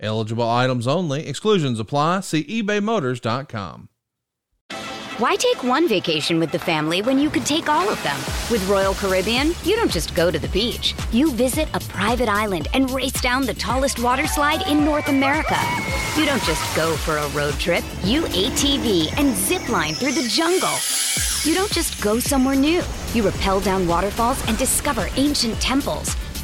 Eligible items only. Exclusions apply. See ebaymotors.com. Why take one vacation with the family when you could take all of them? With Royal Caribbean, you don't just go to the beach. You visit a private island and race down the tallest water slide in North America. You don't just go for a road trip. You ATV and zip line through the jungle. You don't just go somewhere new. You rappel down waterfalls and discover ancient temples.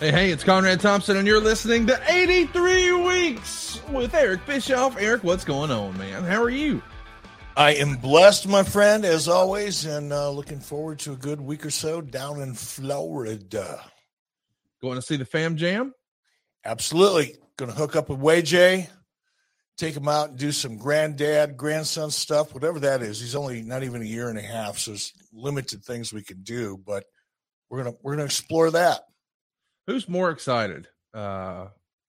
Hey, hey, it's Conrad Thompson, and you're listening to 83 Weeks with Eric Bischoff. Eric, what's going on, man? How are you? I am blessed, my friend, as always, and uh, looking forward to a good week or so down in Florida. Going to see the Fam Jam? Absolutely. Going to hook up with WayJ, take him out and do some granddad, grandson stuff, whatever that is. He's only not even a year and a half, so there's limited things we can do, but we're gonna we're gonna explore that. Who's more excited, uh,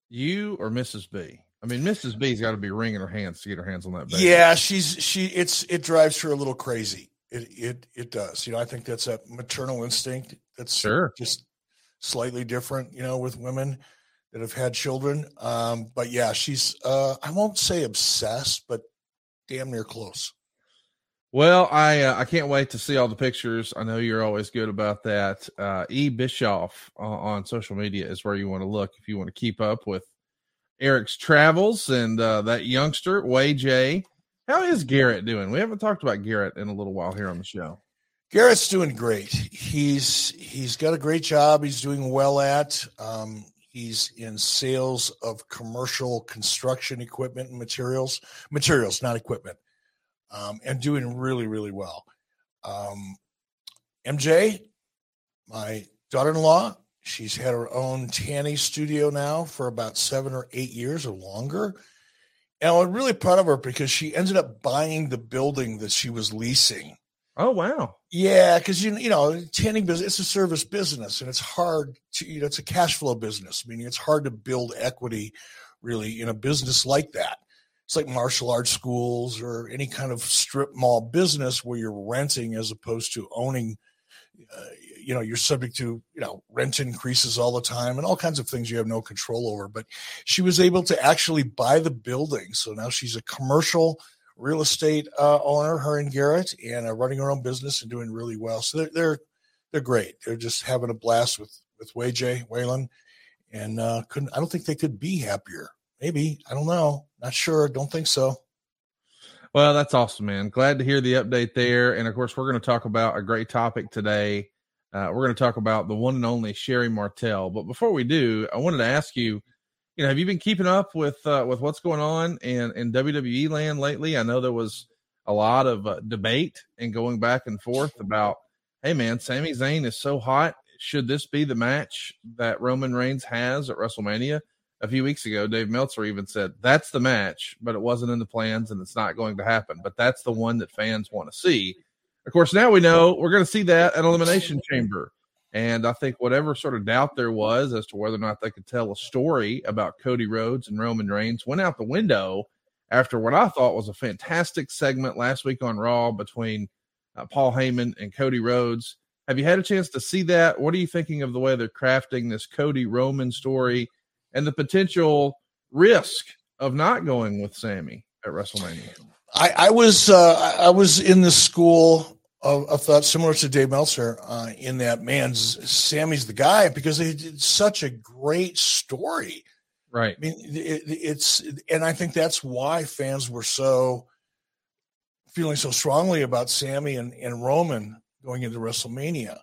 you or Mrs. B? I mean, Mrs. B's got to be wringing her hands to get her hands on that baby. Yeah, she's she. It's it drives her a little crazy. It it it does. You know, I think that's a maternal instinct. That's Sure. just slightly different. You know, with women that have had children. Um, but yeah, she's. Uh, I won't say obsessed, but damn near close. Well, I uh, I can't wait to see all the pictures. I know you're always good about that. Uh, e Bischoff uh, on social media is where you want to look if you want to keep up with Eric's travels and uh, that youngster Way J. How is Garrett doing? We haven't talked about Garrett in a little while here on the show. Garrett's doing great. He's he's got a great job. He's doing well at. Um, he's in sales of commercial construction equipment and materials. Materials, not equipment, um, and doing really really well. Um, MJ, my daughter-in-law, she's had her own tanning studio now for about seven or eight years or longer. And I'm really proud of her because she ended up buying the building that she was leasing. Oh wow! Yeah, because you you know tanning business it's a service business and it's hard to you know it's a cash flow business. Meaning it's hard to build equity really in a business like that. It's like martial arts schools or any kind of strip mall business where you're renting as opposed to owning. Uh, you know you're subject to you know rent increases all the time and all kinds of things you have no control over. But she was able to actually buy the building, so now she's a commercial real estate uh, owner, her and Garrett, and uh, running her own business and doing really well. So they're they're they're great. They're just having a blast with with WayJ Waylon, and uh, couldn't I don't think they could be happier. Maybe I don't know, not sure. Don't think so. Well, that's awesome, man. Glad to hear the update there. And of course, we're going to talk about a great topic today. Uh, we're going to talk about the one and only Sherri Martel. But before we do, I wanted to ask you, you know, have you been keeping up with uh, with what's going on in in WWE land lately? I know there was a lot of uh, debate and going back and forth about, hey, man, Sami Zayn is so hot. Should this be the match that Roman Reigns has at WrestleMania? A few weeks ago, Dave Meltzer even said that's the match, but it wasn't in the plans and it's not going to happen. But that's the one that fans want to see. Of course, now we know we're going to see that at Elimination Chamber. And I think whatever sort of doubt there was as to whether or not they could tell a story about Cody Rhodes and Roman Reigns went out the window after what I thought was a fantastic segment last week on Raw between uh, Paul Heyman and Cody Rhodes. Have you had a chance to see that? What are you thinking of the way they're crafting this Cody Roman story and the potential risk of not going with Sami at WrestleMania? I, I was uh, I was in the school of, of thought similar to Dave Meltzer uh, in that man's Sami's the guy because they did such a great story. Right. I mean, it, it's and I think that's why fans were so feeling so strongly about Sami and, and Roman going into WrestleMania.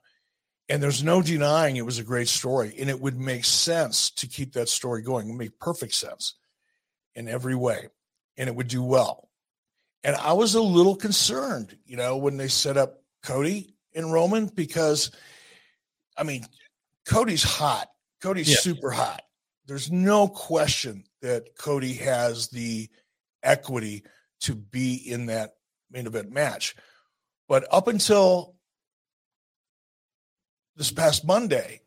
And there's no denying it was a great story. And it would make sense to keep that story going. It would make perfect sense in every way. And it would do well. And I was a little concerned, you know, when they set up Cody and Roman because, I mean, Cody's hot. Cody's yeah. super hot. There's no question that Cody has the equity to be in that main event match. But up until this past Monday,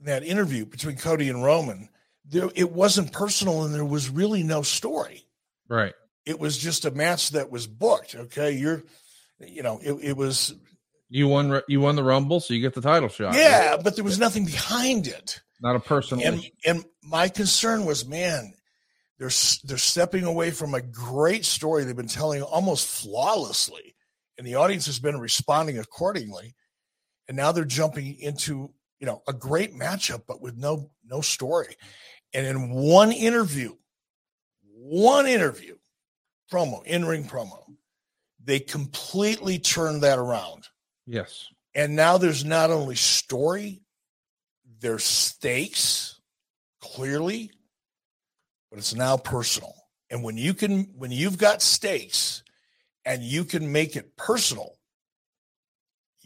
that interview between Cody and Roman, there, it wasn't personal and there was really no story. Right. It was just a match that was booked. Okay. You're, you know, it, it was. You won, you won the Rumble, so you get the title shot. Yeah, right? but there was nothing behind it. Not a personal. And, and my concern was, man, they're they're stepping away from a great story they've been telling almost flawlessly, and the audience has been responding accordingly. And now they're jumping into you know a great matchup, but with no no story. And in one interview, one interview, promo in ring promo, they completely turned that around. Yes. And now there's not only story, there's stakes clearly but it's now personal. And when you can, when you've got stakes and you can make it personal,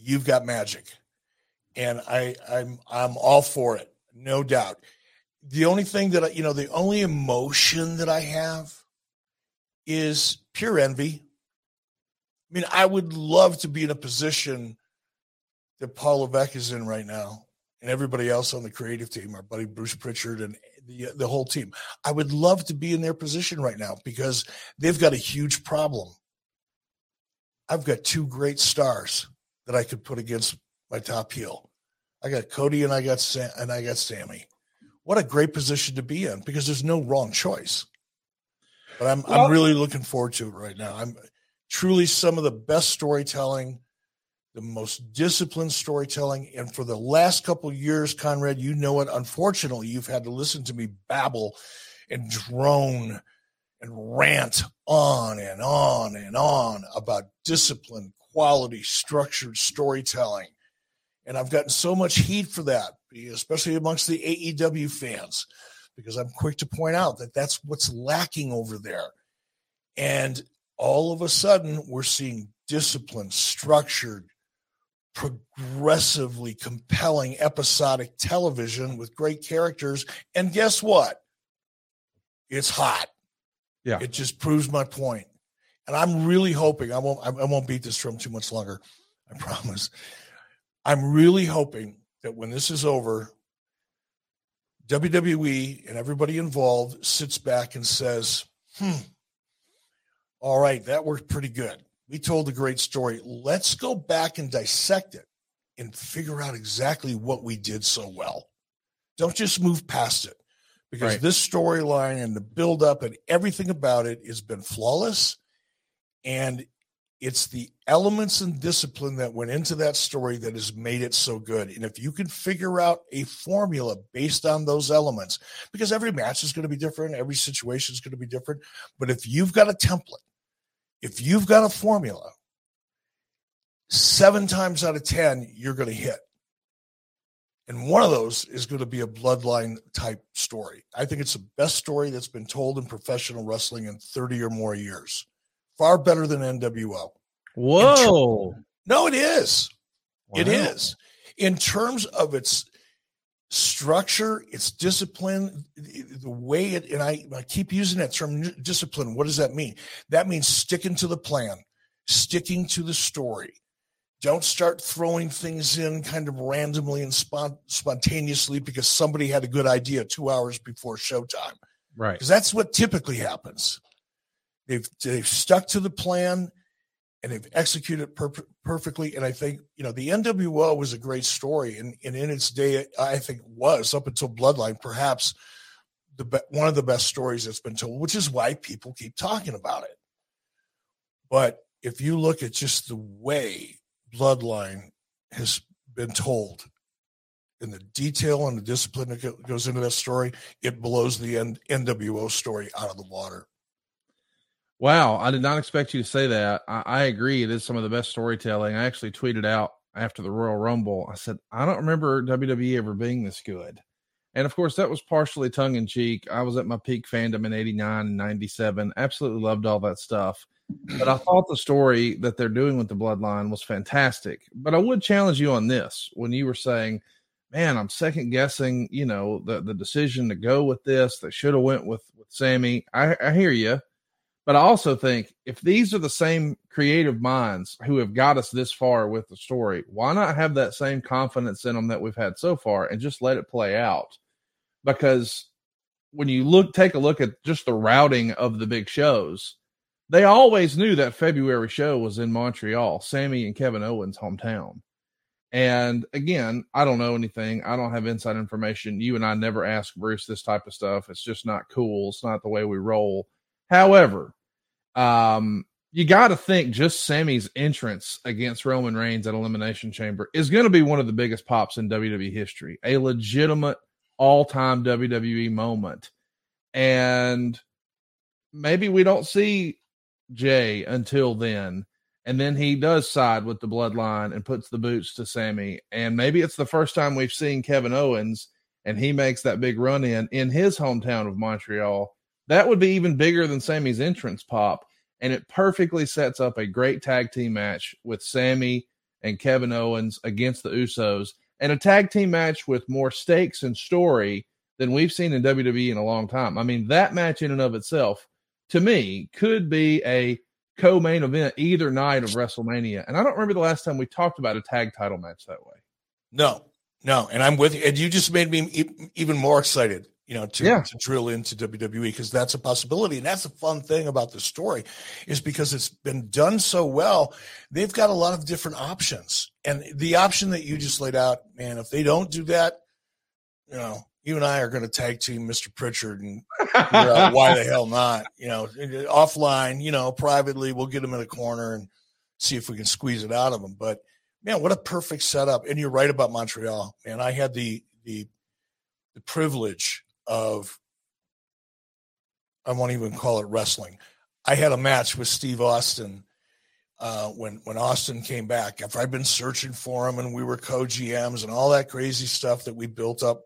you've got magic. And I, I'm, I'm all for it, no doubt. The only thing that I, you know, the only emotion that I have is pure envy. I mean, I would love to be in a position that Paul Levesque is in right now and everybody else on the creative team, our buddy Bruce Pritchard and the the whole team. I would love to be in their position right now because they've got a huge problem. I've got two great stars that I could put against my top heel. I got Cody and I got Sam, and I got Sami. What a great position to be in because there's no wrong choice. But I'm well, I'm really looking forward to it right now. I'm truly some of the best storytelling the most disciplined storytelling. And for the last couple years, Conrad, you know it. Unfortunately, you've had to listen to me babble and drone and rant on and on and on about discipline, quality, structured storytelling. And I've gotten so much heat for that, especially amongst the AEW fans, because I'm quick to point out that that's what's lacking over there. And all of a sudden, we're seeing disciplined, structured, progressively compelling episodic television with great characters. And guess what? It's hot. Yeah. It just proves my point. And I'm really hoping I won't I won't beat this drum too much longer. I promise. I'm really hoping that when this is over, WWE and everybody involved sits back and says, hmm, all right, that worked pretty good. We told a great story. Let's go back and dissect it and figure out exactly what we did so well. Don't just move past it because right. this storyline and the buildup and everything about it has been flawless. And it's the elements and discipline that went into that story that has made it so good. And if you can figure out a formula based on those elements, because every match is going to be different, every situation is going to be different. But if you've got a template if you've got a formula, seven times out of 10, you're going to hit. And one of those is going to be a bloodline type story. I think it's the best story that's been told in professional wrestling in 30 or more years. Far better than NWO. Whoa. no, it is. Wow. It is. In terms of its structure, its discipline, the way it, and I, I keep using that term discipline. What does that mean? That means sticking to the plan, sticking to the story. Don't start throwing things in kind of randomly and spont- spontaneously because somebody had a good idea two hours before showtime. Right. Because that's what typically happens. They've, they've stuck to the plan and they've executed per- perfectly. And I think you know the NWO was a great story, and, and in its day, I think was up until Bloodline, perhaps the be- one of the best stories that's been told, which is why people keep talking about it. But if you look at just the way Bloodline has been told in the detail and the discipline that goes into that story, it blows the N- NWO story out of the water. Wow, I did not expect you to say that. I, I, agree. It is some of the best storytelling. I actually tweeted out after the Royal Rumble. I said, I don't remember WWE ever being this good. And of course, that was partially tongue in cheek. I was at my peak fandom in 89 and 97. Absolutely loved all that stuff. But I thought the story that they're doing with the bloodline was fantastic. But I would challenge you on this when you were saying, man, I'm second guessing, you know, the, the decision to go with this that should have went with, with Sami. I, I hear you. But I also think if these are the same creative minds who have got us this far with the story, why not have that same confidence in them that we've had so far and just let it play out? Because when you look, take a look at just the routing of the big shows, they always knew that February show was in Montreal, Sami and Kevin Owens' hometown. And again, I don't know anything. I don't have inside information. You and I never ask Bruce this type of stuff. It's just not cool. It's not the way we roll. However, um, you got to think just Sami's entrance against Roman Reigns at Elimination Chamber is going to be one of the biggest pops in WWE history, a legitimate all time WWE moment. And maybe we don't see Jey until then. And then he does side with the bloodline and puts the boots to Sami. And maybe it's the first time we've seen Kevin Owens and he makes that big run in in his hometown of Montreal that would be even bigger than Sami's entrance pop. And it perfectly sets up a great tag team match with Sami and Kevin Owens against the Usos and a tag team match with more stakes and story than we've seen in WWE in a long time. I mean, that match in and of itself, to me, could be a co main event either night of WrestleMania. And I don't remember the last time we talked about a tag title match that way. No, no. And I'm with you. And you just made me even more excited you know, to, yeah. to drill into WWE because that's a possibility. And that's the fun thing about the story is because it's been done so well, they've got a lot of different options. And the option that you just laid out, man, if they don't do that, you know, you and I are going to tag team Mr. Pritchard and figure out why the hell not. You know, offline, you know, privately, we'll get him in a corner and see if we can squeeze it out of him. But man, what a perfect setup! And you're right about Montreal, man. I had the the the privilege of I won't even call it wrestling. I had a match with Steve Austin uh, when when Austin came back. After I'd been searching for him, and we were co GMs and all that crazy stuff that we built up,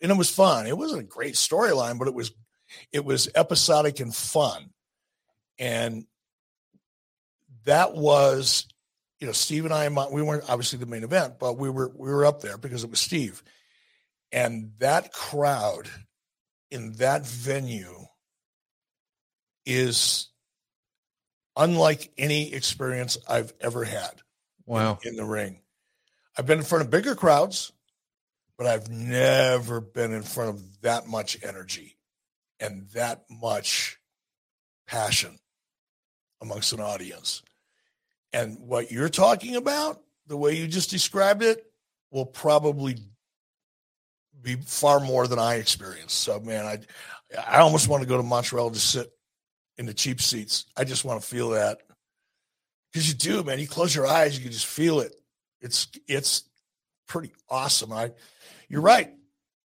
and it was fun. It wasn't a great storyline, but it was it was episodic and fun, and that was you know Steve and I we weren't obviously the main event, but we were we were up there because it was Steve, and that crowd in that venue is unlike any experience I've ever had. Wow. In, in, the ring. I've been in front of bigger crowds, but I've never been in front of that much energy and that much passion amongst an audience. And what you're talking about, the way you just described it, will probably be far more than I experienced. So man, I I almost want to go to Montreal to sit in the cheap seats. I just want to feel that because you do, man. You close your eyes, you can just feel it. It's it's pretty awesome. I you're right.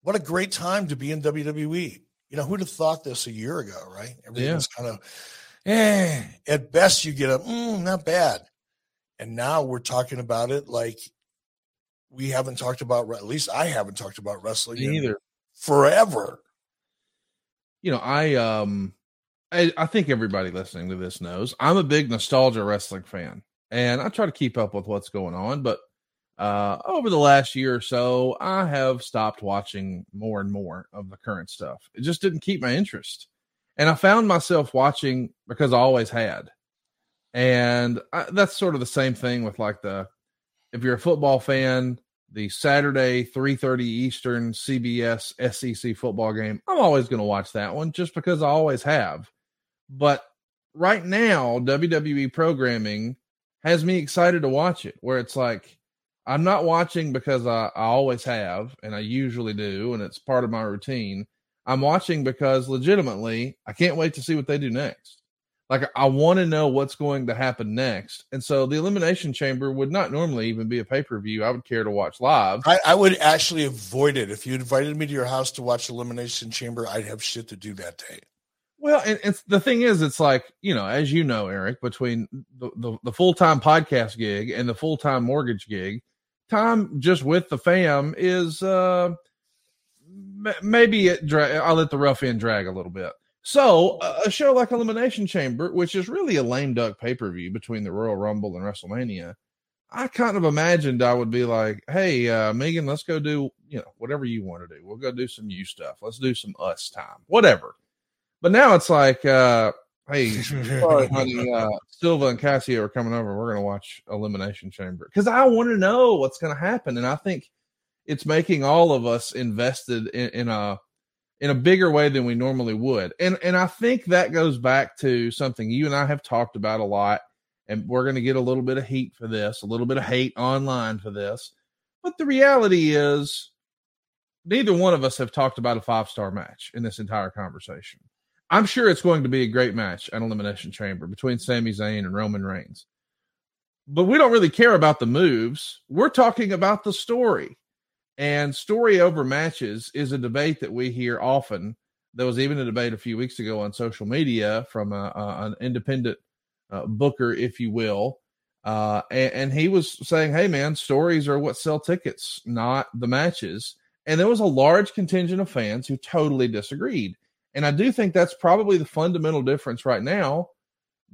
What a great time to be in WWE. You know, who'd have thought this a year ago, right? Everything's yeah. kind of eh. At best, you get a mm, not bad, and now we're talking about it like we haven't talked about at least I haven't talked about wrestling either forever. You know, I um I, I think everybody listening to this knows I'm a big nostalgia wrestling fan and I try to keep up with what's going on, but uh over the last year or so, I have stopped watching more and more of the current stuff. It just didn't keep my interest. And I found myself watching because I always had. And I, that's sort of the same thing with like the if you're a football fan, the Saturday 3:30 Eastern CBS SEC football game, I'm always going to watch that one just because I always have. But right now, WWE programming has me excited to watch it where it's like I'm not watching because I, I always have and I usually do and it's part of my routine. I'm watching because legitimately, I can't wait to see what they do next. Like, I want to know what's going to happen next. And so the Elimination Chamber would not normally even be a pay per view. I would care to watch live. I, I, would actually avoid it. If you invited me to your house to watch Elimination Chamber, I'd have shit to do that day. Well, and it's the thing is, it's like you know, as you know, Eric, between the, the, the full time podcast gig and the full time mortgage gig, time just with the fam is uh maybe it dra- I'll let the rough end drag a little bit. So a show like Elimination Chamber, which is really a lame duck pay per view between the Royal Rumble and WrestleMania, I kind of imagined I would be like, "Hey, uh, Megan, let's go do you know whatever you want to do. We'll go do some you stuff. Let's do some us time, whatever." But now it's like, uh, hey, sorry, honey, uh, Silva and Cassio are coming over. We're going to watch Elimination Chamber because I want to know what's going to happen, and I think it's making all of us invested in, in a in a bigger way than we normally would. And and I think that goes back to something you and I have talked about a lot and we're going to get a little bit of heat for this, a little bit of hate online for this. But the reality is neither one of us have talked about a five-star match in this entire conversation. I'm sure it's going to be a great match at Elimination Chamber between Sami Zayn and Roman Reigns. But we don't really care about the moves. We're talking about the story. And story over matches is a debate that we hear often. There was even a debate a few weeks ago on social media from a, a, an independent uh, booker, if you will. Uh, and, and he was saying, hey, man, stories are what sell tickets, not the matches. And there was a large contingent of fans who totally disagreed. And I do think that's probably the fundamental difference right now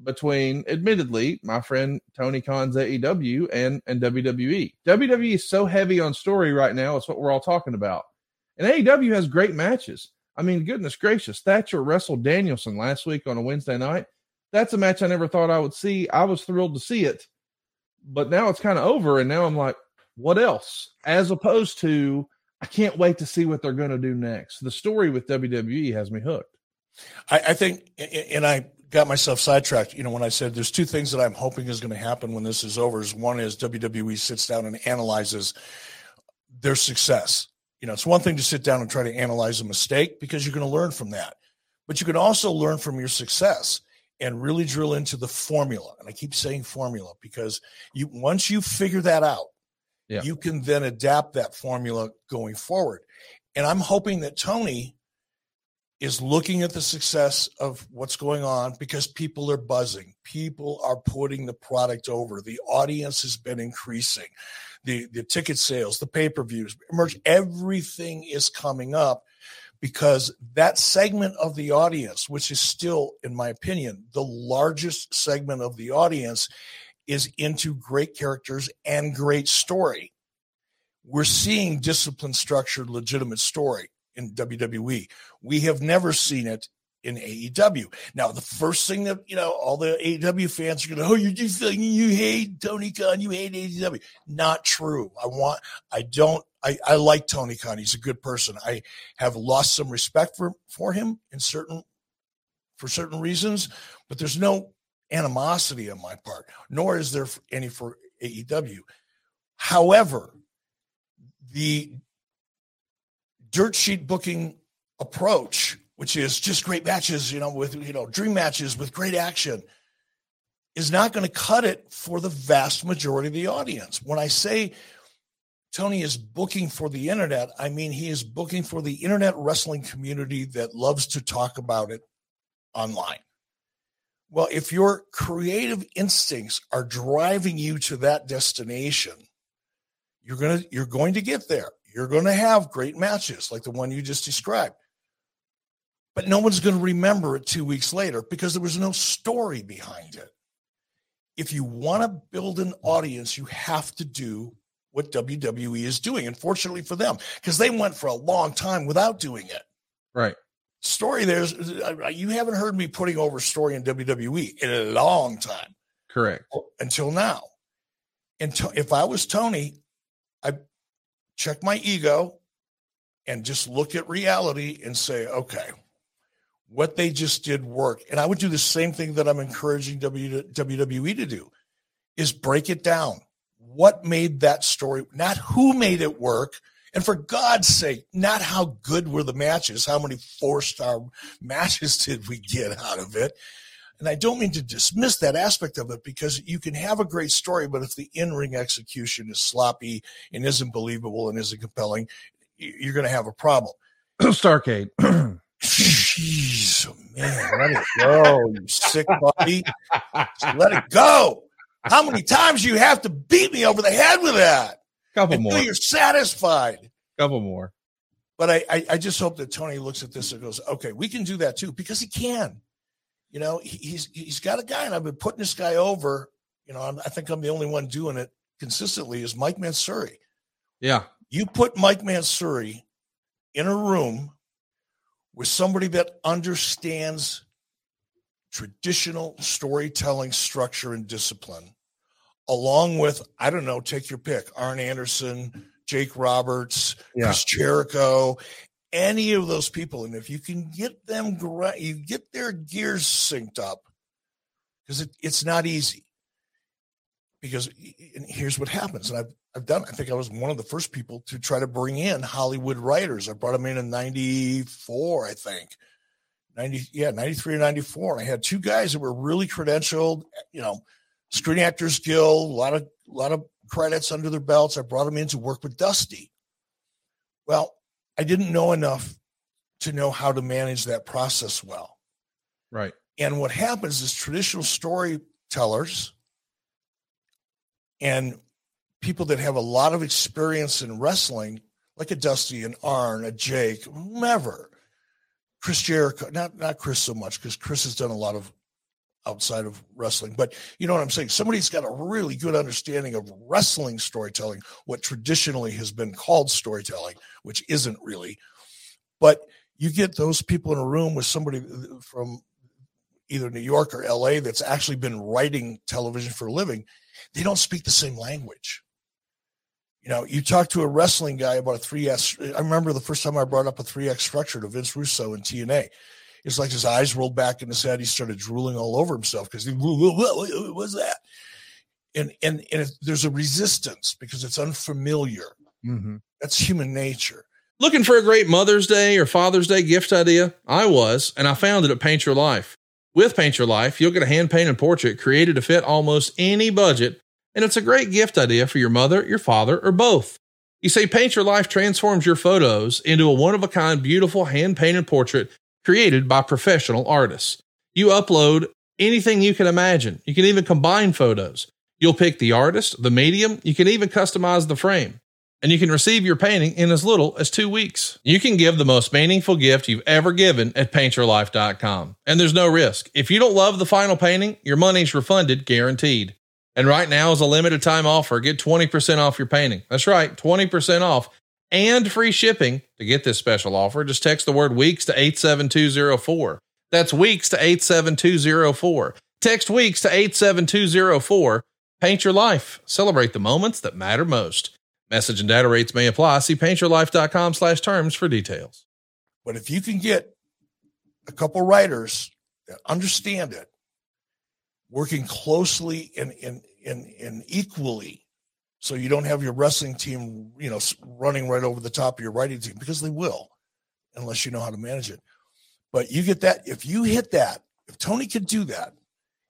between, admittedly, my friend Tony Khan's AEW and, and WWE. WWE is so heavy on story right now. It's what we're all talking about. And AEW has great matches. I mean, goodness gracious, Thatcher wrestled Danielson last week on a Wednesday night. That's a match I never thought I would see. I was thrilled to see it, but now it's kind of over. And now I'm like, what else? As opposed to, I can't wait to see what they're going to do next. The story with WWE has me hooked. I, I, think, and I got myself sidetracked. You know, when I said there's two things that I'm hoping is going to happen when this is over. Is one is WWE sits down and analyzes their success. You know, it's one thing to sit down and try to analyze a mistake because you're going to learn from that, but you can also learn from your success and really drill into the formula. And I keep saying formula because you once you figure that out, yeah. you can then adapt that formula going forward. And I'm hoping that Tony is looking at the success of what's going on because people are buzzing. People are putting the product over. The audience has been increasing. The, the ticket sales, the pay per views, merch, everything is coming up because that segment of the audience, which is still, in my opinion, the largest segment of the audience, is into great characters and great story. We're seeing disciplined, structured, legitimate story in WWE. We have never seen it in AEW. Now, the first thing that you know, all the AEW fans are going to, oh, you're just you hate Tony Khan, you hate AEW. Not true. I want, I don't, I, I like Tony Khan. He's a good person. I have lost some respect for for him in certain for certain reasons, but there's no animosity on my part, nor is there any for AEW. However, the dirt sheet booking approach, which is just great matches, you know, with you know, dream matches with great action, is not going to cut it for the vast majority of the audience. When I say Tony is booking for the internet, I mean he is booking for the internet wrestling community that loves to talk about it online. Well, if your creative instincts are driving you to that destination, you're going to you're going to get there. You're going to have great matches like the one you just described. But no one's going to remember it 2 weeks later because there was no story behind it. If you want to build an audience, you have to do what WWE is doing. Unfortunately for them, because they went for a long time without doing it. Right story there's you haven't heard me putting over story in WWE in a long time. Correct. Until now. And to, if I was Tony, check my ego and just look at reality and say, okay, what they just did work. And I would do the same thing that I'm encouraging WWE to do is break it down. What made that story, not who made it work, And for God's sake, not how good were the matches, how many four star matches did we get out of it? And I don't mean to dismiss that aspect of it because you can have a great story, but if the in ring execution is sloppy and isn't believable and isn't compelling, you're going to have a problem. Starcade. Jeez, oh, man, let it go, you sick puppy. let it go. How many times you have to beat me over the head with that? Couple Until more. You're satisfied. Couple more. But I, I, I just hope that Tony looks at this and goes, okay, we can do that too because he can. You know, he, he's he's got a guy, and I've been putting this guy over. You know, I'm, I think I'm the only one doing it consistently. Is Mike Mansury? Yeah. You put Mike Mansury in a room with somebody that understands traditional storytelling structure and discipline, along with, I don't know, take your pick, Arn Anderson, Jake Roberts, Yeah. Chris Jericho, any of those people. And if you can get them, you get their gears synced up, because it, it's not easy. Because here's what happens, and I've I've done. I think I was one of the first people to try to bring in Hollywood writers. I brought them in in '94, I think. 90, yeah, 93 or 94. And I had two guys that were really credentialed, you know, Screen Actors Guild, a lot of a lot of credits under their belts. I brought them in to work with Dusty. Well, I didn't know enough to know how to manage that process well. Right. And what happens is traditional storytellers and people that have a lot of experience in wrestling, like a Dusty, an Arn, a Jake, whomever, Chris Jericho, not not Chris so much because Chris has done a lot of outside of wrestling, but you know what I'm saying. Somebody's got a really good understanding of wrestling storytelling, what traditionally has been called storytelling, which isn't really. But you get those people in a room with somebody uh, from either New York or LA that's actually been writing television for a living, they don't speak the same language. You know, you talk to a wrestling guy about a 3S. I remember the first time I brought up a 3X structure to Vince Russo in TNA. It's like his eyes rolled back in his head. He started drooling all over himself because he, what was that? And, and, and it, there's a resistance because it's unfamiliar. Mm-hmm. That's human nature. Looking for a great Mother's Day or Father's Day gift idea? I was, and I found it at Paint Your Life. With Paint Your Life, you'll get a hand painted portrait created to fit almost any budget, and it's a great gift idea for your mother, your father, or both. You say Paint Your Life transforms your photos into a one of a kind, beautiful hand painted portrait created by professional artists. You upload anything you can imagine. You can even combine photos. You'll pick the artist, the medium, you can even customize the frame and you can receive your painting in as little as two weeks. You can give the most meaningful gift you've ever given at paintyourlife.com. And there's no risk. If you don't love the final painting, your money's refunded guaranteed. And right now is a limited time offer. Get 20% off your painting. That's right, 20% off and free shipping. To get this special offer, just text the word weeks to 87204. That's weeks to 87204. Text weeks to 87204. Paint your life. Celebrate the moments that matter most. Message and data rates may apply. See paintyourlife.com slash terms for details. But if you can get a couple writers that understand it, working closely and, and, and, and equally, so you don't have your wrestling team, you know, running right over the top of your writing team because they will, unless you know how to manage it. But you get that if you hit that, if Tony could do that,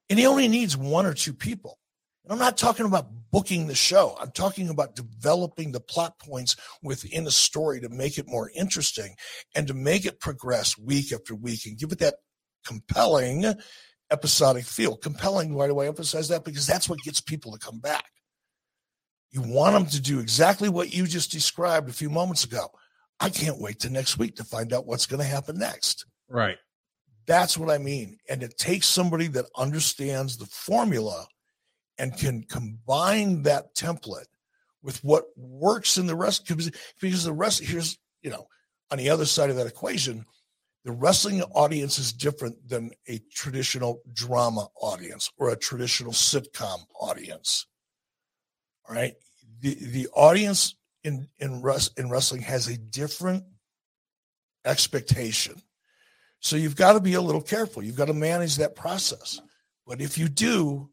and he only needs one or two people. And I'm not talking about booking the show. I'm talking about developing the plot points within a story to make it more interesting and to make it progress week after week and give it that compelling episodic feel. Compelling, why do I emphasize that? Because that's what gets people to come back. You want them to do exactly what you just described a few moments ago. I can't wait to next week to find out what's going to happen next. Right. That's what I mean. And it takes somebody that understands the formula and can combine that template with what works in the rest because, the rest here's you know on the other side of that equation the wrestling audience is different than a traditional drama audience or a traditional sitcom audience all right the the audience in in, rest, in wrestling has a different expectation so you've got to be a little careful you've got to manage that process but if you do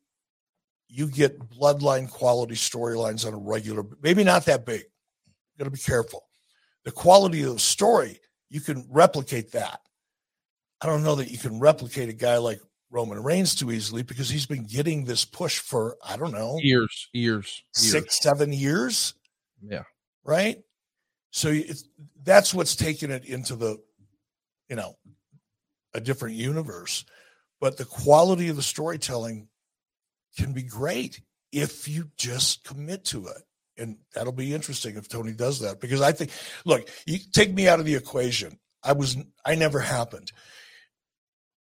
you get bloodline quality storylines on a regular, maybe not that big. You got to be careful. the quality of the story, you can replicate that. I don't know that you can replicate a guy like Roman Reigns too easily because he's been getting this push for I don't know years, years, six, years. seven years. Yeah, right. So it's, that's what's taken it into the, you know, a different universe. But the quality of the storytelling can be great if you just commit to it. And that'll be interesting if Tony does that because I think, look, you take me out of the equation. I was, I never happened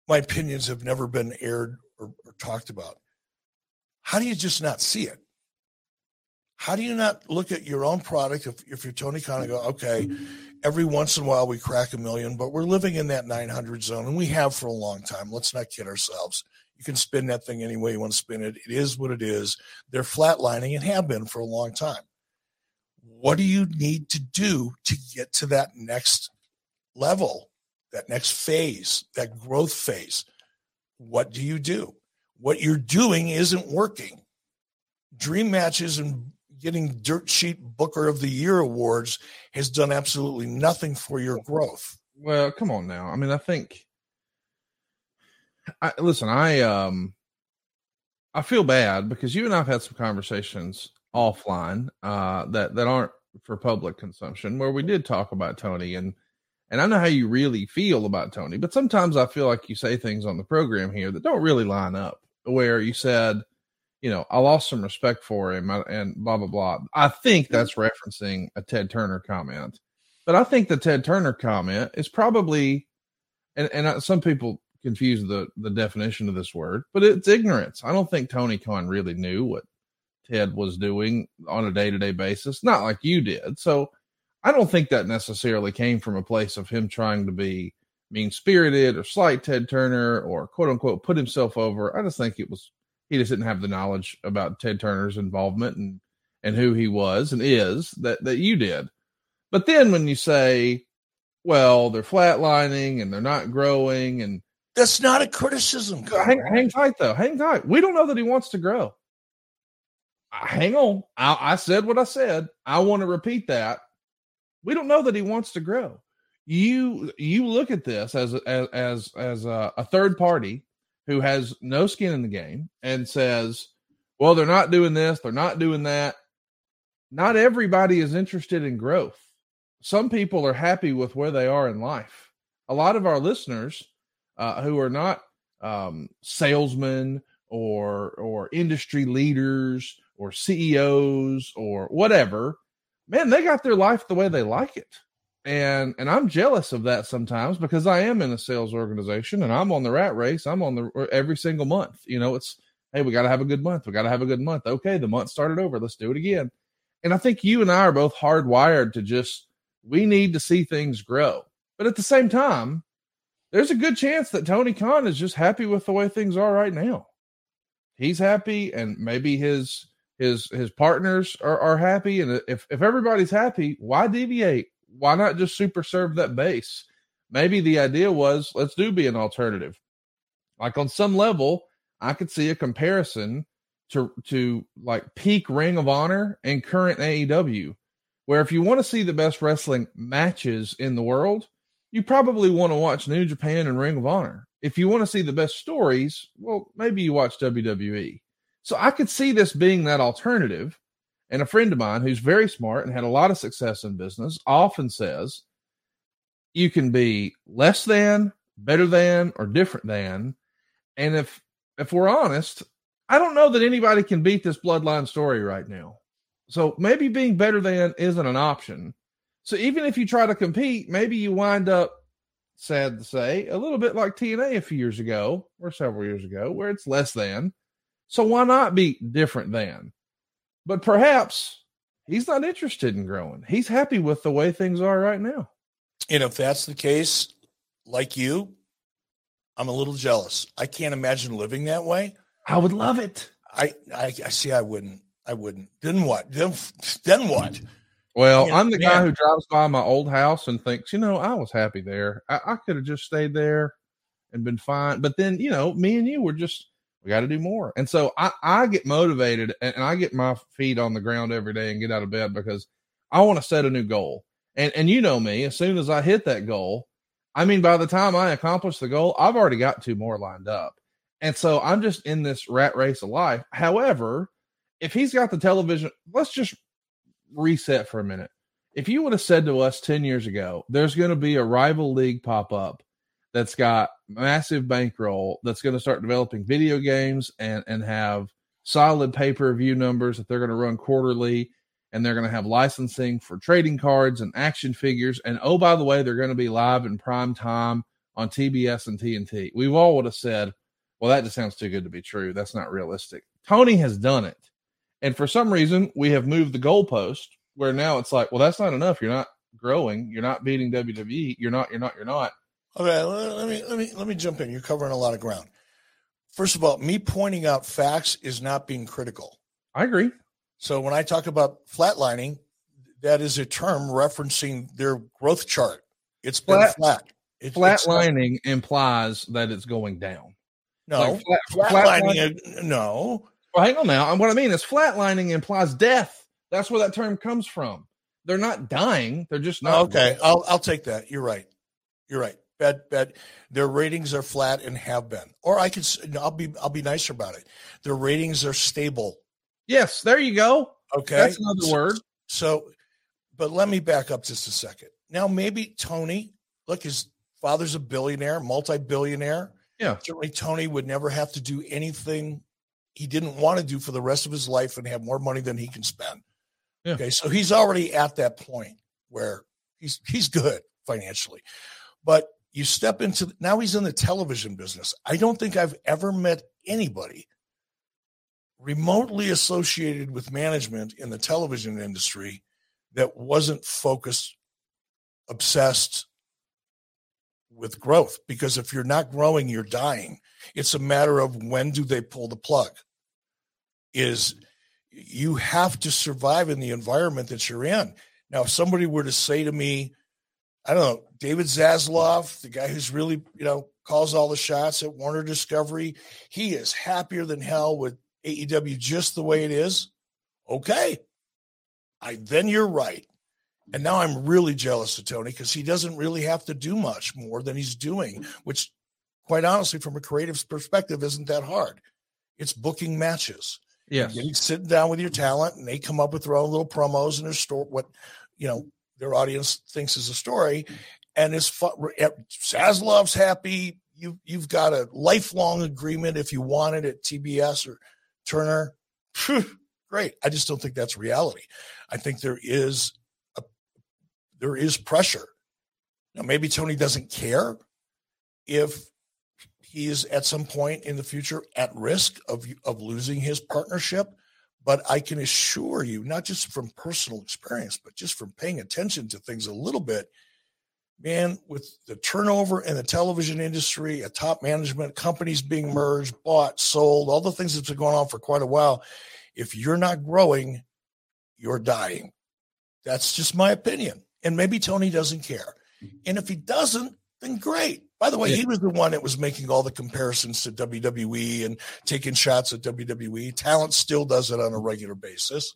my opinions have never been aired or, or talked about. How do you just not see it? How do you not look at your own product if, if you're Tony Khan and go, okay, every once in a while we crack a million, but we're living in that 900 zone and we have for a long time. Let's not kid ourselves. You can spin that thing any way you want to spin it. It is what it is. They're flatlining and have been for a long time. What do you need to do to get to that next level? That next phase, that growth phase, what do you do? What you're doing isn't working. Dream matches and getting dirt sheet booker of the year awards has done absolutely nothing for your growth. Well, come on now. I mean, I think I listen, I um I feel bad because you and I've had some conversations offline uh that that aren't for public consumption where we did talk about Tony and and I know how you really feel about Tony, but sometimes I feel like you say things on the program here that don't really line up. Where you said, you know, I lost some respect for him and blah, blah, blah. I think mm-hmm. that's referencing a Ted Turner comment. But I think the Ted Turner comment is probably, and, and some people confuse the, the definition of this word, but it's ignorance. I don't think Tony Khan really knew what Ted was doing on a day to day basis, not like you did. So, I don't think that necessarily came from a place of him trying to be mean spirited or slight Ted Turner or quote unquote put himself over. I just think it was he just didn't have the knowledge about Ted Turner's involvement and and who he was and is that that you did. But then when you say, well, they're flatlining and they're not growing and that's not a criticism. Hang, hang, tight though. Hang tight. We don't know that he wants to grow. Hang on. I, I said what I said. I want to repeat that we don't know that he wants to grow. You you look at this as as as, as a, a third party who has no skin in the game and says, "Well, they're not doing this, they're not doing that." Not everybody is interested in growth. Some people are happy with where they are in life. A lot of our listeners uh, who are not um, salesmen or or industry leaders or CEOs or whatever man, they got their life the way they like it. And and I'm jealous of that sometimes because I am in a sales organization and I'm on the rat race. I'm on the every single month. You know, it's hey, we got to have a good month. We got to have a good month. Okay, the month started over. Let's do it again. And I think you and I are both hardwired to just we need to see things grow. But at the same time, there's a good chance that Tony Khan is just happy with the way things are right now. He's happy, and maybe his his his partners are, are happy. And if, if everybody's happy why deviate? Why not just super serve that base? Maybe the idea was let's do be an alternative. Like on some level i could see a comparison to to like peak ring of honor and current aew where if you want to see the best wrestling matches in the world you probably want to watch new japan and ring of honor. If you want to see the best stories well maybe you watch wwe so I could see this being that alternative. And a friend of mine who's very smart and had a lot of success in business often says you can be less than, better than, or different than. And if if we're honest, I don't know that anybody can beat this bloodline story right now. So maybe being better than isn't an option. So even if you try to compete, maybe you wind up, sad to say, a little bit like TNA a few years ago or several years ago, where it's less than so why not be different than? But perhaps he's not interested in growing. He's happy with the way things are right now. And if that's the case, like you, I'm a little jealous. I can't imagine living that way. I would love it. I I, I see. I wouldn't. I wouldn't. Then what? Then then what? Well, I am the man. guy who drives by my old house and thinks, you know, I was happy there. I, I could have just stayed there and been fine. But then, you know, me and you were just we got to do more. And so I, I get motivated and I get my feet on the ground every day and get out of bed because I want to set a new goal. And and you know me, as soon as I hit that goal, I mean, by the time I accomplish the goal, I've already got two more lined up. And so I'm just in this rat race of life. However, if he's got the television, let's just reset for a minute. If you would have said to us 10 years ago, there's going to be a rival league pop up that's got massive bankroll that's going to start developing video games and, and have solid pay per view numbers that they're going to run quarterly and they're going to have licensing for trading cards and action figures. And oh, by the way, they're going to be live in prime time on TBS and TNT. We all would have said, well, that just sounds too good to be true. That's not realistic. Tony has done it. And for some reason, we have moved the goalpost where now it's like, well, that's not enough. You're not growing. You're not beating WWE. You're not, you're not, you're not. Okay, let me let me let me jump in. You're covering a lot of ground. First of all, me pointing out facts is not being critical. I agree. So when I talk about flatlining, that is a term referencing their growth chart. It's been flat. flat. It, flatlining implies that it's going down. No, like flat, flatlining. Flat no. Well, hang on now. What I mean is flatlining implies death. That's where that term comes from. They're not dying. They're just not. Okay, I'll I'll take that. You're right. You're right. Bet bet their ratings are flat and have been. Or I could I'll be I'll be nicer about it. Their ratings are stable Yes, there you go. Okay. That's another so, word. So, but let me back up just a second. Now, maybe Tony, look, his father's a billionaire, multi billionaire. Yeah. Certainly, Tony would never have to do anything he didn't want to do for the rest of his life and have more money than he can spend. Yeah. Okay. So he's already at that point where he's he's good financially. But you step into now he's in the television business. I don't think I've ever met anybody remotely associated with management in the television industry that wasn't focused, obsessed with growth. Because if you're not growing, you're dying. It's a matter of when do they pull the plug? Is you have to survive in the environment that you're in. Now, if somebody were to say to me, I don't know, David Zaslav, the guy who's really, you know, calls all the shots at Warner Discovery, he is happier than hell with AEW just the way it is, okay. I then you're right. And now I'm really jealous of Tony because he doesn't really have to do much more than he's doing, which quite honestly, from a creative perspective, isn't that hard. It's booking matches. Yeah. Sitting down with your talent and they come up with their own little promos and their store what, you know, their audience thinks is a story. And it's fun. Eh, Zaslav's happy. You, you've got a lifelong agreement if you want it at TBS or Turner, great. I just don't think that's reality. I think there is a, there is pressure. Now maybe Tony doesn't care if he is at some point in the future at risk of of losing his partnership, but I can assure you, not just from personal experience, but just from paying attention to things a little bit, man, with the turnover in the television industry, a top management, companies being merged, bought, sold, all the things that's been going on for quite a while, if you're not growing, you're dying. That's just my opinion. And maybe Tony doesn't care. Mm-hmm. And if he doesn't, then great. By the way, yeah. he was the one that was making all the comparisons to WWE and taking shots at WWE. Talent still does it on a regular basis.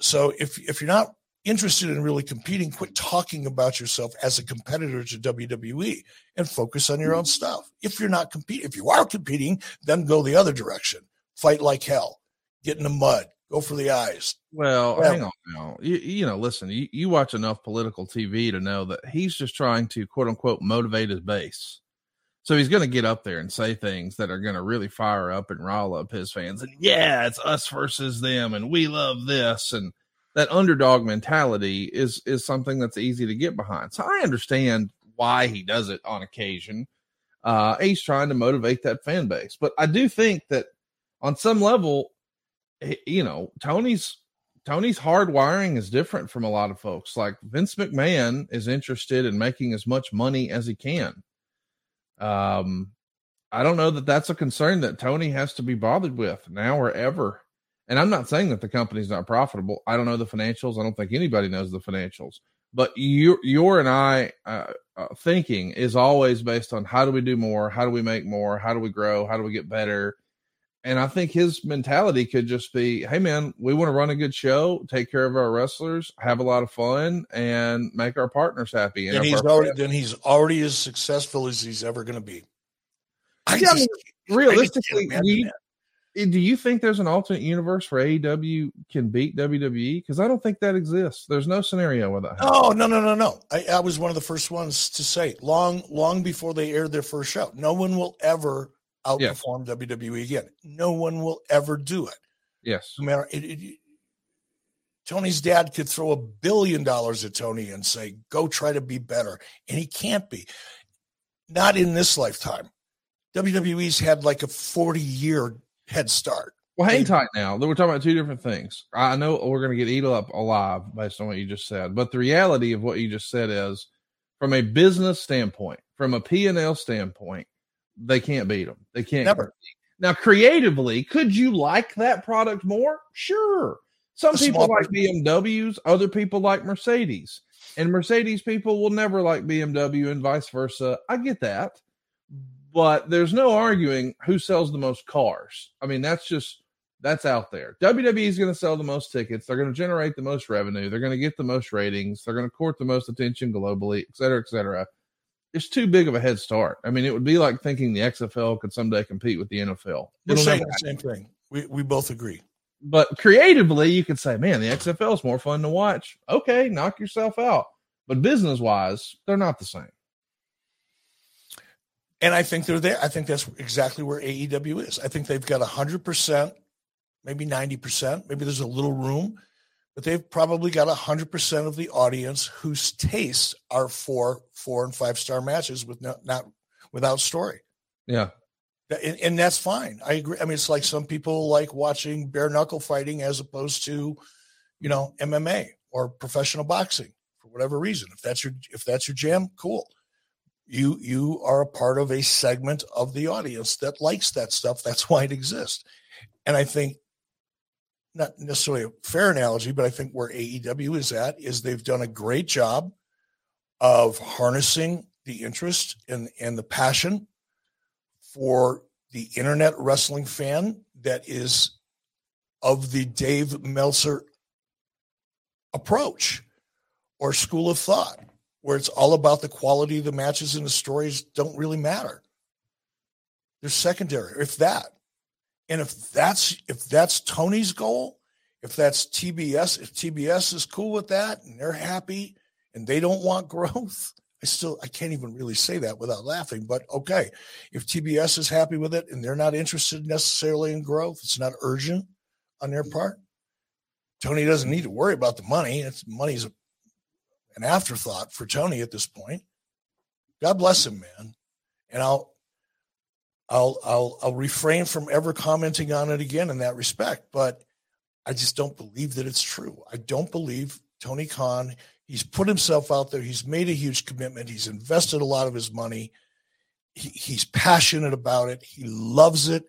So if if you're not interested in really competing, quit talking about yourself as a competitor to WWE and focus on your own mm-hmm. stuff. If you're not competing, if you are competing, then go the other direction. Fight like hell. Get in the mud. Go for the eyes. Well, well hang on now. You, you know, listen, you, you watch enough political TV to know that he's just trying to quote unquote motivate his base. So he's going to get up there and say things that are going to really fire up and rile up his fans. And yeah, it's us versus them, and we love this. And that underdog mentality is is something that's easy to get behind. So I understand why he does it on occasion. Uh, he's trying to motivate that fan base, but I do think that on some level, you know, Tony's Tony's hard wiring is different from a lot of folks. Like Vince McMahon is interested in making as much money as he can. Um, I don't know that that's a concern that Tony has to be bothered with now or ever. And I'm not saying that the company's not profitable. I don't know the financials. I don't think anybody knows the financials. But your your and I uh, uh, thinking is always based on how do we do more? How do we make more? How do we grow? How do we get better? And I think his mentality could just be, hey man, we want to run a good show, take care of our wrestlers, have a lot of fun, and make our partners happy. And, he's already then he's already as successful as he's ever going to be. I yeah, just, realistically, do you, eh, do you think there's an alternate universe where AEW can beat WWE? Because I don't think that exists. There's no scenario where that. Oh no no no no! I, I was one of the first ones to say long long before they aired their first show. No one will ever outperform. WWE again. No one will ever do it. Yes. No matter it, it, Tony's dad could throw a billion dollars at Tony and say, "Go try to be better," and he can't be. Not in this lifetime. WWE's had like a forty-year head start. Well, hang tight now. We're talking about two different things. I know we're going to get eaten up alive based on what you just said, but the reality of what you just said is, from a business standpoint, from a P and L standpoint, they can't beat them. They can't. Never. Now, creatively, could you like that product more? Sure. Some a people like BMWs, other people like Mercedes, and Mercedes people will never like BMW and vice versa. I get that, but there's no arguing who sells the most cars. I mean, that's just that's out there. WWE is going to sell the most tickets. They're going to generate the most revenue. They're going to get the most ratings. They're going to court the most attention globally, et cetera, et cetera it's too big of a head start. I mean, it would be like thinking the XFL could someday compete with the NFL. We're saying the same thing. We we both agree. But creatively, you could say, man, the XFL is more fun to watch. Okay, knock yourself out. But business wise, they're not the same. And I think they're there. I think that's exactly where AEW is. I think they've got 100%, maybe 90%. Maybe there's a little room but they've probably got 100% of the audience whose tastes are for four and five star matches with not, not without story. Yeah. And, and, that's fine. I agree. I mean, it's like some people like watching bare knuckle fighting as opposed to, you know, MMA or professional boxing for whatever reason. If that's your if that's your jam, cool. You you are a part of a segment of the audience that likes that stuff. That's why it exists. And I think not necessarily a fair analogy, but I think where AEW is at is they've done a great job of harnessing the interest and, and the passion for the internet wrestling fan that is of the Dave Meltzer approach or school of thought, where it's all about the quality of the matches and the stories don't really matter. They're secondary, if that. And if that's if that's Tony's goal, if that's TBS, if TBS is cool with that and they're happy and they don't want growth, I still I can't even really say that without laughing. But okay, if TBS is happy with it and they're not interested necessarily in growth, it's not urgent on their part. Tony doesn't need to worry about the money. It's money's an afterthought for Tony at this point. God bless him, man. And I'll I'll I'll I'll refrain from ever commenting on it again in that respect. But I just don't believe that it's true. I don't believe Tony Khan. He's put himself out there. He's made a huge commitment. He's invested a lot of his money. He, he's passionate about it. He loves it.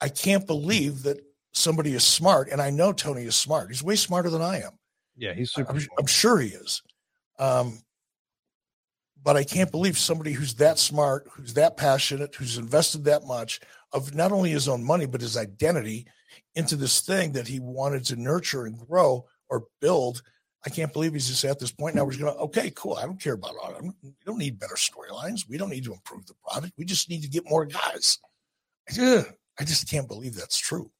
I can't believe that somebody is smart, and I know Tony is smart. He's way smarter than I am. Yeah, he's super. I'm, I'm sure he is. Um, but I can't believe somebody who's that smart, who's that passionate, who's invested that much of not only his own money but his identity into this thing that he wanted to nurture and grow or build. I can't believe he's just at this point now. We're going okay, cool. I don't care about all. We don't need better storylines. We don't need to improve the product. We just need to get more guys. I just can't believe that's true.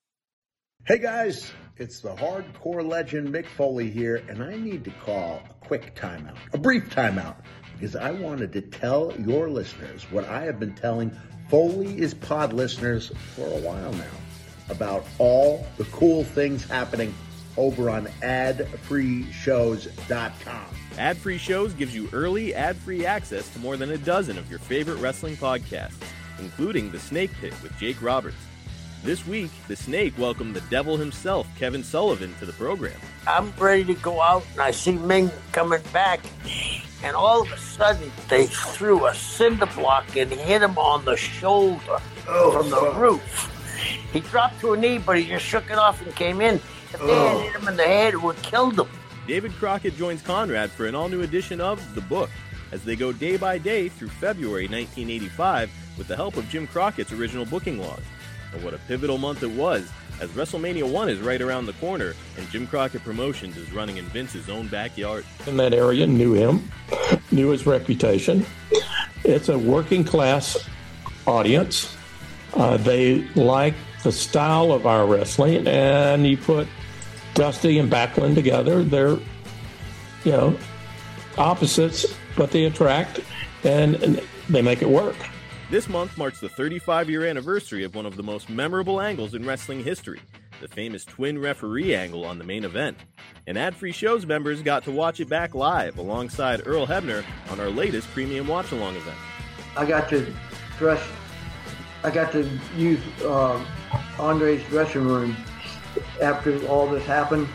Hey guys, it's the hardcore legend Mick Foley here, and I need to call a quick timeout, a brief timeout because I wanted to tell your listeners what I have been telling Foley is Pod listeners for a while now about all the cool things happening over on adfreeshows.com. Ad Free Shows gives you early, ad free access to more than a dozen of your favorite wrestling podcasts, including The Snake Pit with Jake Roberts. This week, The Snake welcomed the devil himself, Kevin Sullivan, to the program. I'm ready to go out, and I see Ming coming back and all of a sudden they threw a cinder block and hit him on the shoulder oh, from the fuck. roof. He dropped to a knee, but he just shook it off and came in. If they oh. had hit him in the head, it would have killed him. David Crockett joins Conrad for an all new edition of The Book as they go day by day through February 1985 with the help of Jim Crockett's original booking log. And what a pivotal month it was, as WrestleMania 1 is right around the corner and Jim Crockett Promotions is running in Vince's own backyard. In that area, knew him, knew his reputation. It's a working class audience. Uh, they like the style of our wrestling, and you put Dusty and Backlund together. They're, you know, opposites, but they attract and, and they make it work. This month marks the 35 year anniversary of one of the most memorable angles in wrestling history the famous twin referee angle on the main event. And ad free shows members got to watch it back live alongside Earl Hebner on our latest premium watch along event. I got to dress, I got to use uh, Andre's dressing room after all this happened.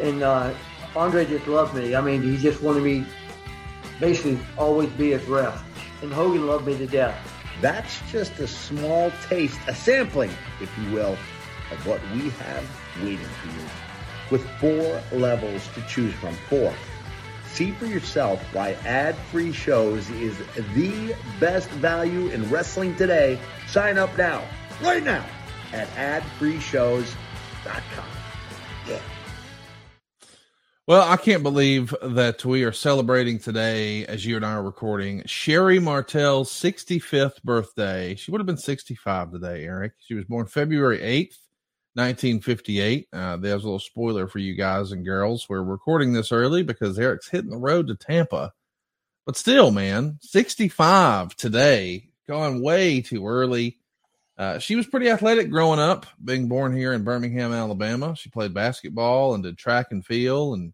And uh, Andre just loved me. I mean, he just wanted me basically always be his ref. And Hogan loved me to death. That's just a small taste, a sampling, if you will, of what we have waiting for you. With four levels to choose from. Four. See for yourself why ad-free shows is the best value in wrestling today. Sign up now, right now, at adfreeshows.com. Yeah. Well, I can't believe that we are celebrating today, as you and I are recording, Sherri Martel's 65th birthday. She would have been 65 today, Eric. She was born February 8th, 1958. Uh, there's a little spoiler for you guys and girls. We're recording this early because Eric's hitting the road to Tampa. But still, man, 65 today, going way too early. Uh, she was pretty athletic growing up, being born here in Birmingham, Alabama. She played basketball and did track and field and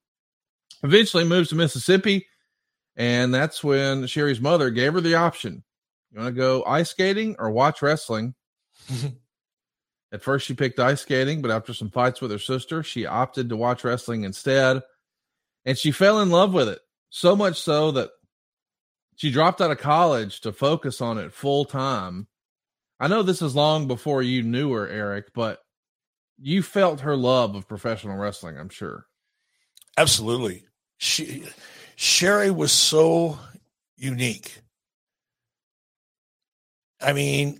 eventually moves to Mississippi. And that's when Sherri's mother gave her the option you want to go ice skating or watch wrestling? At first, she picked ice skating, but after some fights with her sister, she opted to watch wrestling instead. And she fell in love with it so much so that she dropped out of college to focus on it full time. I know this is long before you knew her, Eric, but you felt her love of professional wrestling, I'm sure. Absolutely. She Sherri was so unique. I mean,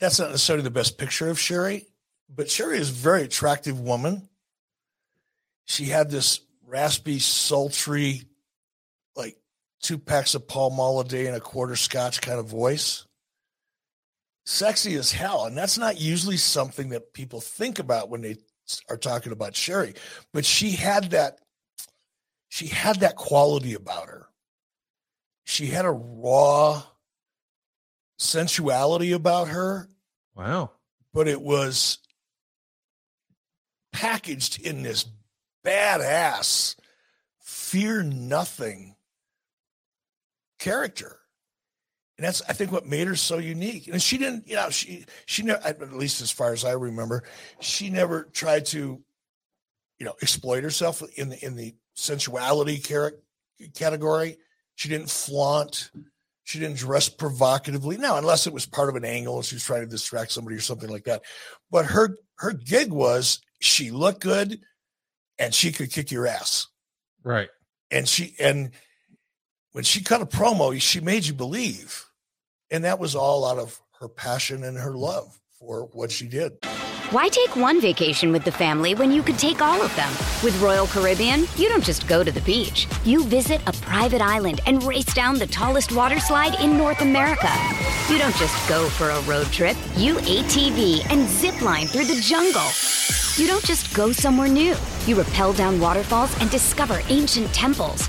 that's not necessarily the best picture of Sherri, but Sherri is a very attractive woman. She had this raspy, sultry, like two packs of Pall Mall a day and a quarter scotch kind of voice. Sexy as hell. And that's not usually something that people think about when they are talking about Sherri, But she had that, she had that quality about her. She had a raw sensuality about her. Wow. But it was packaged in this badass, fear nothing character. And that's, I think, what made her so unique. And she didn't, you know, she, she never, at least as far as I remember, she never tried to, you know, exploit herself in the, in the sensuality category. She didn't flaunt. She didn't dress provocatively. Now, unless it was part of an angle and she was trying to distract somebody or something like that. But her her gig was she looked good and she could kick your ass. Right. And she and when she cut a promo, she made you believe. And that was all out of her passion and her love for what she did. Why take one vacation with the family when you could take all of them? With Royal Caribbean, you don't just go to the beach. You visit a private island and race down the tallest water slide in North America. You don't just go for a road trip. You ATV and zip line through the jungle. You don't just go somewhere new. You rappel down waterfalls and discover ancient temples.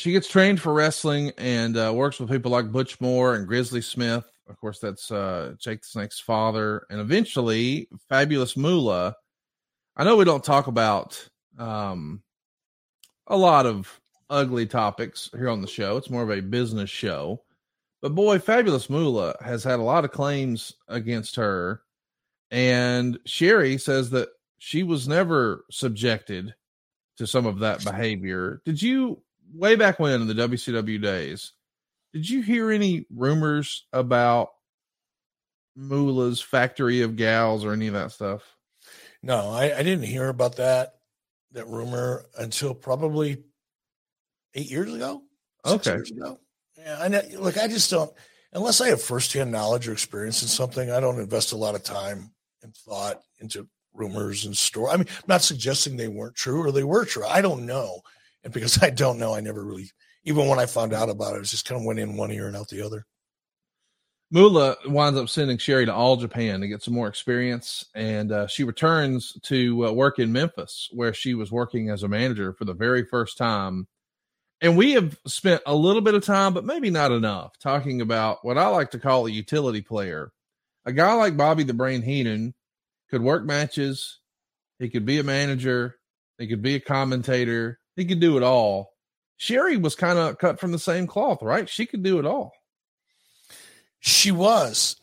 she gets trained for wrestling and uh, works with people like Butch Moore and Grizzly Smith. Of course, that's uh, Jake the Snake's father, and eventually Fabulous Moolah. I know we don't talk about um, a lot of ugly topics here on the show. It's more of a business show. But boy, Fabulous Moolah has had a lot of claims against her. And Sherri says that she was never subjected to some of that behavior. Did you way back when in the WCW days, did you hear any rumors about Moolah's factory of gals or any of that stuff? No, I, I didn't hear about that that rumor until probably eight years ago. Okay. Years ago. Yeah, I know. Look, I just don't unless I have firsthand knowledge or experience in something. I don't invest a lot of time and thought into rumors and story. I mean, I'm not suggesting they weren't true or they were true. I don't know. And because I don't know, I never really, even when I found out about it, it just kind of went in one ear and out the other. Moolah winds up sending Sherri to All Japan to get some more experience, and uh, she returns to uh, work in Memphis, where she was working as a manager for the very first time. And we have spent a little bit of time, but maybe not enough, talking about what I like to call a utility player. A guy like Bobby the Brain Heenan could work matches, he could be a manager, he could be a commentator, he could do it all. Sherri was kind of cut from the same cloth, right? She could do it all. She was.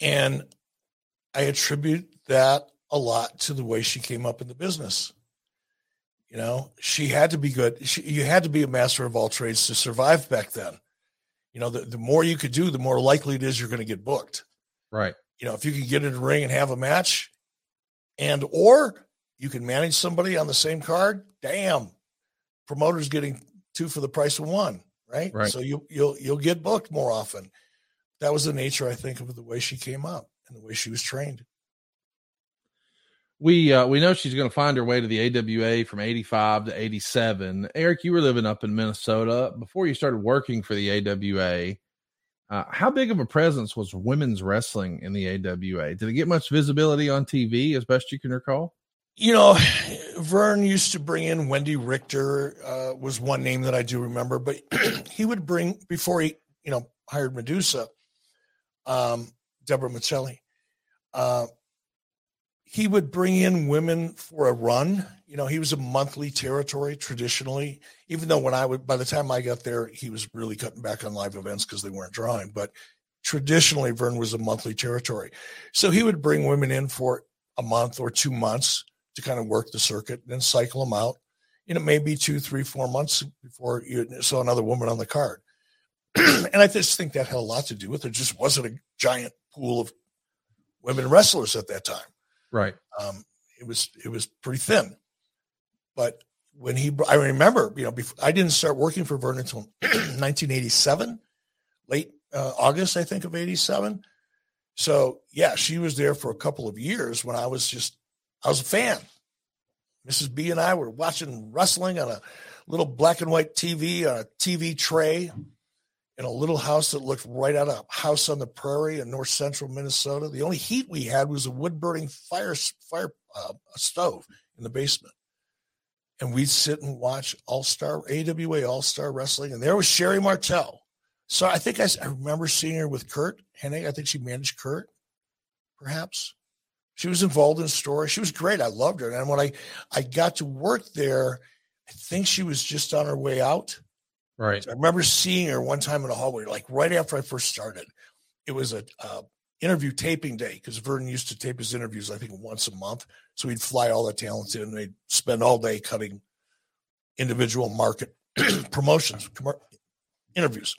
And I attribute that a lot to the way she came up in the business. You know, she had to be good. She, you had to be a master of all trades to survive back then. You know, the, the more you could do, the more likely it is you're going to get booked. Right. You know, if you can get in the ring and have a match and or you can manage somebody on the same card, damn, promoters getting two for the price of one, right? Right. So you you'll you'll get booked more often. That was the nature, I think, of the way she came up and the way she was trained. We uh, we know she's going to find her way to the AWA from 85 to 87. Eric, you were living up in Minnesota before you started working for the AWA. Uh, how big of a presence was women's wrestling in the AWA? Did it get much visibility on TV, as best you can recall? You know, Verne used to bring in Wendi Richter uh, was one name that I do remember, but he would bring before he, you know, hired Medusa, um, Deborah Miceli. Uh, he would bring in women for a run. You know, he was a monthly territory traditionally, even though when I would, by the time I got there, he was really cutting back on live events because they weren't drawing. But traditionally, Verne was a monthly territory. So he would bring women in for a month or two months to kind of work the circuit and then cycle them out. You know, maybe two, three, four months before you saw another woman on the card. and I just think that had a lot to do with it. Just wasn't a giant pool of women wrestlers at that time. Right. Um, it was it was pretty thin. But when he, I remember, you know, before, I didn't start working for Vernon until 1987, late uh, August, I think, of 87. So yeah, she was there for a couple of years when I was just I was a fan. Mrs. B and I were watching wrestling on a little black and white TV on a TV tray in a little house that looked right out of house on the prairie in north central Minnesota. The only heat we had was a wood burning fire fire uh, stove in the basement. And we'd sit and watch All Star AWA All Star Wrestling, and there was Sherri Martel. So I think I, I remember seeing her with Curt Hennig. I think she managed Curt, perhaps. She was involved in story. She was great. I loved her. And when I, I got to work there, I think she was just on her way out. Right. So I remember seeing her one time in the hallway, like right after I first started. It was a uh, interview taping day because Vernon used to tape his interviews, I think, once a month. So he'd fly all the talents in and they'd spend all day cutting individual market promotions, com- interviews.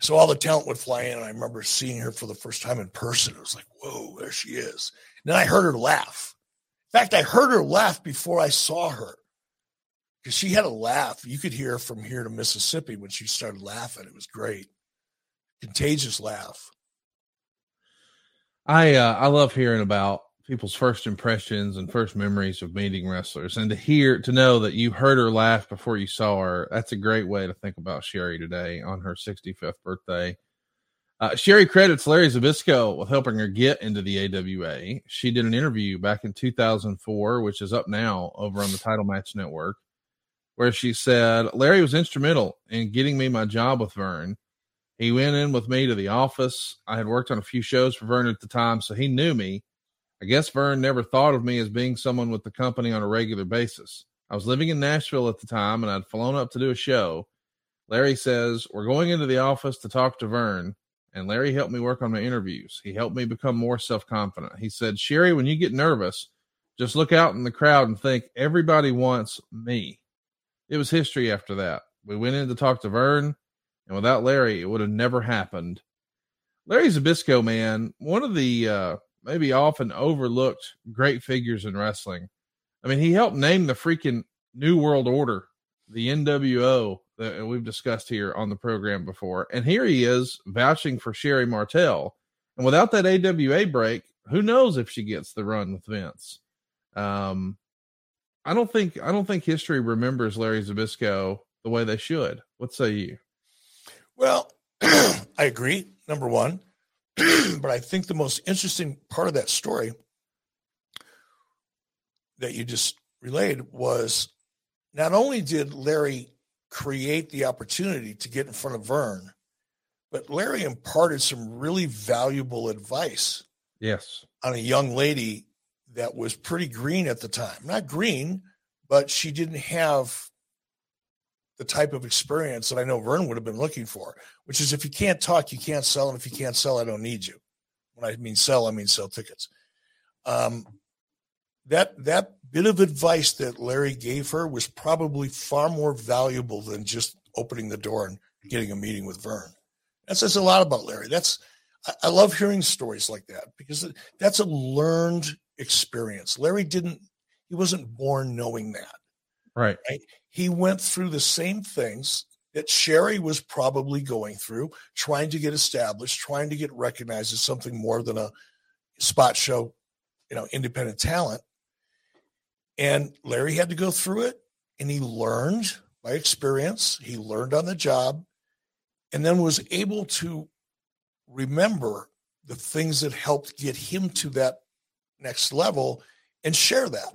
So all the talent would fly in, and I remember seeing her for the first time in person. It was like, whoa, there she is. Then I heard her laugh. In fact, I heard her laugh before I saw her because she had a laugh. You could hear from here to Mississippi when she started laughing. It was great, contagious laugh. I uh, I love hearing about people's first impressions and first memories of meeting wrestlers, and to hear to know that you heard her laugh before you saw her. That's a great way to think about Sherri today on her 65th birthday. Uh, Sherri credits Larry Zbyszko with helping her get into the AWA. She did an interview back in 2004, which is up now over on the Title Match Network, where she said Larry was instrumental in getting me my job with Verne. He went in with me to the office. I had worked on a few shows for Verne at the time, so he knew me. I guess Verne never thought of me as being someone with the company on a regular basis. I was living in Nashville at the time and I'd flown up to do a show. Larry says, We're going into the office to talk to Verne. And Larry helped me work on my interviews. He helped me become more self confident. He said, Sherri, when you get nervous, just look out in the crowd and think, everybody wants me. It was history after that. We went in to talk to Verne, and without Larry, it would have never happened. Larry Zbyszko, man, one of the uh, maybe often overlooked great figures in wrestling. I mean, he helped name the freaking New World Order, the NWO, that we've discussed here on the program before. And here he is vouching for Sherri Martel. And without that AWA break, who knows if she gets the run with Vince? Um, I don't think I don't think history remembers Larry Zbyszko the way they should. What say you? Well, I agree. Number one, but I think the most interesting part of that story that you just relayed was not only did Larry create the opportunity to get in front of Verne. But Larry imparted some really valuable advice. Yes. On a young lady that was pretty green at the time. Not green, but she didn't have the type of experience that I know Verne would have been looking for, which is if you can't talk, you can't sell. And if you can't sell, I don't need you. When I mean sell, I mean sell tickets. Um, that that bit of advice that Larry gave her was probably far more valuable than just opening the door and getting a meeting with Verne. That says a lot about Larry. That's I love hearing stories like that because that's a learned experience. Larry didn't he wasn't born knowing that. Right. right. He went through the same things that Sherri was probably going through, trying to get established, trying to get recognized as something more than a spot show, you know, independent talent. And Larry had to go through it and he learned by experience, he learned on the job, and then was able to remember the things that helped get him to that next level and share that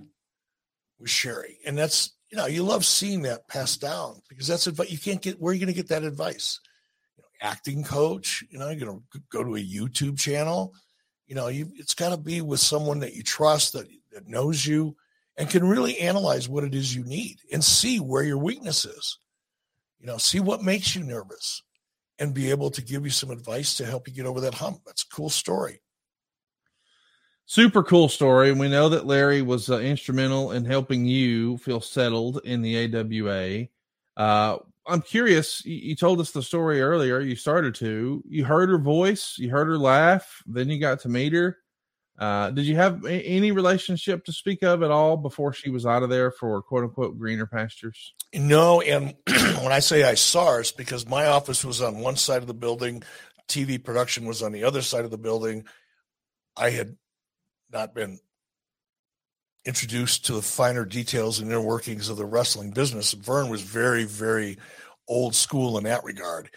with Sherri. And that's, you know, you love seeing that passed down because that's advice. You can't get, where are you going to get that advice? You know, acting coach, you know, you're going to go to a YouTube channel. You know, you, it's got to be with someone that you trust, that, that knows you, and can really analyze what it is you need and see where your weakness is. You know, see what makes you nervous and be able to give you some advice to help you get over that hump. That's a cool story. Super cool story. We know that Larry was uh, instrumental in helping you feel settled in the AWA. Uh, I'm curious. You, you, told us the story earlier. You started to. You heard her voice. You heard her laugh. Then you got to meet her. Uh, did you have a- any relationship to speak of at all before she was out of there for quote unquote greener pastures? No. And when I say I saw her, it's because my office was on one side of the building, TV production was on the other side of the building. I had not been introduced to the finer details and inner workings of the wrestling business. Verne was very, very old school in that regard.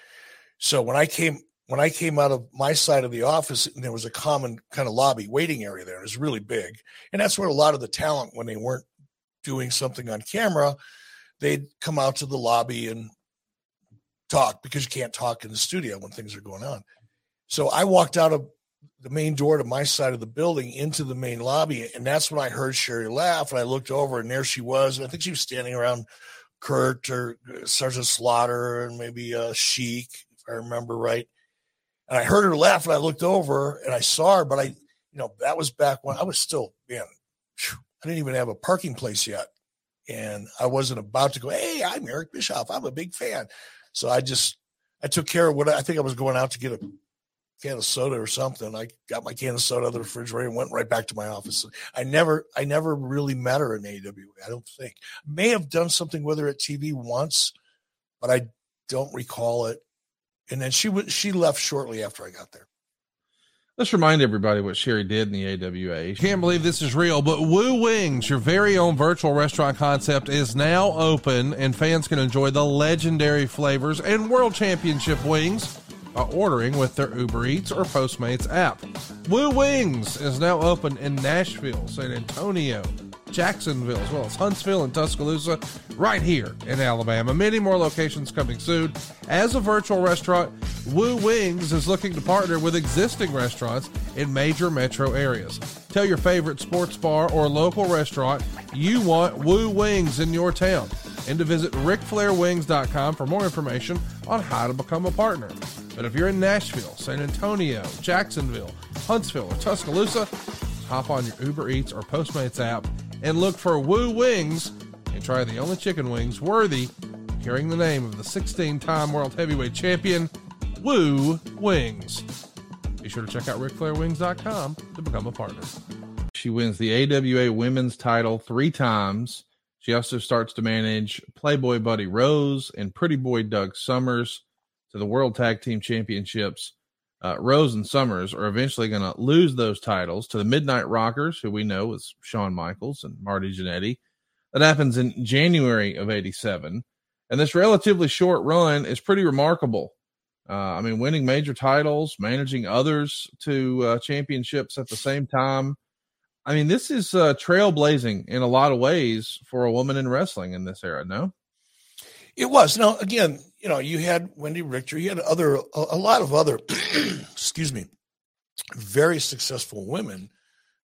So when I came when I came out of my side of the office, and there was a common kind of lobby waiting area there. It was really big. And that's where a lot of the talent, when they weren't doing something on camera, they'd come out to the lobby and talk because you can't talk in the studio when things are going on. So I walked out of the main door to my side of the building into the main lobby. And that's when I heard Sherri laugh. And I looked over and there she was. And I think she was standing around Curt or Sergeant Slaughter and maybe uh, Sheik, if I remember right. And I heard her laugh and I looked over and I saw her, but I, you know, that was back when I was still, man, I didn't even have a parking place yet. And I wasn't about to go, hey, I'm Eric Bischoff. I'm a big fan. So I just, I took care of what I think I was going out to get a can of soda or something. I got my can of soda out of the refrigerator and went right back to my office. I never, I never really met her in AWA. I don't think. May have done something with her at TV once, but I don't recall it. And then she was she left shortly after I got there. Let's remind everybody what Sherri did in the AWA. Can't believe this is real, but Woo Wings, your very own virtual restaurant concept, is now open, and fans can enjoy the legendary flavors and world championship wings by ordering with their Uber Eats or Postmates app. Woo Wings is now open in Nashville, San Antonio, Jacksonville, as well as Huntsville and Tuscaloosa, right here in Alabama. Many more locations coming soon. As a virtual restaurant, Woo Wings is looking to partner with existing restaurants in major metro areas. Tell your favorite sports bar or local restaurant you want Woo Wings in your town and to visit rickflairwings.com for more information on how to become a partner. But if you're in Nashville, San Antonio, Jacksonville, Huntsville, or Tuscaloosa, hop on your Uber Eats or Postmates app and look for Woo Wings and try the only chicken wings worthy hearing the name of the 16 time world heavyweight champion, Woo Wings. Be sure to check out RickFlairWings.com to become a partner. She wins the AWA women's title three times. She also starts to manage Playboy Buddy Rose and Pretty Boy Doug Summers to the World Tag Team Championships. Uh, Rose and Summers are eventually going to lose those titles to the Midnight Rockers, who we know is Shawn Michaels and Marty Jannetty. That happens in January of 87. And this relatively short run is pretty remarkable. Uh, I mean, winning major titles, managing others to uh, championships at the same time. I mean, this is uh, trailblazing in a lot of ways for a woman in wrestling in this era, no? It was. Now, again, you know, you had Wendi Richter, you had other, a, a lot of other, excuse me, very successful women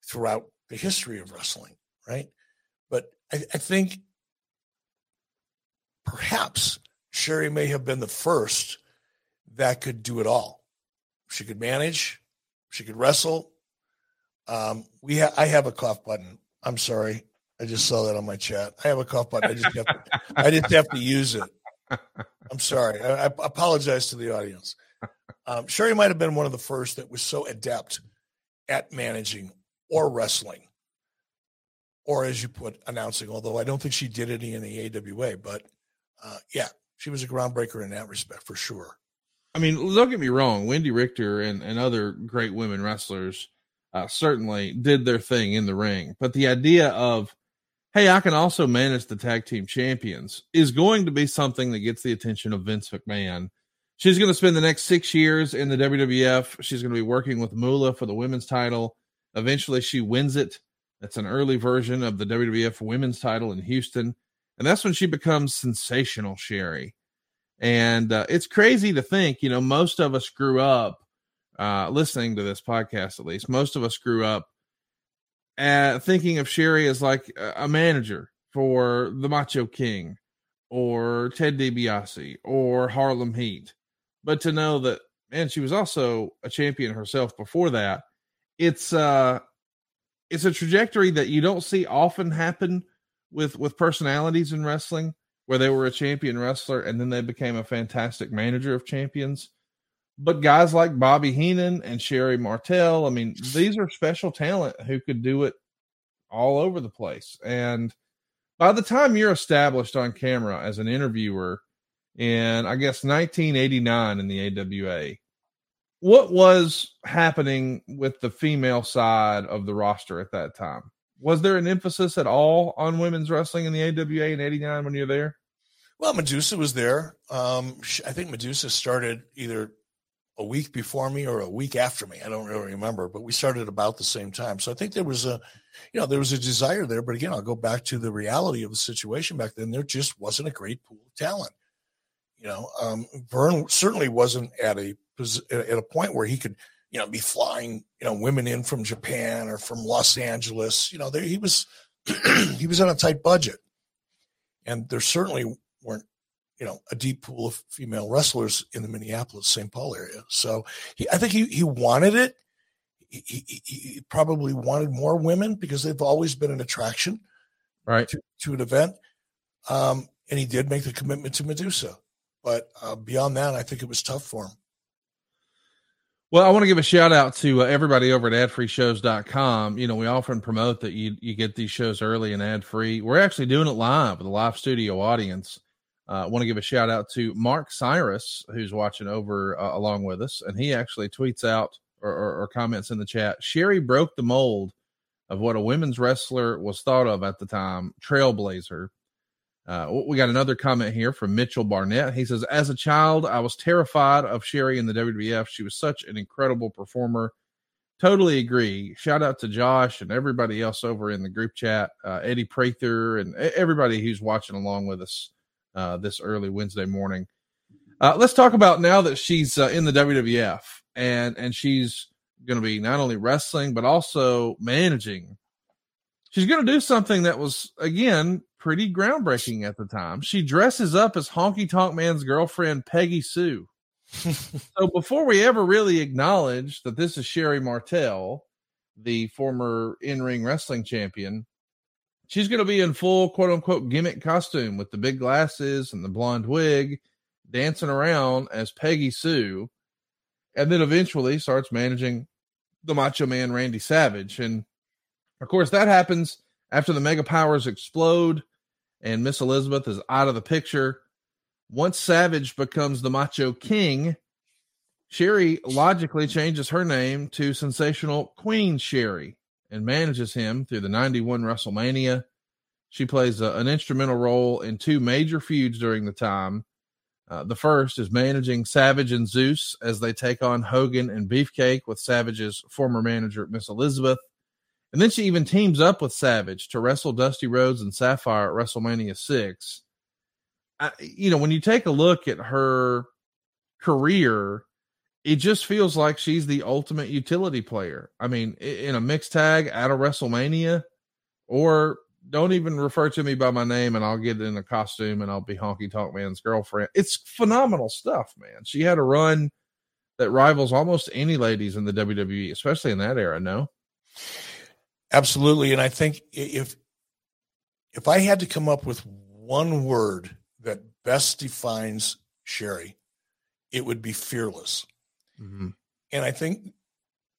throughout the history of wrestling, right? But I, I think perhaps Sherri may have been the first that could do it all. She could manage, she could wrestle. Um, we ha- I have a cough button. I'm sorry. I just saw that on my chat. I have a cough button. I just have to, I didn't have to use it. I'm sorry. I, I apologize to the audience. Um, Sherri might have been one of the first that was so adept at managing or wrestling, or as you put, announcing. Although I don't think she did any in the AWA, but uh, yeah, she was a groundbreaker in that respect for sure. I mean, don't get me wrong. Wendi Richter and, and other great women wrestlers uh, certainly did their thing in the ring, but the idea of hey, I can also manage the tag team champions is going to be something that gets the attention of Vince McMahon. She's going to spend the next six years in the WWF. She's going to be working with Moolah for the women's title. Eventually, she wins it. That's an early version of the WWF women's title in Houston. And that's when she becomes sensational Sherri. And uh, it's crazy to think, you know, most of us grew up uh, listening to this podcast, at least, most of us grew up at thinking of Sherri as like a manager for the Macho King or Ted DiBiase or Harlem Heat. But to know that, man, she was also a champion herself before that, it's uh it's a trajectory that you don't see often happen with with personalities in wrestling where they were a champion wrestler and then they became a fantastic manager of champions. But guys like Bobby Heenan and Sherri Martel, I mean, these are special talent who could do it all over the place. And by the time you're established on camera as an interviewer in, I guess, 1989 in the AWA, what was happening with the female side of the roster at that time? Was there an emphasis at all on women's wrestling in the AWA in 89 when you're there? Well, Medusa was there. Um, I think Medusa started either a week before me or a week after me. I don't really remember, but we started about the same time. So I think there was a, you know, there was a desire there. But again, I'll go back to the reality of the situation back then. There just wasn't a great pool of talent. You know, um, Verne certainly wasn't at a at a point where he could, you know, be flying, you know, women in from Japan or from Los Angeles. You know, there he was, he was on a tight budget, and there certainly weren't you know a deep pool of female wrestlers in the Minneapolis St. Paul area. So he, I think he he wanted it. He, he, he, probably wanted more women because they've always been an attraction, right, to, to an event. Um, and he did make the commitment to Medusa, but uh, beyond that, I think it was tough for him. Well, I want to give a shout out to uh, everybody over at adfreeshows.com. You know, we often promote that you you get these shows early and ad free. We're actually doing it live with a live studio audience. I uh, want to give a shout out to Mark Cyrus, who's watching over uh, along with us, and he actually tweets out or, or, or comments in the chat. Sherri broke the mold of what a women's wrestler was thought of at the time, trailblazer. Uh, we got another comment here from Mitchell Barnett. He says, As a child, I was terrified of Sherri in the WWF. She was such an incredible performer. Totally agree. Shout out to Josh and everybody else over in the group chat, uh, Eddie Prather, and everybody who's watching along with us uh, this early Wednesday morning. Uh, let's talk about now that she's uh, in the WWF and and she's going to be not only wrestling but also managing. She's going to do something that was again pretty groundbreaking at the time. She dresses up as Honky Tonk Man's girlfriend, Peggy Sue. so before we ever really acknowledge that this is Sherri Martel, the former in ring wrestling champion, she's going to be in full quote unquote gimmick costume with the big glasses and the blonde wig, dancing around as Peggy Sue, and then eventually starts managing the Macho Man Randy Savage. And of course, that happens after the mega powers explode and Miss Elizabeth is out of the picture. Once Savage becomes the Macho King, Sherri logically changes her name to Sensational Queen Sherri and manages him through the 91 WrestleMania. She plays a, an instrumental role in two major feuds during the time. Uh, the first is managing Savage and Zeus as they take on Hogan and Beefcake with Savage's former manager, Miss Elizabeth. And then she even teams up with Savage to wrestle Dusty Rhodes and Sapphire at WrestleMania 6. I, you know, when you take a look at her career, it just feels like she's the ultimate utility player. I mean, in a mixed tag at a WrestleMania, or don't even refer to me by my name and I'll get in a costume and I'll be Honky Tonk Man's girlfriend. It's phenomenal stuff, man. She had a run that rivals almost any ladies in the WWE, especially in that era, no? Absolutely. And I think if if I had to come up with one word that best defines Sherri, it would be fearless. Mm-hmm. And I think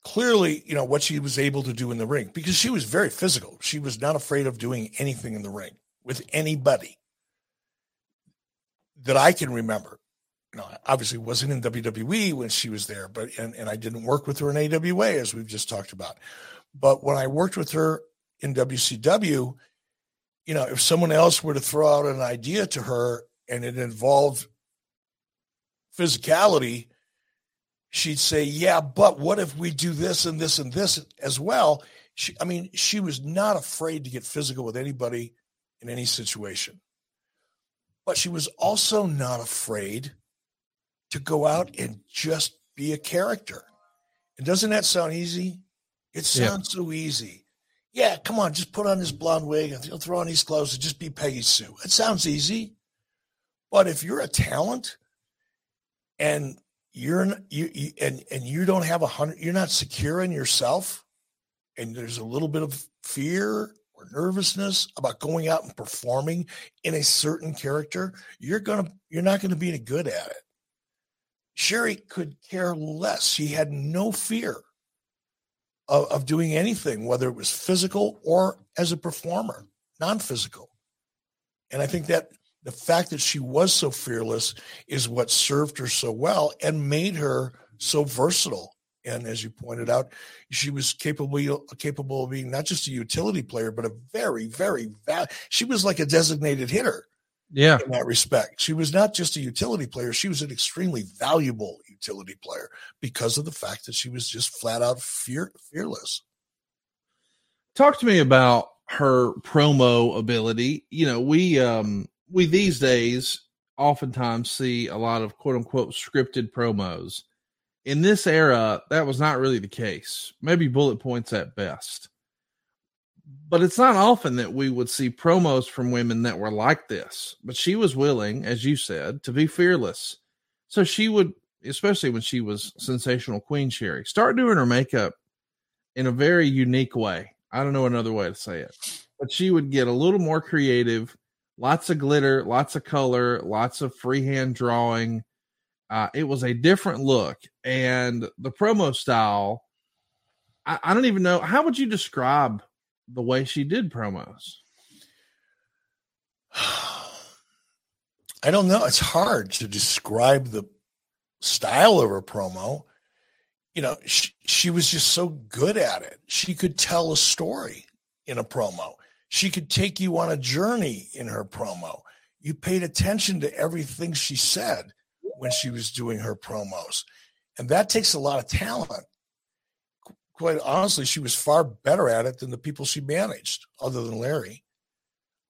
clearly, you know, what she was able to do in the ring, because she was very physical. She was not afraid of doing anything in the ring with anybody that I can remember. You know, obviously wasn't in WWE when she was there, but and, and I didn't work with her in AWA as we've just talked about. But when I worked with her in WCW, you know, if someone else were to throw out an idea to her and it involved physicality, she'd say, "Yeah, but what if we do this and this and this as well?" She, I mean, she was not afraid to get physical with anybody in any situation, but she was also not afraid to go out and just be a character. And doesn't that sound easy? It sounds yeah. so easy. Yeah, come on, just put on this blonde wig and throw on these clothes and just be Peggy Sue. It sounds easy. But if you're a talent and you're you, you and and you don't have a hundred you're not secure in yourself and there's a little bit of fear or nervousness about going out and performing in a certain character you're gonna you're not gonna be any good at it. Sherri could care less. She had no fear of, of doing anything whether it was physical or as a performer non-physical. And i think that the fact that she was so fearless is what served her so well and made her so versatile. And as you pointed out, she was capable capable of being not just a utility player, but a very, very val- she was like a designated hitter. Yeah, in that respect, she was not just a utility player; she was an extremely valuable utility player because of the fact that she was just flat out fear fearless. Talk to me about her promo ability. You know, we um we these days oftentimes see a lot of quote unquote scripted promos. In this era, that was not really the case. Maybe bullet points at best. But it's not often that we would see promos from women that were like this. But she was willing, as you said, to be fearless. So she would, especially when she was sensational Queen Sherri, start doing her makeup in a very unique way. I don't know another way to say it. But she would get a little more creative lots of glitter, lots of color, lots of freehand drawing. Uh, it was a different look, and the promo style. I, I don't even know how would you describe the way she did promos. I don't know. It's hard to describe the style of her promo. You know, she, she was just so good at it. She could tell a story in a promo. She could take you on a journey in her promo. You paid attention to everything she said when she was doing her promos. And that takes a lot of talent. Quite honestly, she was far better at it than the people she managed, other than Larry.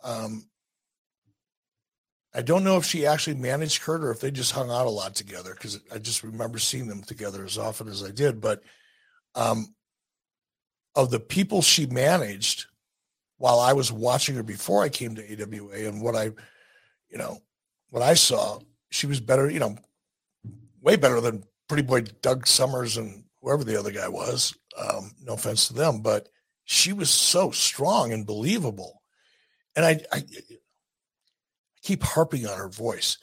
Um, I don't know if she actually managed Curt or if they just hung out a lot together because I just remember seeing them together as often as I did. But um, of the people she managed while I was watching her before I came to AWA and what I, you know, what I saw, she was better, you know, way better than Pretty Boy Doug Summers and whoever the other guy was. Um, no offense to them, but she was so strong and believable. And I, I keep harping on her voice,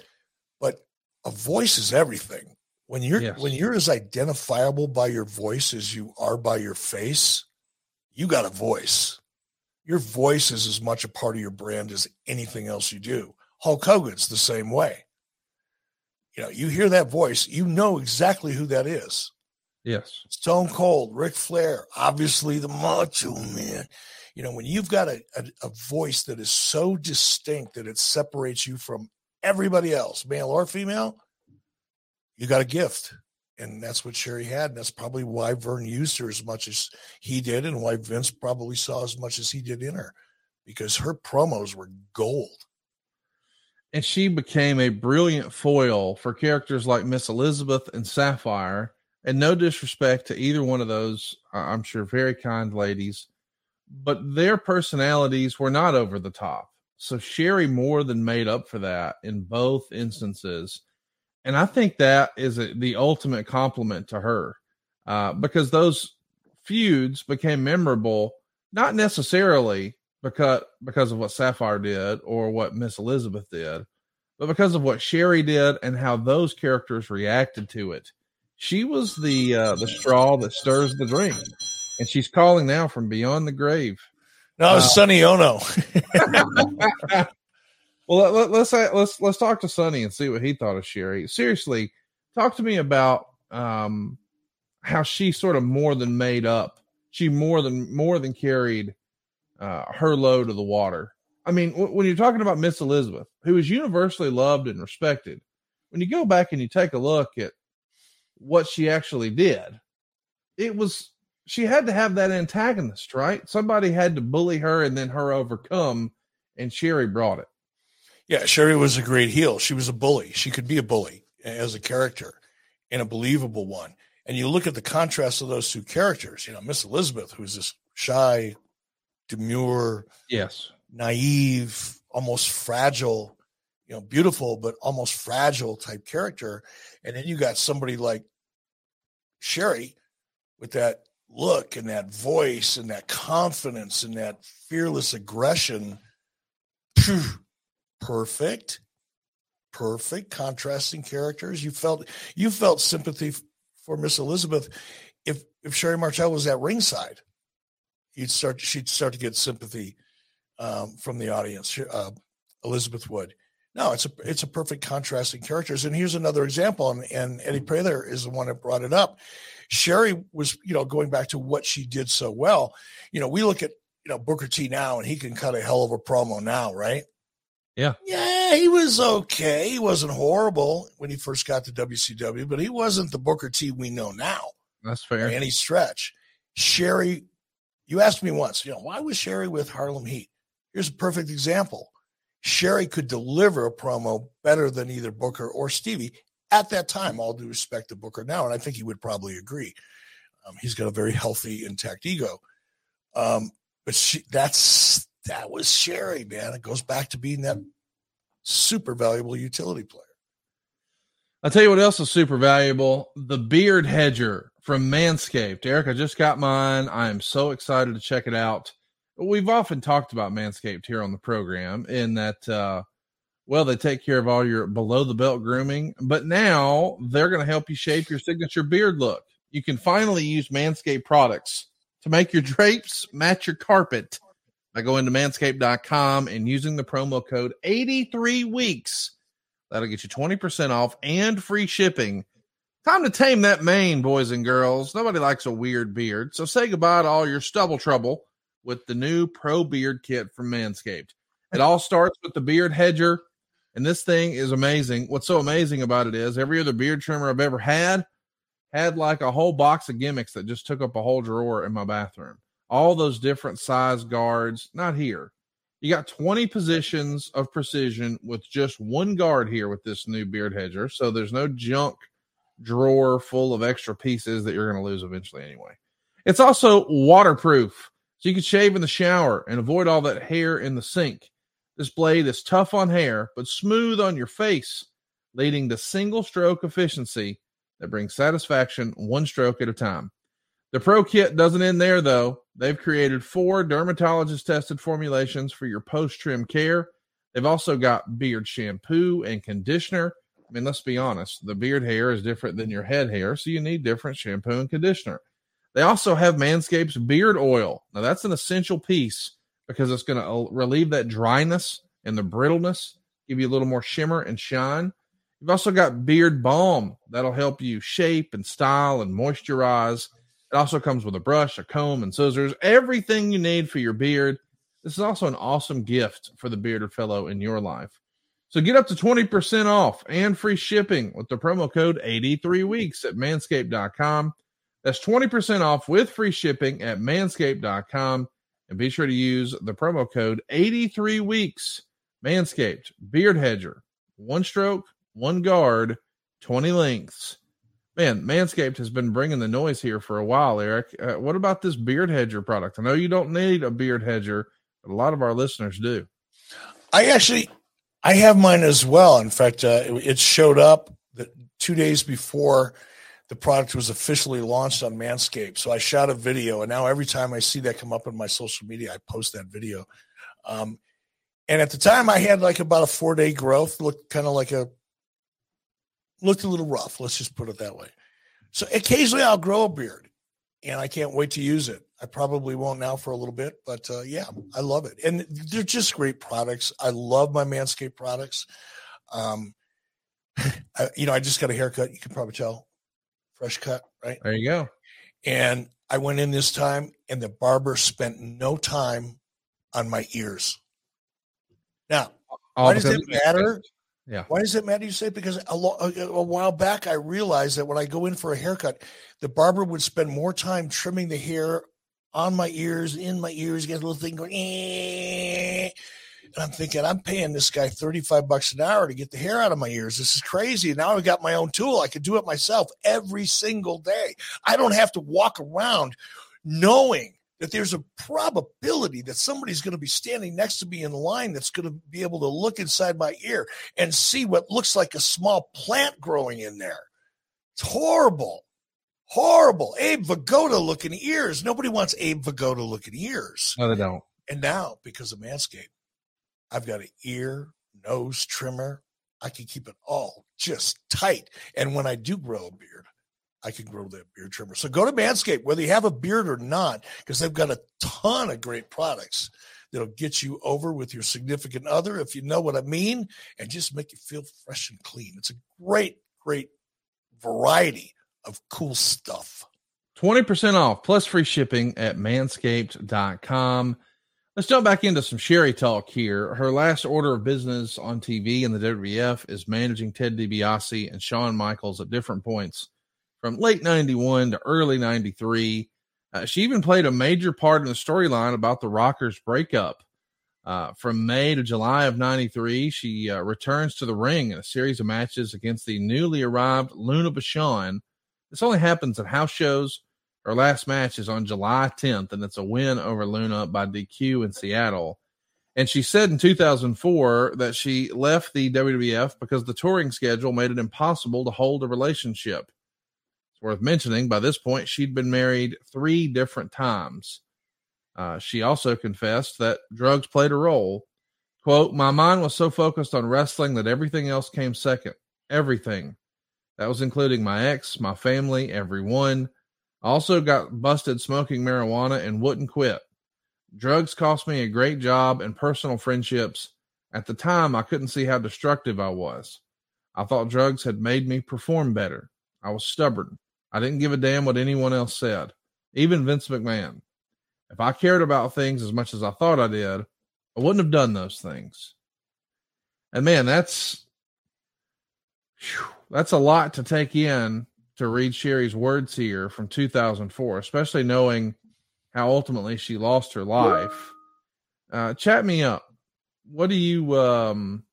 but a voice is everything. When you're Yes. when you're as identifiable by your voice as you are by your face, you got a voice. Your voice is as much a part of your brand as anything else you do. Hulk Hogan's the same way. You know, you hear that voice, you know exactly who that is. Yes. Stone Cold, Ric Flair, obviously the Macho Man. You know, when you've got a, a, a voice that is so distinct that it separates you from everybody else, male or female, you got a gift. And that's what Sherri had. And that's probably why Verne used her as much as he did, and why Vince probably saw as much as he did in her, because her promos were gold. and she became a brilliant foil for characters like Miss Elizabeth and Sapphire. And no disrespect to either one of those, I'm sure, very kind ladies, but their personalities were not over the top. So Sherri more than made up for that in both instances. And I think that is a, the ultimate compliment to her uh, because those feuds became memorable, not necessarily because because of what Sapphire did or what Miss Elizabeth did, but because of what Sherri did and how those characters reacted to it. She was the uh, the straw that stirs the drink, and she's calling now from beyond the grave. No, Uh, Sonny Onoo. well, let, us let's let's let's talk to Sonny and see what he thought of Sherri. Seriously, talk to me about um how she sort of more than made up. She more than more than carried uh, her load of the water. I mean, w- when you're talking about Miss Elizabeth, who is universally loved and respected, when you go back and you take a look at what she actually did, it was she had to have that antagonist, right? Somebody had to bully her and then her overcome, and Sherri brought it. Yeah, Sherri was a great heel. She was a bully. She could be a bully as a character and a believable one. And you look at the contrast of those two characters, you know, Miss Elizabeth, who's this shy, demure, Yes. naive, almost fragile, you know, beautiful, but almost fragile type character. And then you got somebody like Sherri with that look and that voice and that confidence and that fearless aggression. Phew, perfect. Perfect contrasting characters. You felt you felt sympathy for Miss Elizabeth. If if Sherri Martel was at ringside, you'd start she'd start to get sympathy um, from the audience. Uh, Elizabeth would. No, it's a it's a perfect contrasting characters. And here's another example, and, and Eddie Prather is the one that brought it up. Sherri was, you know, going back to what she did so well. You know, we look at you know Booker T now, and he can cut a hell of a promo now, right? Yeah. Yeah, he was okay. He wasn't horrible when he first got to WCW, but he wasn't the Booker T we know now That's fair. any stretch. Sherri, you asked me once, you know, why was Sherri with Harlem Heat? Here's a perfect example. Sherri could deliver a promo better than either Booker or Stevie at that time. All due respect to Booker now, and I think he would probably agree. Um, he's got a very healthy, intact ego. Um, but she, that's that was Sherri, man. It goes back to being that super valuable utility player. I'll tell you what else is super valuable the beard hedger from Manscaped. Eric, I just got mine. I am so excited to check it out. We've often talked about Manscaped here on the program in that uh, Well, they take care of all your below the belt grooming, but now they're going to help you shape your signature beard look. You can finally use Manscaped products to make your drapes match your carpet by going to manscaped.com and using the promo code 83 weeks. That'll get you 20% off and free shipping. Time to tame that mane, boys and girls. Nobody likes a weird beard. So say goodbye to all your stubble trouble with the new Pro Beard Kit from Manscaped. It all starts with the Beard Hedger and this thing is amazing. What's so amazing about it is every other beard trimmer I've ever had had like a whole box of gimmicks that just took up a whole drawer in my bathroom. All those different size guards, not here. You got 20 positions of precision with just one guard here with this new beard hedger. So there's no junk drawer full of extra pieces that you're going to lose eventually anyway. It's also waterproof. So you can shave in the shower and avoid all that hair in the sink. This blade is tough on hair, but smooth on your face, leading to single stroke efficiency that brings satisfaction one stroke at a time. The Pro Kit doesn't end there, though. They've created four dermatologist tested formulations for your post trim care. They've also got beard shampoo and conditioner. I mean, let's be honest, the beard hair is different than your head hair, so you need different shampoo and conditioner. They also have Manscaped's beard oil. Now, that's an essential piece because it's going to uh, relieve that dryness and the brittleness, give you a little more shimmer and shine. You've also got beard balm that'll help you shape and style and moisturize. It also comes with a brush, a comb, and scissors, everything you need for your beard. This is also an awesome gift for the bearded fellow in your life. So get up to 20% off and free shipping with the promo code 83 weeks at manscaped.com. That's 20% off with free shipping at manscaped.com. And be sure to use the promo code 83 weeks. Manscaped, Beard Hedger, one stroke, one guard, 20 lengths. Man, Manscaped has been bringing the noise here for a while, Eric. Uh, what about this beard hedger product? I know you don't need a beard hedger, but a lot of our listeners do. I actually, I have mine as well. In fact, uh, it, it showed up the, two days before the product was officially launched on Manscaped. So I shot a video, and now every time I see that come up in my social media, I post that video. Um, and at the time, I had like about a four day growth, looked kind of like a looked a little rough. Let's just put it that way. So occasionally, I'll grow a beard, and I can't wait to use it. I probably won't now for a little bit, but uh, yeah, I love it, and they're just great products. I love my Manscaped products. Um, I, you know, I just got a haircut. You can probably tell fresh cut, right? There you go. And I went in this time, and the barber spent no time on my ears. Now, All why does it matter? Yeah. Why does it matter? You say because a, lo- a while back I realized that when I go in for a haircut, the barber would spend more time trimming the hair on my ears, in my ears, get a little thing going. "Eh." And I'm thinking, I'm paying this guy 35 bucks an hour to get the hair out of my ears. This is crazy. Now I've got my own tool. I can do it myself every single day. I don't have to walk around knowing that there's a probability that somebody's going to be standing next to me in line that's going to be able to look inside my ear and see what looks like a small plant growing in there. It's horrible. Horrible. Abe Vigoda looking ears. Nobody wants Abe Vigoda looking ears. No, they don't. And now, because of Manscaped, I've got an ear, nose trimmer. I can keep it all just tight. And when I do grow a beard, I can grow that beard trimmer. So go to Manscaped, whether you have a beard or not, because they've got a ton of great products that'll get you over with your significant other, if you know what I mean, and just make you feel fresh and clean. It's a great, great variety of cool stuff. 20% off plus free shipping at manscaped.com. Let's jump back into some Sherri talk here. Her last order of business on TV in the WWF is managing Ted DiBiase and Shawn Michaels at different points from late 91 to early 93. Uh, she even played a major part in the storyline about the Rockers breakup. Uh, from May to July of 93, she uh, returns to the ring in a series of matches against the newly arrived Luna Vachon. This only happens at house shows. Her last match is on July 10th, and it's a win over Luna by DQ in Seattle. And she said in 2004 that she left the WWF because the touring schedule made it impossible to hold a relationship. It's worth mentioning by this point, she'd been married three different times. Uh, she also confessed that drugs played a role. Quote, my mind was so focused on wrestling that everything else came second. Everything. That was including my ex, my family, everyone. I also got busted smoking marijuana and wouldn't quit. Drugs cost me a great job and personal friendships. At the time, I couldn't see how destructive I was. I thought drugs had made me perform better. I was stubborn. I didn't give a damn what anyone else said, even Vince McMahon. If I cared about things as much as I thought I did, I wouldn't have done those things. And man, that's whew, that's a lot to take in to read Sherri's words here from 2004, especially knowing how ultimately she lost her life. Uh, chat me up. What do you um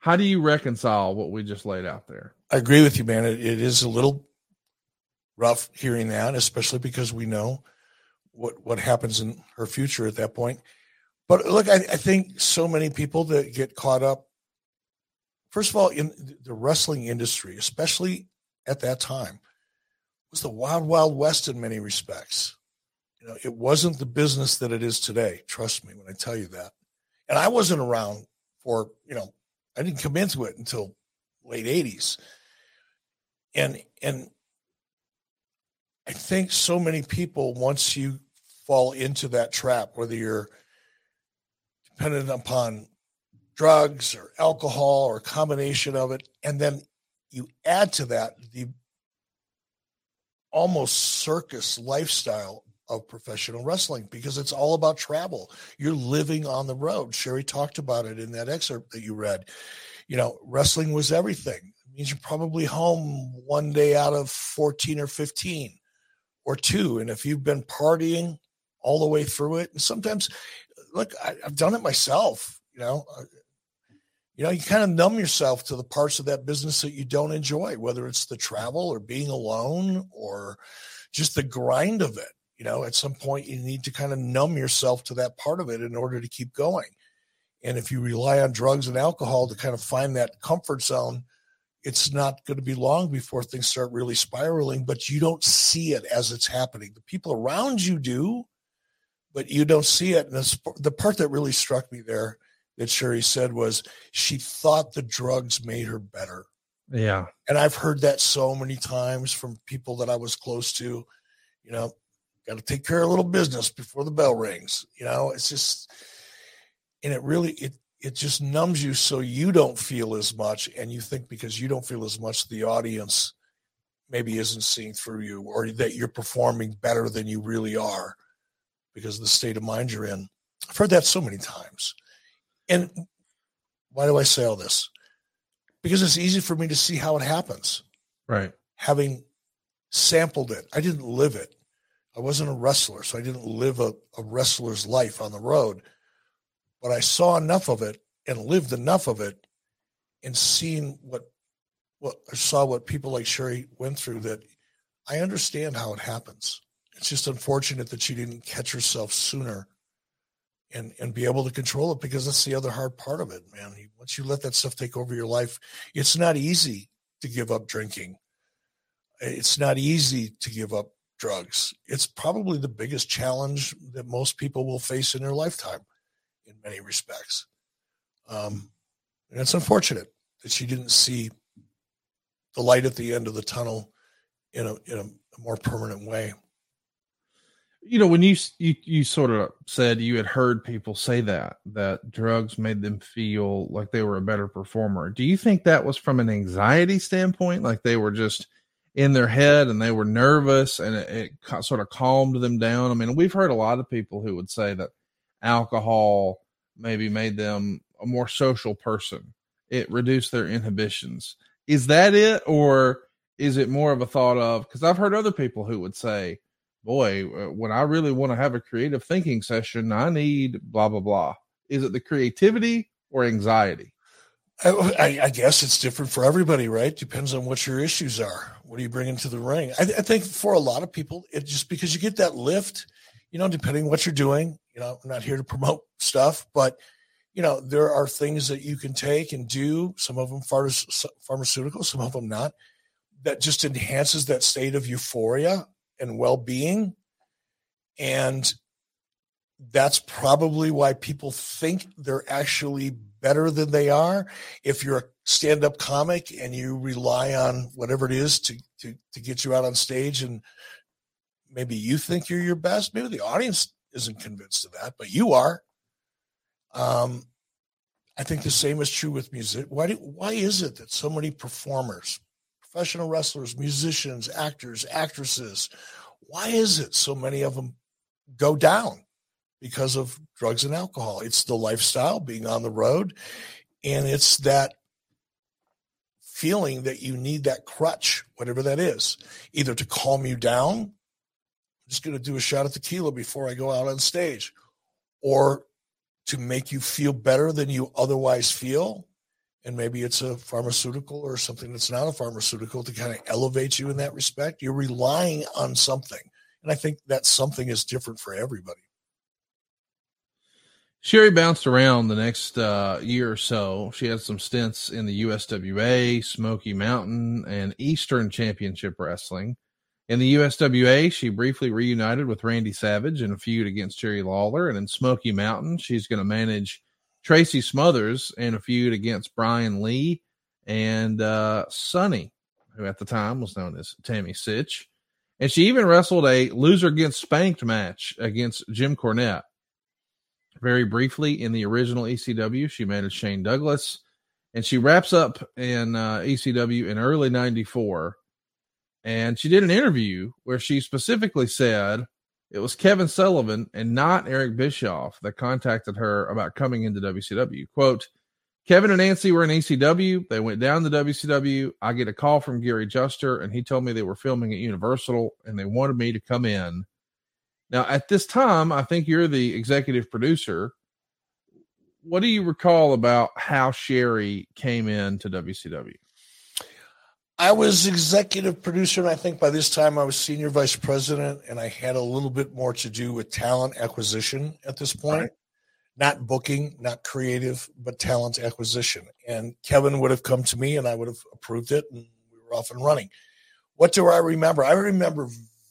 how do you reconcile what we just laid out there? I agree with you, man. It, it is a little rough hearing that, especially because we know what what happens in her future at that point. But look, I, I think so many people that get caught up, first of all, in the wrestling industry, especially at that time, was the wild, wild west in many respects. You know, it wasn't the business that it is today. Trust me when I tell you that. And I wasn't around for, you know, I didn't come into it until late 80s. And and I think so many people once you fall into that trap, whether you're dependent upon drugs or alcohol or a combination of it, and then you add to that the almost circus lifestyle of professional wrestling because it's all about travel. You're living on the road. Sherry talked about it in that excerpt that you read. You know, wrestling was everything. Means you're probably home one day out of 14 or 15 or two. And if you've been partying all the way through it, and sometimes, look, I, have done it myself, you know. Uh, you know, you kind of numb yourself to the parts of that business that you don't enjoy, whether it's the travel or being alone or just the grind of it you know at some point you need to kind of numb yourself to that part of it in order to keep going and if you rely on drugs and alcohol to kind of find that comfort zone it's not going to be long before things start really spiraling but you don't see it as it's happening. The people around you do but you don't see it. And the part that really struck me there that sherri said was she thought the drugs made her better. Yeah. And i've heard that so many times from people that i was close to you know got to take care of a little business before the bell rings. You know, it's just, and it really, it, it just numbs you so you don't feel as much. And you think because you don't feel as much, the audience maybe isn't seeing through you or that you're performing better than you really are because of the state of mind you're in. I've heard that so many times. And why do I say all this? Because it's easy for me to see how it happens. Right. Having sampled it, I didn't live it. I wasn't a wrestler, so I didn't live a, a wrestler's life on the road. But I saw enough of it and lived enough of it and seen what what I saw what people like Sherri went through that I understand how it happens. It's just unfortunate that she didn't catch herself sooner and and be able to control it because that's the other hard part of it, man. Once you let that stuff take over your life, it's not easy to give up drinking. It's not easy to give up drugs. It's probably the biggest challenge that most people will face in their lifetime in many respects. Um, and it's unfortunate that she didn't see the light at the end of the tunnel in a, in a, more permanent way. You know, when you, you you sort of said you had heard people say that that drugs made them feel like they were a better performer. Do you think that was from an anxiety standpoint, like they were just in their head and they were nervous and it, it, sort of calmed them down. I mean, we've heard a lot of people who would say that alcohol maybe made them a more social person. It reduced their inhibitions. Is that it? Or is it more of a thought of, because I've heard other people who would say, boy, uh, when I really want to have a creative thinking session, I need blah, blah, blah. Is it the creativity or anxiety? I, I, guess it's different for everybody, right? Depends on what your issues are. What are you bringing to the ring? I, I think for a lot of people, it just because you get that lift, you know, depending what you're doing. You know, I'm not here to promote stuff, but you know, there are things that you can take and do. Some of them pharmaceutical, some of them not. That just enhances that state of euphoria and well-being, and that's probably why people think they're actually better than they are. If you're a stand-up comic and you rely on whatever it is to to to get you out on stage and maybe you think you're your best, maybe the audience isn't convinced of that, but you are. Um, I think the same is true with music. Why do, why is it that so many performers, professional wrestlers, musicians, actors, actresses, why is it so many of them go down because of drugs and alcohol? It's the lifestyle, being on the road, and it's that feeling that you need that crutch, whatever that is, either to calm you down. Just going to do a shot of tequila before I go out on stage, or to make you feel better than you otherwise feel. And maybe it's a pharmaceutical or something that's not a pharmaceutical to kind of elevate you in that respect. You're relying on something. And I think that something is different for everybody. Sherri bounced around the next uh, year or so. She had some stints in the USWA, Smoky Mountain, and Eastern Championship Wrestling. In the USWA, she briefly reunited with Randy Savage in a feud against Jerry Lawler. And in Smoky Mountain, she's going to manage Tracy Smothers in a feud against Brian Lee and uh, Sunny, who at the time was known as Tammy Sytch. And she even wrestled a loser against spanked match against Jim Cornette. Very briefly in the original ECW, she managed Shane Douglas, and she wraps up in uh, ECW in early '94. And she did an interview where she specifically said it was Kevin Sullivan and not Eric Bischoff that contacted her about coming into WCW. Quote, Kevin and Nancy were in ECW. They went down to WCW. I get a call from Gary Juster, and he told me they were filming at Universal and they wanted me to come in. Now, at this time, I think you're the executive producer. What do you recall about how Sherri came into WCW? I was executive producer, and I think by this time I was senior vice president, and I had a little bit more to do with talent acquisition at this point. Right. Not booking, not creative, but talent acquisition. And Kevin would have come to me, and I would have approved it, and we were off and running. What do I remember? I remember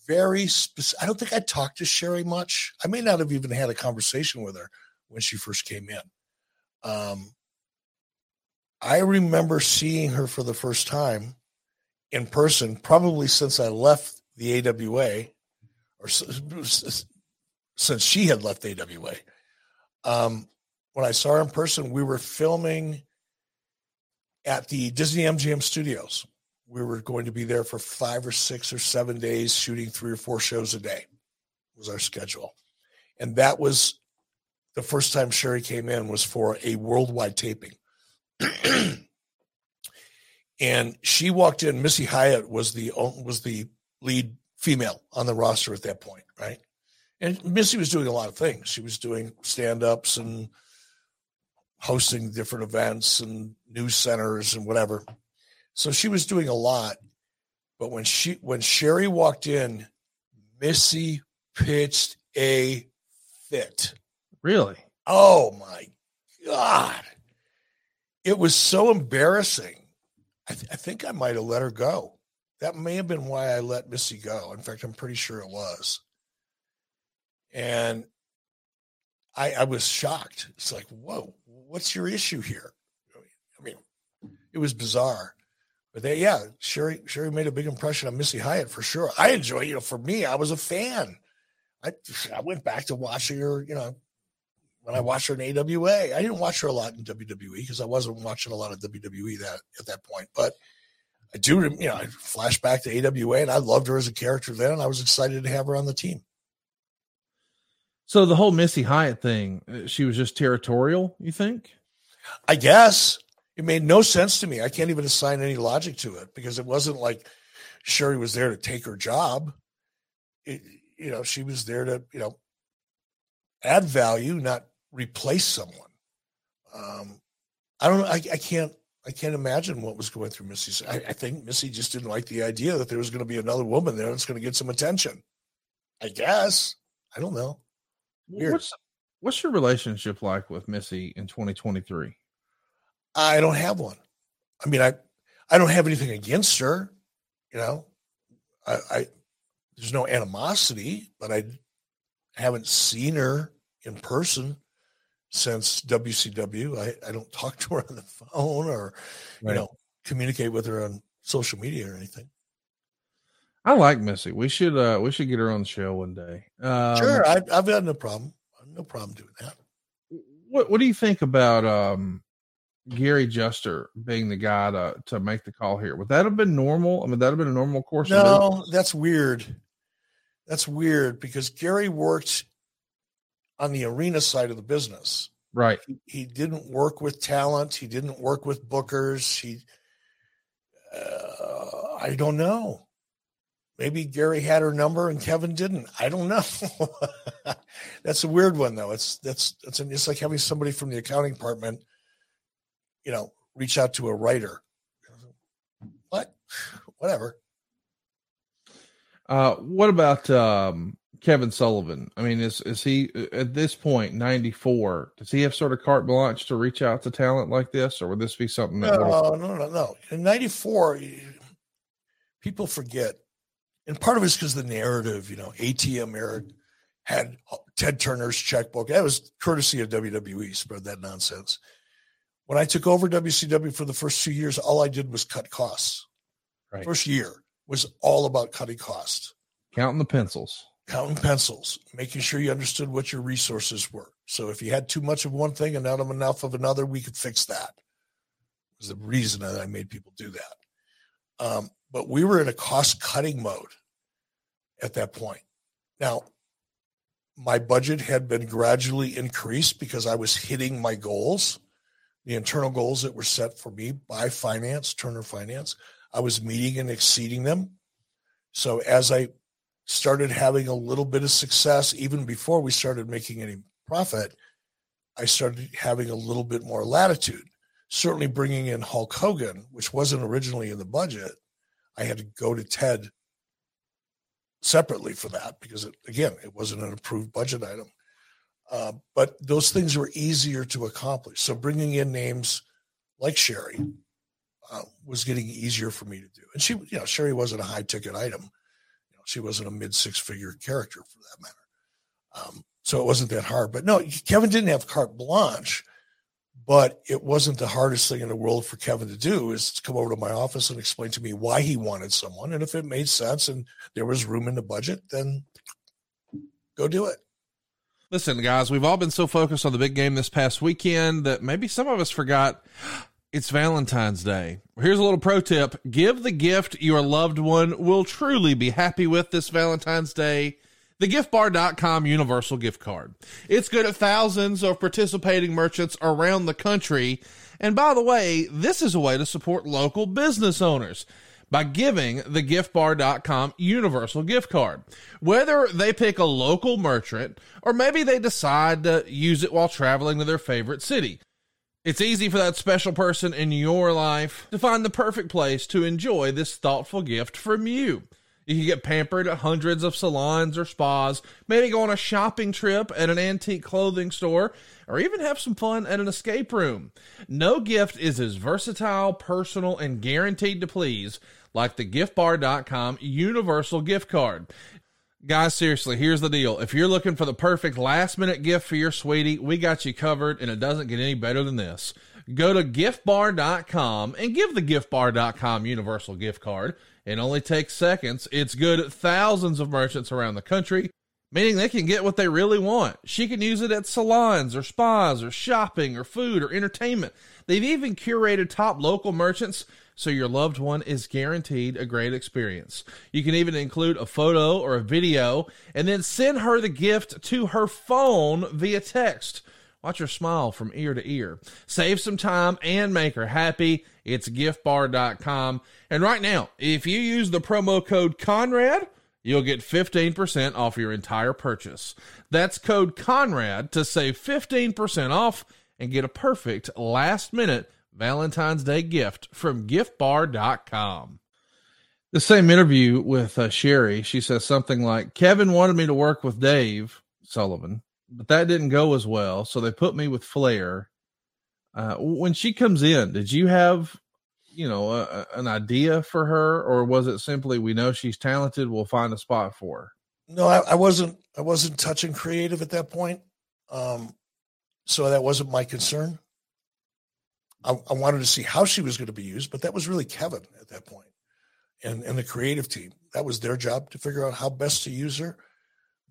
very specific. I don't think I talked to Sherri much. I may not have even had a conversation with her when she first came in. Um, I remember seeing her for the first time in person, probably since I left the AWA, or since she had left AWA. Um, when I saw her in person, we were filming at the Disney MGM studios we were going to be there for five or six or seven days, shooting three or four shows a day was our schedule. And that was the first time Sherri came in was for a worldwide taping. and she walked in, Missy Hyatt was the was the lead female on the roster at that point, right? And Missy was doing a lot of things. She was doing stand-ups and hosting different events and news centers and whatever. So she was doing a lot. But when she when Sherri walked in, Missy pitched a fit. Really? Oh my God. It was so embarrassing. I, th- I think I might have let her go. That may have been why I let Missy go. In fact, I'm pretty sure it was. And I, I was shocked. It's like, whoa, what's your issue here? I mean, it was bizarre. But they, yeah, Sherri, Sherri made a big impression on Missy Hyatt for sure. I enjoy, you know, for me, I was a fan. I I went back to watching her, you know, when I watched her in AWA. I didn't watch her a lot in WWE because I wasn't watching a lot of WWE that at that point. But I do, you know, I flash back to AWA and I loved her as a character then, and I was excited to have her on the team. So the whole Missy Hyatt thing, uh, she was just territorial, you think? I guess it made no sense to me. I can't even assign any logic to it because it wasn't like Sherri was there to take her job. It, you know, she was there to, you know, add value, not replace someone. Um, I don't know. I, I can't. I can't imagine what was going through Missy's. I, I think Missy just didn't like the idea that there was going to be another woman there that's going to get some attention. I guess. I don't know. Weird. What's What's your relationship like with Missy in 2023? I don't have one. I mean, I I don't have anything against her. You know, I, I there's no animosity, but I haven't seen her in person since WCW. I, I don't talk to her on the phone or, right. you know, communicate with her on social media or anything. I like Missy. We should uh we should get her on the show one day. Um, sure, I, I've got no problem. No problem doing that. What What do you think about um Gary Juster being the guy to to make the call here? Would that have been normal? I mean, that would have been a normal course. No, that's weird. That's weird because Gary worked on the arena side of the business. Right. He, he didn't work with talent. He didn't work with bookers. He, uh, I don't know. Maybe Gary had her number and Kevin didn't. I don't know. that's a weird one though. It's that's that's it's like having somebody from the accounting department, you know, reach out to a writer. What? Whatever. Uh, what about um, Kevin Sullivan? I mean, is is he at this point ninety four? Does he have sort of carte blanche to reach out to talent like this, or would this be something? That no, no, no, no. In ninety four, people forget, and part of it's because the narrative. You know, ATM Eric had Ted Turner's checkbook. That was courtesy of WWE. Spread that nonsense. When I took over WCW for the first two years, all I did was cut costs. Right. First year was all about cutting costs, counting the pencils counting pencils, making sure you understood what your resources were. So if you had too much of one thing and not enough of another, we could fix that. Was the reason that I made people do that. Um, but we were in a cost cutting mode at that point. Now, my budget had been gradually increased because I was hitting my goals, the internal goals that were set for me by finance, Turner Finance. I was meeting and exceeding them. So as I started having a little bit of success even before we started making any profit i started having a little bit more latitude. Certainly bringing in hulk hogan which wasn't originally in the budget i had to go to ted separately for that because it, again it wasn't an approved budget item. Uh, but those things were easier to accomplish. So bringing in names like sherri uh, was getting easier for me to do. And she you know sherri wasn't a high ticket item she wasn't a mid six figure character for that matter. Um, so it wasn't that hard. But no, Kevin didn't have carte blanche, but it wasn't the hardest thing in the world for Kevin to do is to come over to my office and explain to me why he wanted someone. And if it made sense and there was room in the budget, then go do it. Listen, guys, we've all been so focused on the big game this past weekend that maybe some of us forgot it's Valentine's Day. Here's a little pro tip give the gift your loved one will truly be happy with this Valentine's Day. The giftbar.com universal gift card. It's good at thousands of participating merchants around the country. And by the way, this is a way to support local business owners by giving the giftbar.com universal gift card. Whether they pick a local merchant or maybe they decide to use it while traveling to their favorite city. It's easy for that special person in your life to find the perfect place to enjoy this thoughtful gift from you. You can get pampered at hundreds of salons or spas, maybe go on a shopping trip at an antique clothing store, or even have some fun at an escape room. No gift is as versatile, personal, and guaranteed to please like the giftbar.com universal gift card. Guys, seriously, here's the deal. If you're looking for the perfect last minute gift for your sweetie, we got you covered, and it doesn't get any better than this. Go to giftbar.com and give the giftbar.com universal gift card. It only takes seconds. It's good at thousands of merchants around the country, meaning they can get what they really want. She can use it at salons or spas or shopping or food or entertainment. They've even curated top local merchants so your loved one is guaranteed a great experience. You can even include a photo or a video and then send her the gift to her phone via text. Watch her smile from ear to ear. Save some time and make her happy. It's giftbar.com. And right now, if you use the promo code Conrad, you'll get 15% off your entire purchase. That's code Conrad to save 15% off and get a perfect last minute Valentine's Day gift from giftbar.com. The same interview with uh, Sherri, she says something like Kevin wanted me to work with Dave Sullivan, but that didn't go as well. So they put me with Flair. Uh, when she comes in, did you have, you know, a, an idea for her, or was it simply we know she's talented, we'll find a spot for her? No, I, I wasn't. I wasn't touching creative at that point. Um, so that wasn't my concern. I, I wanted to see how she was going to be used, but that was really Kevin at that point and, and the creative team. That was their job to figure out how best to use her.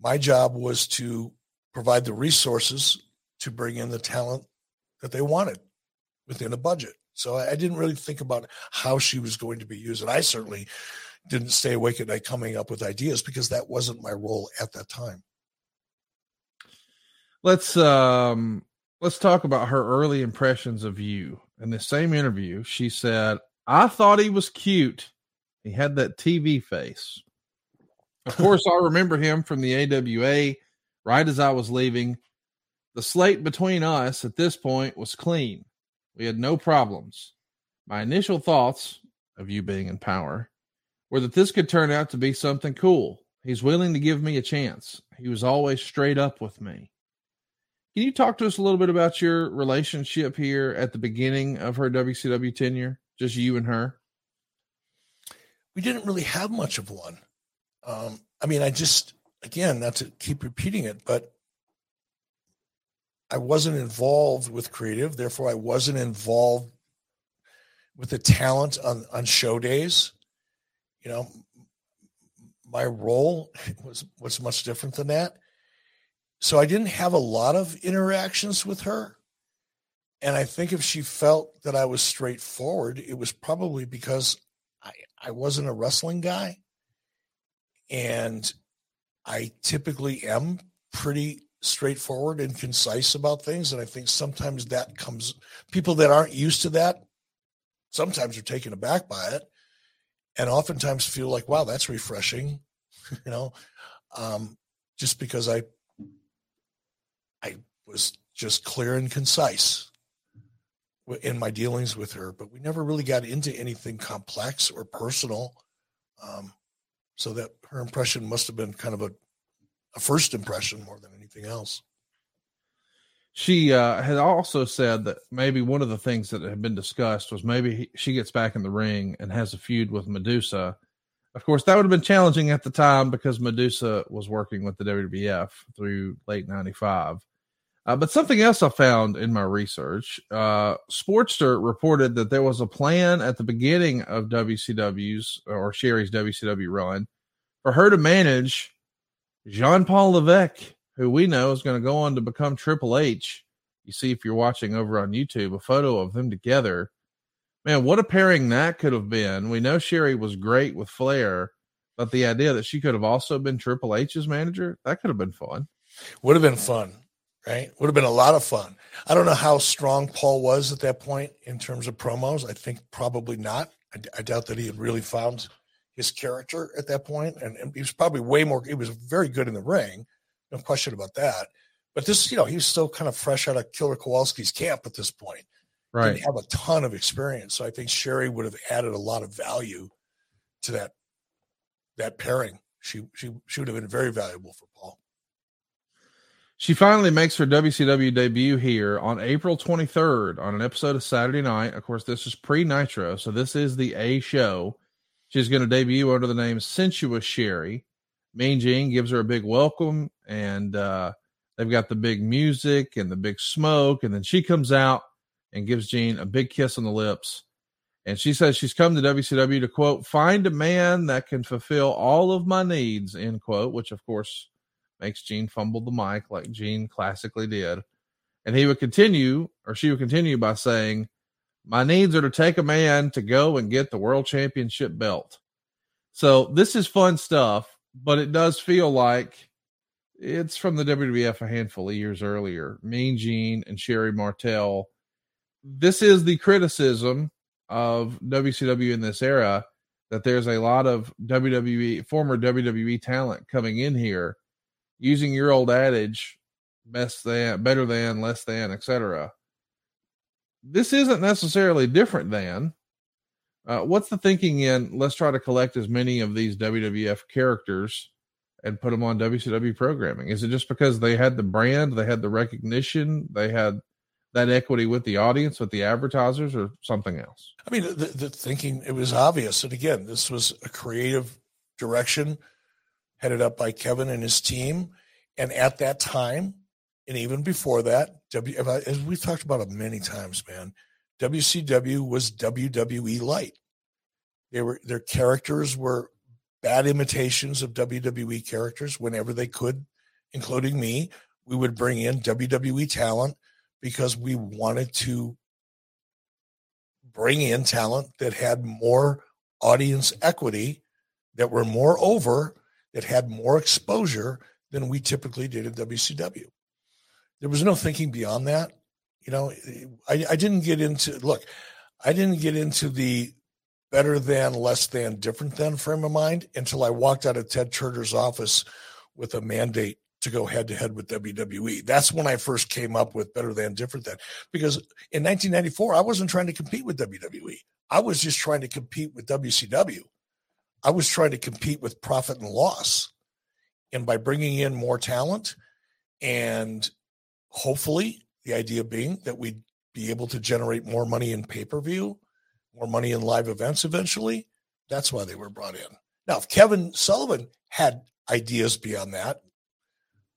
My job was to provide the resources to bring in the talent that they wanted within a budget. So I, I didn't really think about how she was going to be used. And I certainly didn't stay awake at night coming up with ideas because that wasn't my role at that time. Let's um let's talk about her early impressions of you. In the same interview, she said, I thought he was cute. He had that TV face. Of course, I remember him from the AWA right as I was leaving. The slate between us at this point was clean. We had no problems. My initial thoughts of you being in power were that this could turn out to be something cool. He's willing to give me a chance. He was always straight up with me. Can you talk to us a little bit about your relationship here at the beginning of her WCW tenure? Just you and her? We didn't really have much of one. Um, I mean, I just, again, not to keep repeating it, but I wasn't involved with creative. Therefore, I wasn't involved with the talent on, on show days. You know, my role was was much different than that. So I didn't have a lot of interactions with her. And I think if she felt that I was straightforward, it was probably because I, I wasn't a wrestling guy. And I typically am pretty straightforward and concise about things. And I think sometimes that comes, people that aren't used to that sometimes are taken aback by it and oftentimes feel like, wow, that's refreshing, you know, um, just because I I was just clear and concise in my dealings with her, but we never really got into anything complex or personal. Um, so that her impression must have been kind of a, a first impression more than anything else. She uh, had also said that maybe one of the things that had been discussed was maybe he, she gets back in the ring and has a feud with Medusa. Of course, that would have been challenging at the time because Medusa was working with the WWF through late 95. Uh, but something else I found in my research, uh, Sportster reported that there was a plan at the beginning of WCW's or Sherri's WCW run for her to manage Jean Paul Levesque, who we know is going to go on to become Triple H. You see, if you're watching over on YouTube, a photo of them together. Man, what a pairing that could have been. We know Sherri was great with Flair, but the idea that she could have also been Triple H's manager, that could have been fun. Would have been fun right? Would have been a lot of fun. I don't know how strong Paul was at that point in terms of promos. I think probably not. I, I doubt that he had really found his character at that point, and, and, he was probably way more. He was very good in the ring, no question about that. But this, you know, he was still kind of fresh out of Killer Kowalski's camp at this point. Right, didn't have a ton of experience, so I think Sherri would have added a lot of value to that that pairing. She she she would have been very valuable for Paul. She finally makes her WCW debut here on April 23rd on an episode of Saturday Night. Of course, this is pre Nitro, so this is the A show. She's going to debut under the name Sensuous Sherri. Mean Gene gives her a big welcome, and uh, they've got the big music and the big smoke. And then she comes out and gives Gene a big kiss on the lips. And she says she's come to WCW to quote, find a man that can fulfill all of my needs, end quote, which of course makes Gene fumble the mic like Gene classically did. And he would continue, or she would continue by saying, My needs are to take a man to go and get the world championship belt. So this is fun stuff, but it does feel like it's from the WWF a handful of years earlier. Mean Gene and Sherri Martel. This is the criticism of WCW in this era that there's a lot of WWE former WWE talent coming in here using your old adage, best than, better than, less than, etc. This isn't necessarily different than. Uh, what's the thinking in let's try to collect as many of these WWF characters and put them on WCW programming? Is it just because they had the brand, they had the recognition, they had that equity with the audience, with the advertisers, or something else? I mean, the, the thinking it was obvious, and again, this was a creative direction headed up by Kevin and his team. And at that time, and even before that, W uh, as we've talked about it many times, man, WCW was WWE light. They were their characters were bad imitations of WWE characters whenever they could, including me. We would bring in WWE talent because we wanted to bring in talent that had more audience equity, that were more over, that had more exposure than we typically did at WCW. There was no thinking beyond that. You know, I, I didn't get into look, I didn't get into the better than, less than, different than frame of mind until I walked out of Ted Turner's office with a mandate to go head to head with WWE. That's when I first came up with better than, different than. Because in 1994, I wasn't trying to compete with WWE. I was just trying to compete with WCW. I was trying to compete with profit and loss. And by bringing in more talent and hopefully the idea being that we'd be able to generate more money in pay per view, more money in live events eventually, that's why they were brought in. Now, if Kevin Sullivan had ideas beyond that,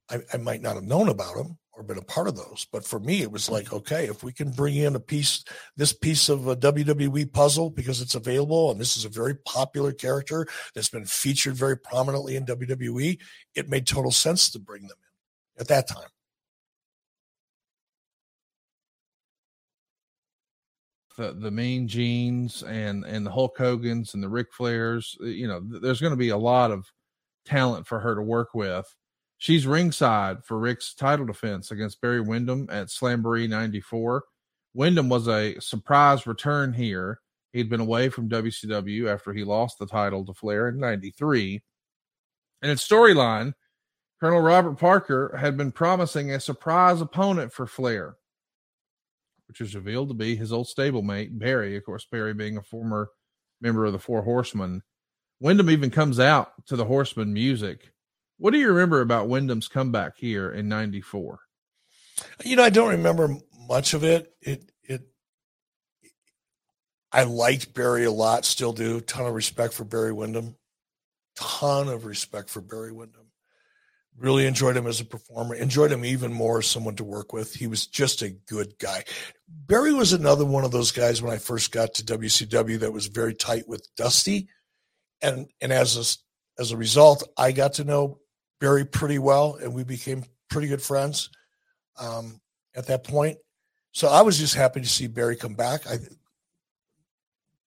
I, I might not have known about them or been a part of those. But for me, it was like, okay, if we can bring in a piece, this piece of a WWE puzzle because it's available, and this is a very popular character that's been featured very prominently in WWE, it made total sense to bring them in at that time. The, the mean genes and and the Hulk Hogan's and the Ric Flairs, you know, there's going to be a lot of talent for her to work with She's ringside for Ric's title defense against Barry Windham at Slamboree 94. Windham was a surprise return here. He'd been away from WCW after he lost the title to Flair in 93. And its storyline, Colonel Robert Parker had been promising a surprise opponent for Flair, which was revealed to be his old stablemate, Barry. Of course, Barry being a former member of the Four Horsemen. Windham even comes out to the Horseman music what do you remember about Windham's comeback here in '94? You know, I don't remember much of it. It it. I liked Barry a lot, still do. Ton of respect for Barry Windham. Ton of respect for Barry Windham. Really enjoyed him as a performer. Enjoyed him even more as someone to work with. He was just a good guy. Barry was another one of those guys when I first got to WCW that was very tight with Dusty, and and as a, as a result, I got to know Barry pretty well, and we became pretty good friends um, at that point. So I was just happy to see Barry come back. I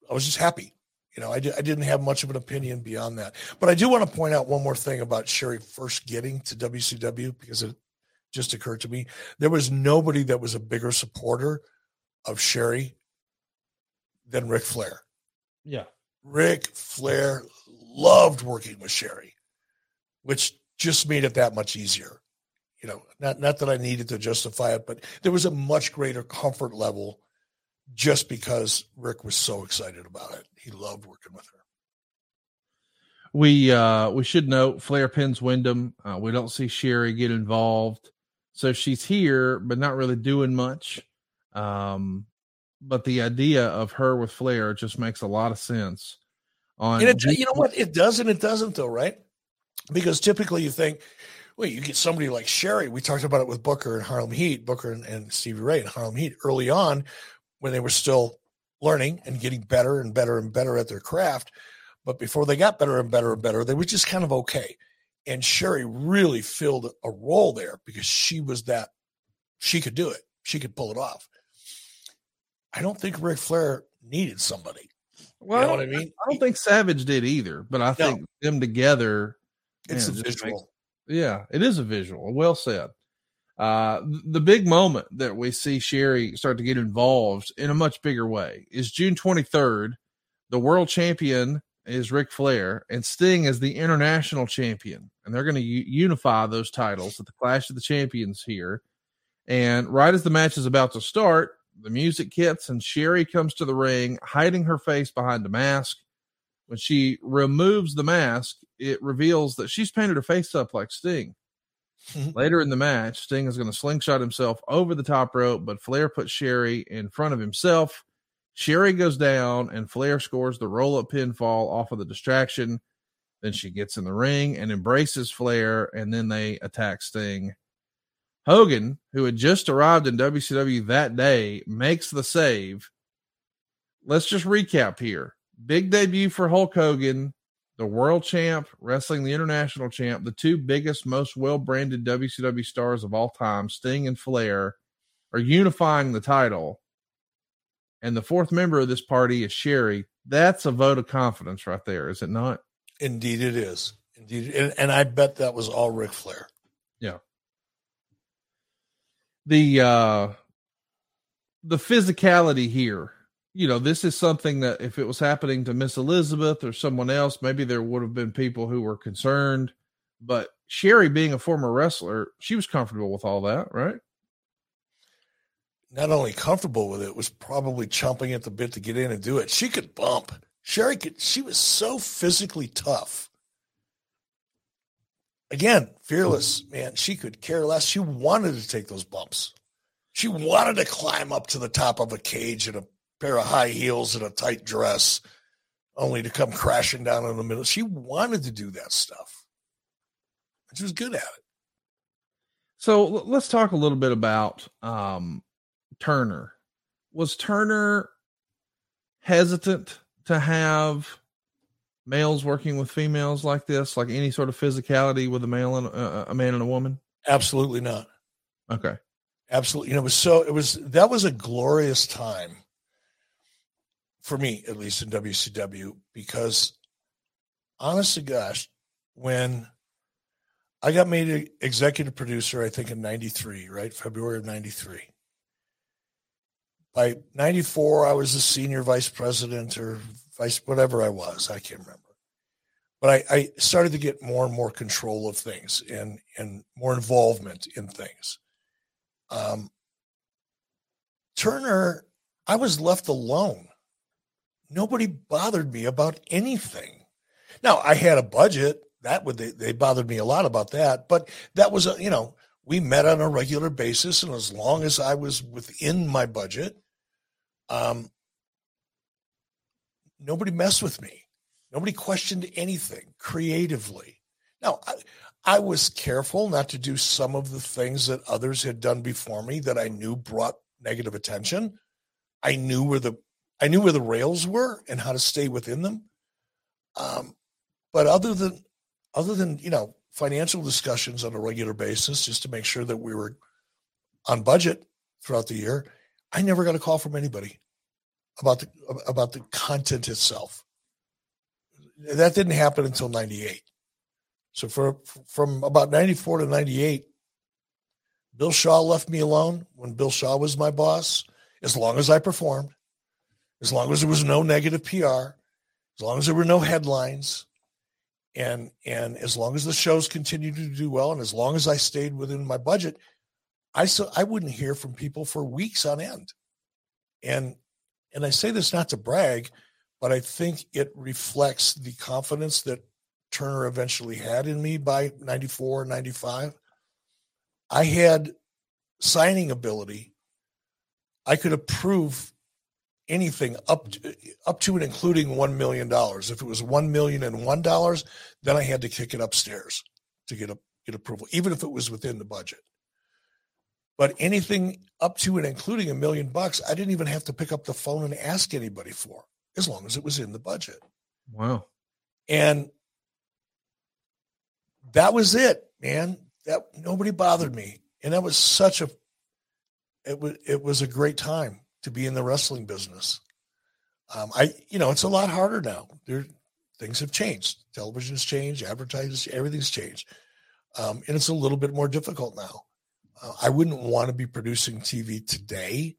I was just happy. You know, I, I didn't have much of an opinion beyond that. But I do want to point out one more thing about Sherri first getting to WCW because it just occurred to me. There was nobody that was a bigger supporter of Sherri than Ric Flair. Yeah. Ric Flair loved working with Sherri, which just made it that much easier. You know, not not that I needed to justify it, but there was a much greater comfort level just because Ric was so excited about it. He loved working with her. We uh we should note Flair pins Windham. Uh, we don't see Sherri get involved, so she's here but not really doing much. Um, but the idea of her with Flair just makes a lot of sense. On and it, you know what it does and it doesn't though, right? Because typically you think, well, you get somebody like Sherri. We talked about it with Booker and Harlem Heat, Booker and, and Stevie Ray and Harlem Heat early on when they were still learning and getting better and better and better at their craft. But before they got better and better and better, they were just kind of okay. And Sherri really filled a role there because she was that, she could do it. She could pull it off. I don't think Ric Flair needed somebody. Well, you know what I mean? I don't think Savage did either, but I think them together it's Man, a visual. Makes, yeah, it is a visual. Well said. Uh, the big moment that we see Sherri start to get involved in a much bigger way is June 23rd. The world champion is Ric Flair, and Sting is the international champion. And they're going to u- unify those titles at the Clash of the Champions here. And right as the match is about to start, the music hits, and Sherri comes to the ring, hiding her face behind a mask. When she removes the mask, it reveals that she's painted her face up like Sting. Mm-hmm. Later in the match, Sting is going to slingshot himself over the top rope, but Flair puts Sherri in front of himself. Sherri goes down, and Flair scores the roll up pinfall off of the distraction. Then she gets in the ring and embraces Flair, and then they attack Sting. Hogan, who had just arrived in WCW that day, makes the save. Let's just recap here. Big debut for Hulk Hogan, the world champ, wrestling the international champ, the two biggest, most well branded WCW stars of all time, Sting and Flair, are unifying the title. And the fourth member of this party is Sherri. That's a vote of confidence right there, is it not? Indeed, it is. Indeed. And, and I bet that was all Ric Flair. Yeah. The uh the physicality here, you know, this is something that if it was happening to Miss Elizabeth or someone else, maybe there would have been people who were concerned. But Sherri, being a former wrestler, she was comfortable with all that, right? Not only comfortable with it, was probably chomping at the bit to get in and do it. She could bump. Sherri could. She was so physically tough again, fearless, man. She could care less. She wanted to take those bumps. She wanted to climb up to the top of a cage in a pair of high heels and a tight dress, only to come crashing down in the middle. She wanted to do that stuff. She was good at it. So let's talk a little bit about um, Turner. Was Turner hesitant to have males working with females like this, like any sort of physicality with a male and uh, a man and a woman? Absolutely not. Okay. Absolutely. You know, it was so, it was, that was a glorious time for me, at least in WCW, because honest to gosh, when I got made executive producer, I think in 93, right? February of 93. By 94, I was a senior vice president or vice, whatever I was. I can't remember. But I, I started to get more and more control of things and, and more involvement in things. Um, Turner, I was left alone. Nobody bothered me about anything. Now I had a budget that would they, they bothered me a lot about that, but that was a you know we met on a regular basis, and as long as I was within my budget, um, nobody messed with me. Nobody questioned anything creatively. Now, I, I, was careful not to do some of the things that others had done before me that I knew brought negative attention. I knew where the I knew where the rails were and how to stay within them. Um, but other than other than you know financial discussions on a regular basis, just to make sure that we were on budget throughout the year, I never got a call from anybody about the about the content itself. That didn't happen until 98. So for from about 94 to 98, Bill Shaw left me alone when Bill Shaw was my boss, as long as I performed, as long as there was no negative PR, as long as there were no headlines, and and as long as the shows continued to do well, and as long as I stayed within my budget, I so I wouldn't hear from people for weeks on end. And and I say this not to brag, but I think it reflects the confidence that Turner eventually had in me by 94, 95. I had signing ability. I could approve anything up to, up to and including one million dollars. If it was one million and one dollars, then I had to kick it upstairs to get a get approval, even if it was within the budget. But anything up to and including a million bucks, I didn't even have to pick up the phone and ask anybody for, as long as it was in the budget. Wow. And that was it, man. That nobody bothered me. And that was such a it was it was a great time to be in the wrestling business. Um, I you know, it's a lot harder now. There things have changed. Television's changed, advertising, everything's changed. Um, and it's a little bit more difficult now. Uh, I wouldn't want to be producing TV today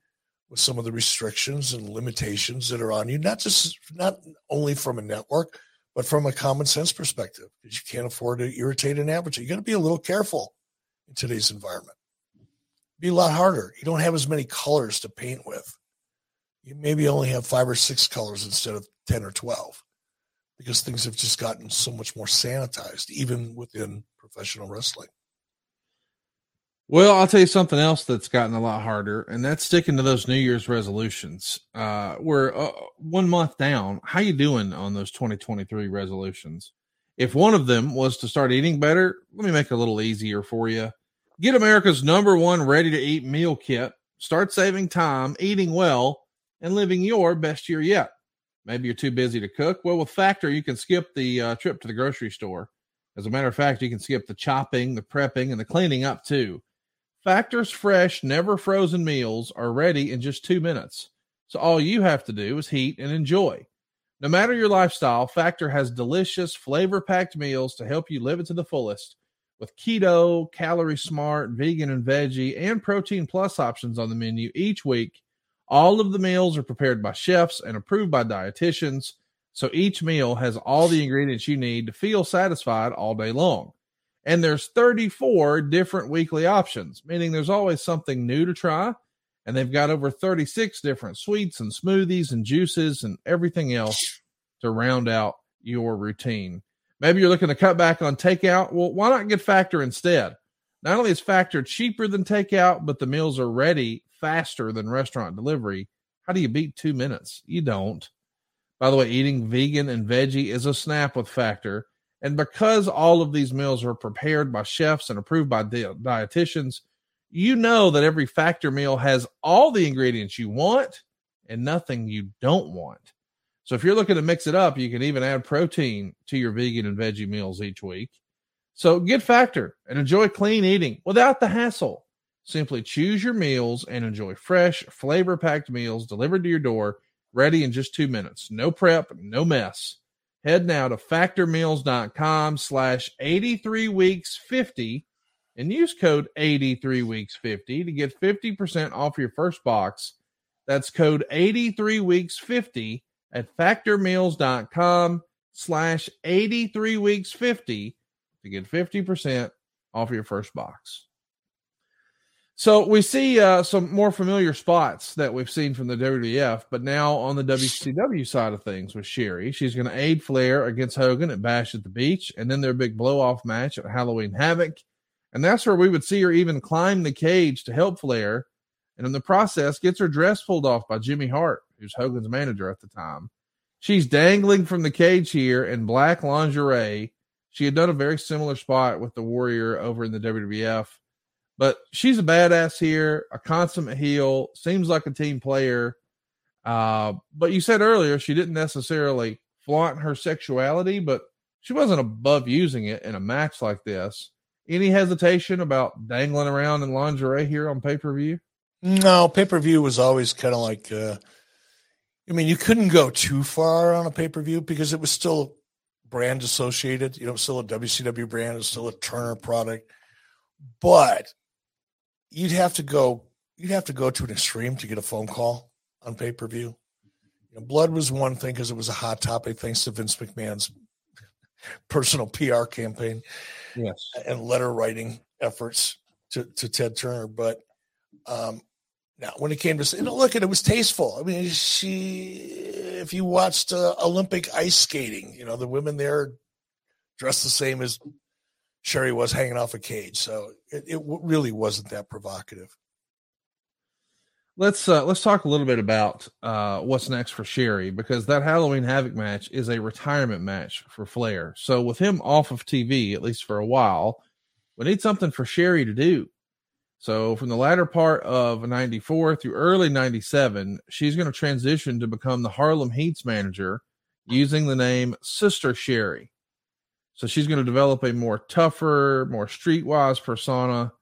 with some of the restrictions and limitations that are on you, not just not only from a network, but from a common sense perspective, because you can't afford to irritate an advertiser. You got to be a little careful in today's environment. Be a lot harder. You don't have as many colors to paint with. You maybe only have five or six colors instead of 10 or 12 because things have just gotten so much more sanitized, even within professional wrestling. Well, I'll tell you something else that's gotten a lot harder, and that's sticking to those New Year's resolutions. Uh, we're uh, one month down. How you doing on those 2023 resolutions? If one of them was to start eating better, let me make it a little easier for you. Get America's number one ready to eat meal kit. Start saving time, eating well, and living your best year yet. Maybe you're too busy to cook. Well, with Factor, you can skip the uh, trip to the grocery store. As a matter of fact, you can skip the chopping, the prepping, and the cleaning up too. Factor's fresh, never frozen meals are ready in just two minutes. So all you have to do is heat and enjoy. No matter your lifestyle, Factor has delicious, flavor packed meals to help you live it to the fullest with keto, calorie smart, vegan and veggie, and protein plus options on the menu each week. All of the meals are prepared by chefs and approved by dietitians, so each meal has all the ingredients you need to feel satisfied all day long. And there's 34 different weekly options, meaning there's always something new to try. And they've got over 36 different sweets and smoothies and juices and everything else to round out your routine. Maybe you're looking to cut back on takeout. Well, why not get Factor instead? Not only is Factor cheaper than takeout, but the meals are ready faster than restaurant delivery. How do you beat two minutes? You don't. By the way, eating vegan and veggie is a snap with Factor. And because all of these meals are prepared by chefs and approved by di- dietitians, you know that every Factor meal has all the ingredients you want and nothing you don't want. So if you're looking to mix it up, you can even add protein to your vegan and veggie meals each week. So get Factor and enjoy clean eating without the hassle. Simply choose your meals and enjoy fresh, flavor packed meals delivered to your door, ready in just two minutes. No prep, no mess. Head now to factormeals.com slash 83 weeks 50 and use code 83 weeks 50 to get 50% off your first box. That's code 83 weeks 50 at factormeals.com slash 83 weeks 50 to get 50% off your first box. So we see uh, some more familiar spots that we've seen from the WWF, but now on the WCW side of things with Sherri, she's going to aid Flair against Hogan at Bash at the Beach, and then their big blow off match at Halloween Havoc, and that's where we would see her even climb the cage to help Flair, and in the process gets her dress pulled off by Jimmy Hart, who's Hogan's manager at the time. She's dangling from the cage here in black lingerie. She had done a very similar spot with the Warrior over in the WWF, but she's a badass here, a consummate heel, seems like a team player. Uh, but you said earlier she didn't necessarily flaunt her sexuality, but she wasn't above using it in a match like this. Any hesitation about dangling around in lingerie here on pay per view? No, pay per view was always kind of like uh, I mean, you couldn't go too far on a pay per view because it was still brand associated. You know, still a WCW brand, it's still a Turner product, but you'd have to go. You'd have to go to an extreme to get a phone call on pay per view. You know, blood was one thing because it was a hot topic, thanks to Vince McMahon's personal PR campaign, yes, and letter writing efforts to, to Ted Turner. But um, now, when it came to you know, look, at it was tasteful. I mean, she, if you watched uh, Olympic ice skating, you know, the women there dressed the same as Sherri was hanging off a cage. So it, it really wasn't that provocative. Let's uh, let's talk a little bit about uh, what's next for Sherri because that Halloween Havoc match is a retirement match for Flair. So with him off of TV at least for a while, we need something for Sherri to do. So from the latter part of 94 through early 97, she's going to transition to become the Harlem Heats manager using the name Sister Sherri. So she's going to develop a more tougher, more streetwise persona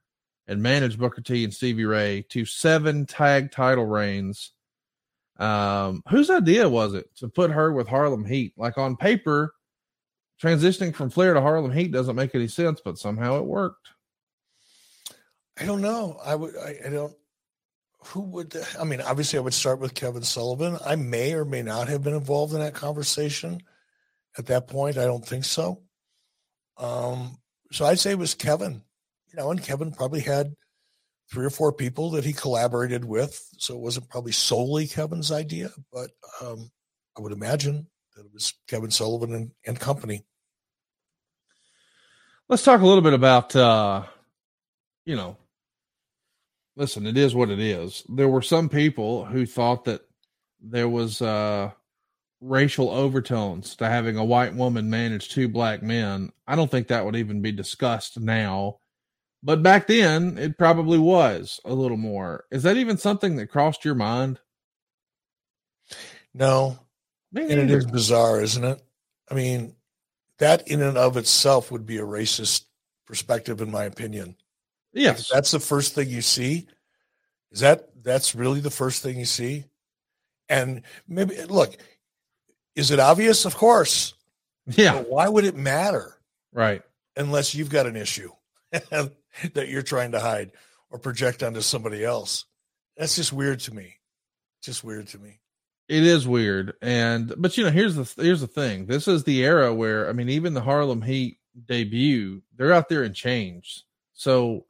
and manage Booker T and Stevie Ray to seven tag title reigns. Um, whose idea was it to put her with Harlem Heat? Like on paper, transitioning from Flair to Harlem Heat doesn't make any sense, but somehow it worked. I don't know. I would. I, I don't. Who would? I mean, obviously, I would start with Kevin Sullivan. I may or may not have been involved in that conversation at that point. I don't think so. Um, so I'd say it was Kevin. You know, and Kevin probably had three or four people that he collaborated with. So it wasn't probably solely Kevin's idea, but um, I would imagine that it was Kevin Sullivan and, and company. Let's talk a little bit about, uh, you know, listen, it is what it is. There were some people who thought that there was uh, racial overtones to having a white woman manage two black men. I don't think that would even be discussed now But back then, it probably was a little more. Is that even something that crossed your mind? No. and it is bizarre, isn't it? I mean, that in and of itself would be a racist perspective, in my opinion. Yes. If that's the first thing you see. Is that that's really the first thing you see? And maybe look, is it obvious? Of course. Yeah. But why would it matter? Right. Unless you've got an issue that you're trying to hide or project onto somebody else. That's just weird to me. Just weird to me. It is weird, and but you know, here's the here's the thing. This is the era where I mean, even the Harlem Heat debut, they're out there in chains. So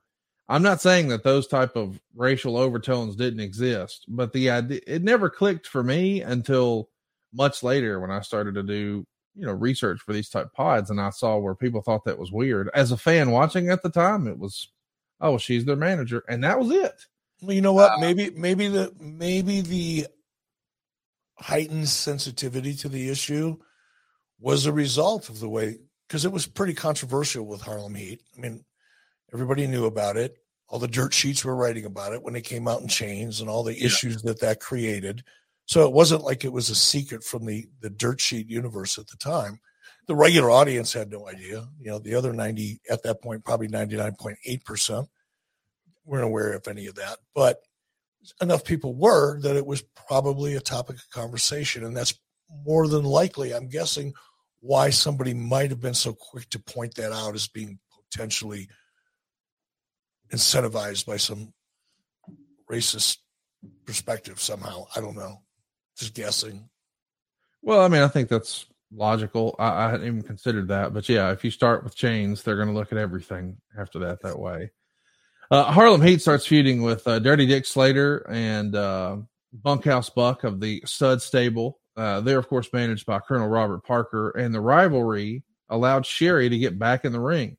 I'm not saying that those type of racial overtones didn't exist, but the idea it never clicked for me until much later when I started to do you know research for these type pods, and I saw where people thought that was weird. As a fan watching at the time, it was oh, she's their manager, and that was it. Well, you know what? Uh, maybe maybe the maybe the heightened sensitivity to the issue was a result of the way because it was pretty controversial with Harlem Heat. I mean, everybody knew about it. All the dirt sheets were writing about it when it came out in chains and all the yeah. issues that that created. So it wasn't like it was a secret from the the dirt sheet universe at the time. The regular audience had no idea. You know, the other 90 at that point, probably 99.8% weren't aware of any of that. But enough people were that it was probably a topic of conversation. And that's more than likely, I'm guessing, why somebody might have been so quick to point that out as being potentially incentivized by some racist perspective somehow. I don't know. Just guessing. Well, I mean, I think that's logical. I, I hadn't even considered that. But yeah, if you start with chains, they're going to look at everything after that that way. Uh, Harlem Heat starts feuding with uh, Dirty Dick Slater and uh, Bunkhouse Buck of the Stud Stable. Uh, they're, of course, managed by Colonel Robert Parker, and the rivalry allowed Sherri to get back in the ring.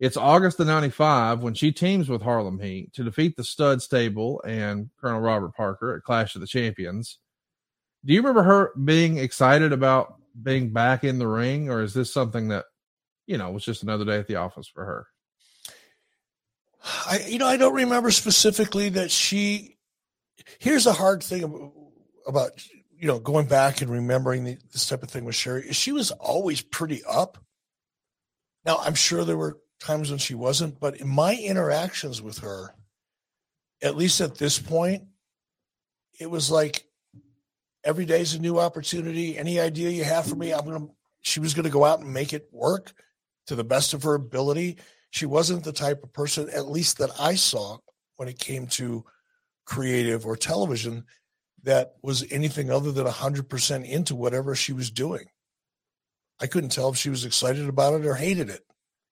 It's August of 95 when she teams with Harlem Heat to defeat the Stud Stable and Colonel Robert Parker at Clash of the Champions. Do you remember her being excited about being back in the ring, or is this something that, you know, was just another day at the office for her? I, you know, I don't remember specifically that she. Here's the hard thing about you know going back and remembering the, this type of thing with Sherri. She was always pretty up. Now I'm sure there were times when she wasn't, but in my interactions with her, at least at this point, it was like every day is a new opportunity. Any idea you have for me, I'm gonna. She was gonna go out and make it work to the best of her ability she wasn't the type of person, at least that I saw when it came to creative or television, that was anything other than 100% into whatever she was doing. I couldn't tell if she was excited about it or hated it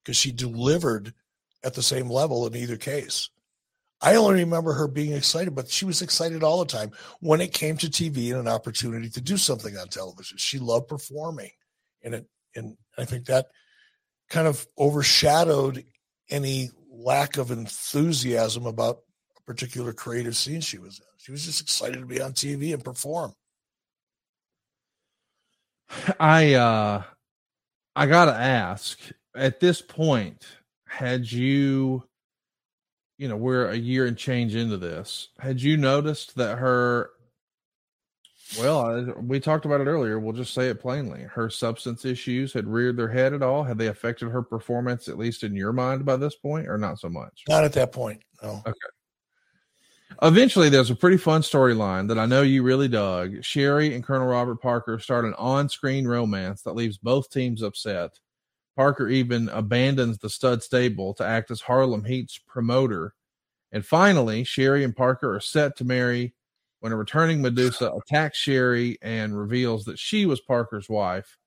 because she delivered at the same level in either case. I only remember her being excited, but she was excited all the time when it came to TV and an opportunity to do something on television. She loved performing, and it, and I think that kind of overshadowed any lack of enthusiasm about a particular creative scene she was in. She was just excited to be on TV and perform. I uh I got to ask at this point had you you know we're a year and change into this had you noticed that her well, we talked about it earlier. We'll just say it plainly. Her substance issues had reared their head at all. Had they affected her performance, at least in your mind, by this point, or not so much? Not at that point. No. Okay. Eventually, there's a pretty fun storyline that I know you really dug. Sherri and Colonel Robert Parker start an on screen romance that leaves both teams upset. Parker even abandons the stud stable to act as Harlem Heat's promoter. And finally, Sherri and Parker are set to marry when a returning Medusa attacks Sherri and reveals that she was Parker's wife.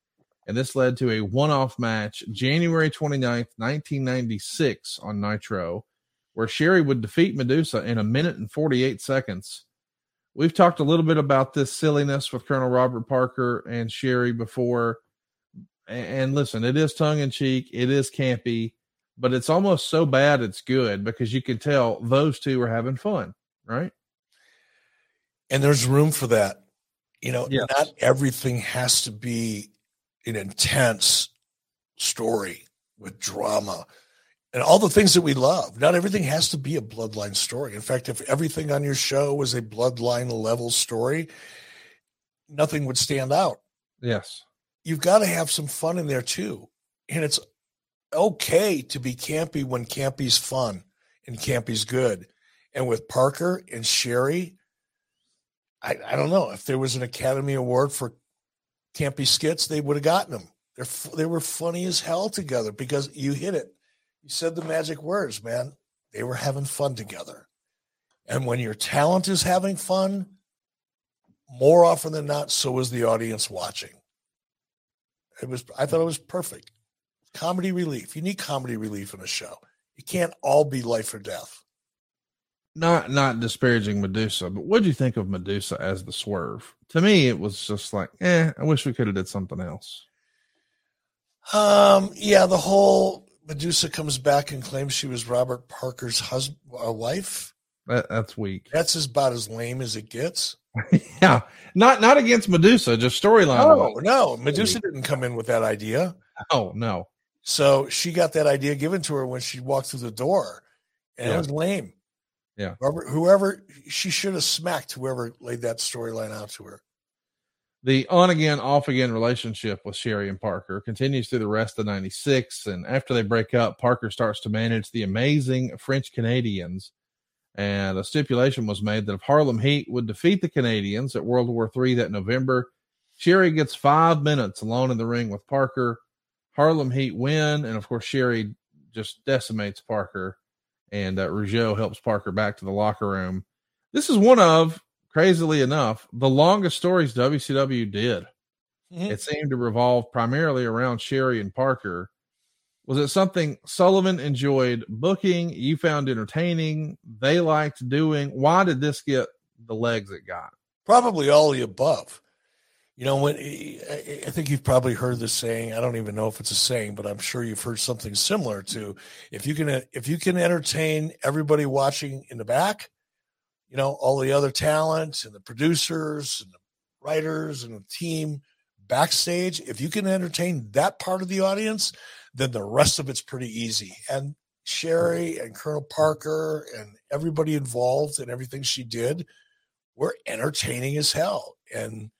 And this led to a one off match January 29th, 1996 on Nitro, where Sherri would defeat Medusa in a minute and 48 seconds. We've talked a little bit about this silliness with Colonel Robert Parker and Sherri before. And listen, it is tongue in cheek, it is campy, but it's almost so bad it's good because you can tell those two are having fun, right? and there's room for that. You know, yes. not everything has to be an intense story with drama. and all the things that we love. Not everything has to be a bloodline story. In fact, if everything on your show was a bloodline level story, nothing would stand out. Yes. You've got to have some fun in there too. And it's okay to be campy when campy's fun and campy's good. And with Parker and Sherri, I, I don't know if there was an Academy Award for campy skits, they would have gotten them. They're they were funny as hell together because you hit it. You said the magic words, man. They were having fun together. And when your talent is having fun, more often than not, so is the audience watching. It was I thought it was perfect. Comedy relief. You need comedy relief in a show. It can't all be life or death. Not not disparaging Medusa, but what do you think of Medusa as the swerve? To me, it was just like, eh, I wish we could have did something else. Um, yeah, the whole Medusa comes back and claims she was Robert Parker's husband, uh, wife. That, that's weak. That's about as lame as it gets. yeah, not not against Medusa, just storyline. No, no, Medusa didn't come in with that idea. Oh no. So she got that idea given to her when she walked through the door, and Yeah. it was lame. Yeah. Robert, whoever she should have smacked whoever laid that storyline out to her. The on again, off again relationship with Sherri and Parker continues through the rest of 96. And after they break up, Parker starts to manage the amazing French Canadians. And a stipulation was made that if Harlem Heat would defeat the Canadians at World War III that November, Sherri gets five minutes alone in the ring with Parker. Harlem Heat win. And of course, Sherri just decimates Parker. And uh, Rougeau helps Parker back to the locker room. This is one of, crazily enough, the longest stories WCW did. It seemed to revolve primarily around Sherri and Parker. Was it something Sullivan enjoyed booking? You found entertaining? They liked doing? Why did this get the legs it got? Probably all the above. You know, when I think you've probably heard this saying. I don't even know if it's a saying, but I'm sure you've heard something similar to if you can if you can entertain everybody watching in the back, you know, all the other talent and the producers and the writers and the team backstage, if you can entertain that part of the audience, then the rest of it's pretty easy. And Sherri and Colonel Parker and everybody involved and everything she did were entertaining as hell. And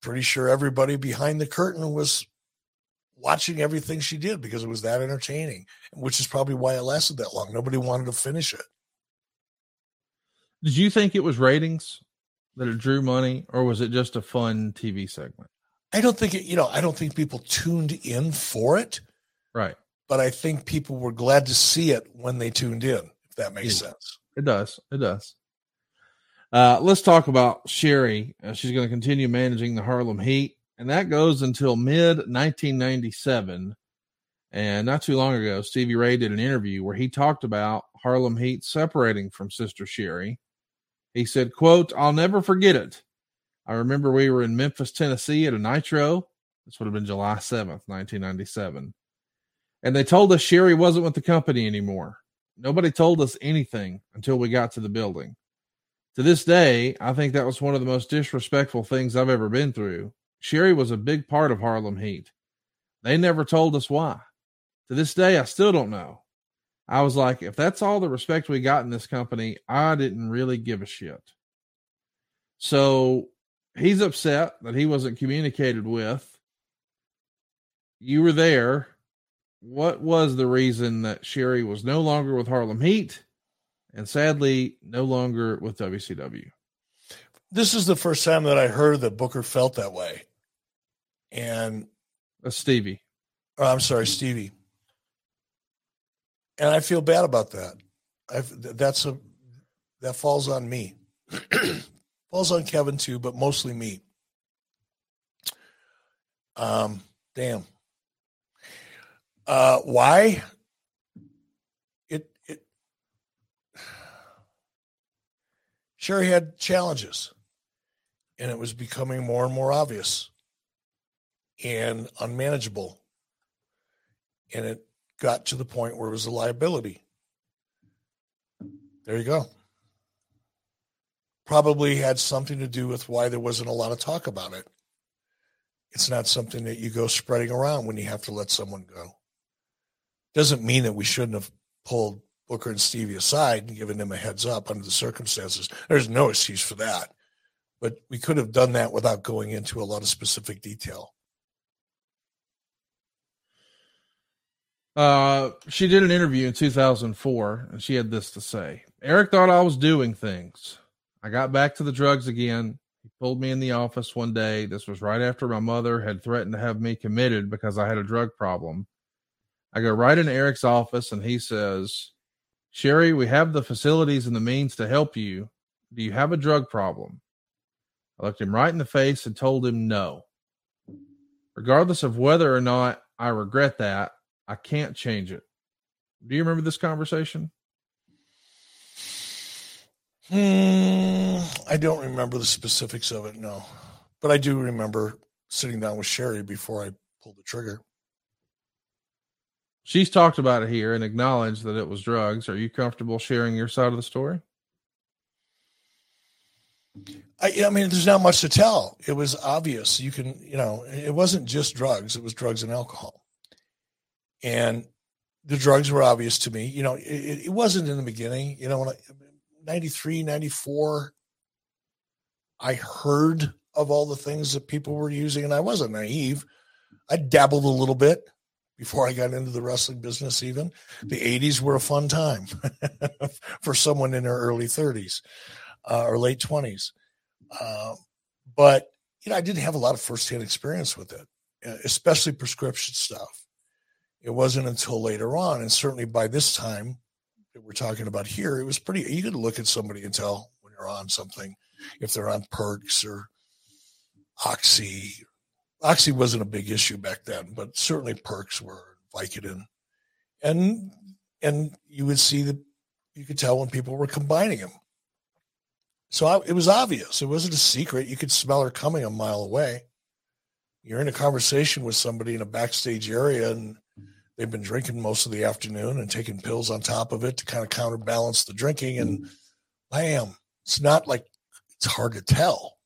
pretty sure everybody behind the curtain was watching everything she did because it was that entertaining, which is probably why it lasted that long. Nobody wanted to finish it. Did you think it was ratings that it drew money, or was it just a fun TV segment? I don't think it, you know, I don't think people tuned in for it, Right. but I think people were glad to see it when they tuned in, if that makes Yeah. sense. It does. It does. Uh, let's talk about Sherri. Uh, she's going to continue managing the Harlem Heat, and that goes until mid 1997. And not too long ago, Stevie Ray did an interview where he talked about Harlem Heat separating from Sister Sherri. He said, "quote I'll never forget it. I remember we were in Memphis, Tennessee, at a Nitro. This would have been July seventh, nineteen ninety-seven, and they told us Sherri wasn't with the company anymore. Nobody told us anything until we got to the building. To this day, I think that was one of the most disrespectful things I've ever been through. Sherri was a big part of Harlem Heat. They never told us why. To this day, I still don't know. I was like, if that's all the respect we got in this company, I didn't really give a shit. So he's upset that he wasn't communicated with. You were there. What was the reason that Sherri was no longer with Harlem Heat and sadly no longer with WCW? This is the first time that I heard that Booker felt that way. And That's Stevie. Oh, I'm sorry, Stevie. And I feel bad about that. I that's a that falls on me. falls on Kevin too, but mostly me. Um, damn. Uh, why? It it sure had challenges, and it was becoming more and more obvious and unmanageable and it got to the point where it was a liability. There you go. Probably had something to do with why there wasn't a lot of talk about it. It's not something that you go spreading around when you have to let someone go. Doesn't mean that we shouldn't have pulled Booker and Stevie aside and given them a heads up under the circumstances. There's no excuse for that. But we could have done that without going into a lot of specific detail. Uh, she did an interview in 2004 and she had this to say Eric thought I was doing things. I got back to the drugs again. He pulled me in the office one day. This was right after my mother had threatened to have me committed because I had a drug problem. I go right into Eric's office and he says, Sherri, we have the facilities and the means to help you. Do you have a drug problem? I looked him right in the face and told him no. Regardless of whether or not I regret that, I can't change it. Do you remember this conversation? Hmm, I don't remember the specifics of it, no. But I do remember sitting down with Sherri before I pulled the trigger. She's talked about it here and acknowledged that it was drugs. Are you comfortable sharing your side of the story? I, I mean, there's not much to tell. It was obvious. You can, you know, it wasn't just drugs, it was drugs and alcohol and the drugs were obvious to me. You know, it, it wasn't in the beginning. You know, when I, 93, 94, I heard of all the things that people were using, and I wasn't naive. I dabbled a little bit before I got into the wrestling business, even. The 80s were a fun time for someone in their early 30s uh, or late 20s. Uh, but, you know, I didn't have a lot of firsthand experience with it, especially prescription stuff. It wasn't until later on, and certainly by this time that we're talking about here, it was pretty. You could look at somebody and tell when you're on something, if they're on perks or oxy. Oxy wasn't a big issue back then, but certainly perks were Vicodin, and and you would see that you could tell when people were combining them. So I, it was obvious. It wasn't a secret. You could smell her coming a mile away. You're in a conversation with somebody in a backstage area, and they've been drinking most of the afternoon and taking pills on top of it to kind of counterbalance the drinking. And mm-hmm. bam, it's not like it's hard to tell.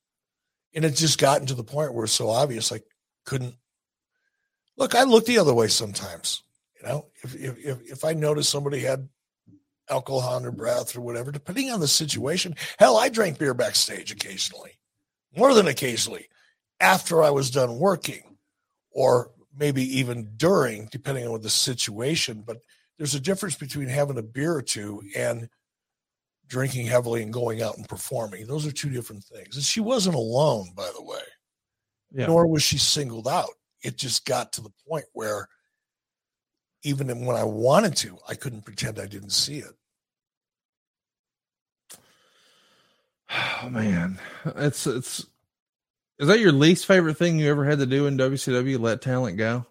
And it just gotten to the point where it's so obvious I couldn't look. I look the other way sometimes. You know, if if if I notice somebody had alcohol on their breath or whatever, depending on the situation. Hell, I drank beer backstage occasionally, more than occasionally, after I was done working, or maybe even during, depending on the situation. But there's a difference between having a beer or two and drinking heavily and going out and performing. Those are two different things. And she wasn't alone, by the way, yeah. nor was she singled out. It just got to the point where even when I wanted to, I couldn't pretend I didn't see it. Oh man, it's it's is that your least favorite thing you ever had to do in WCW? Let talent go?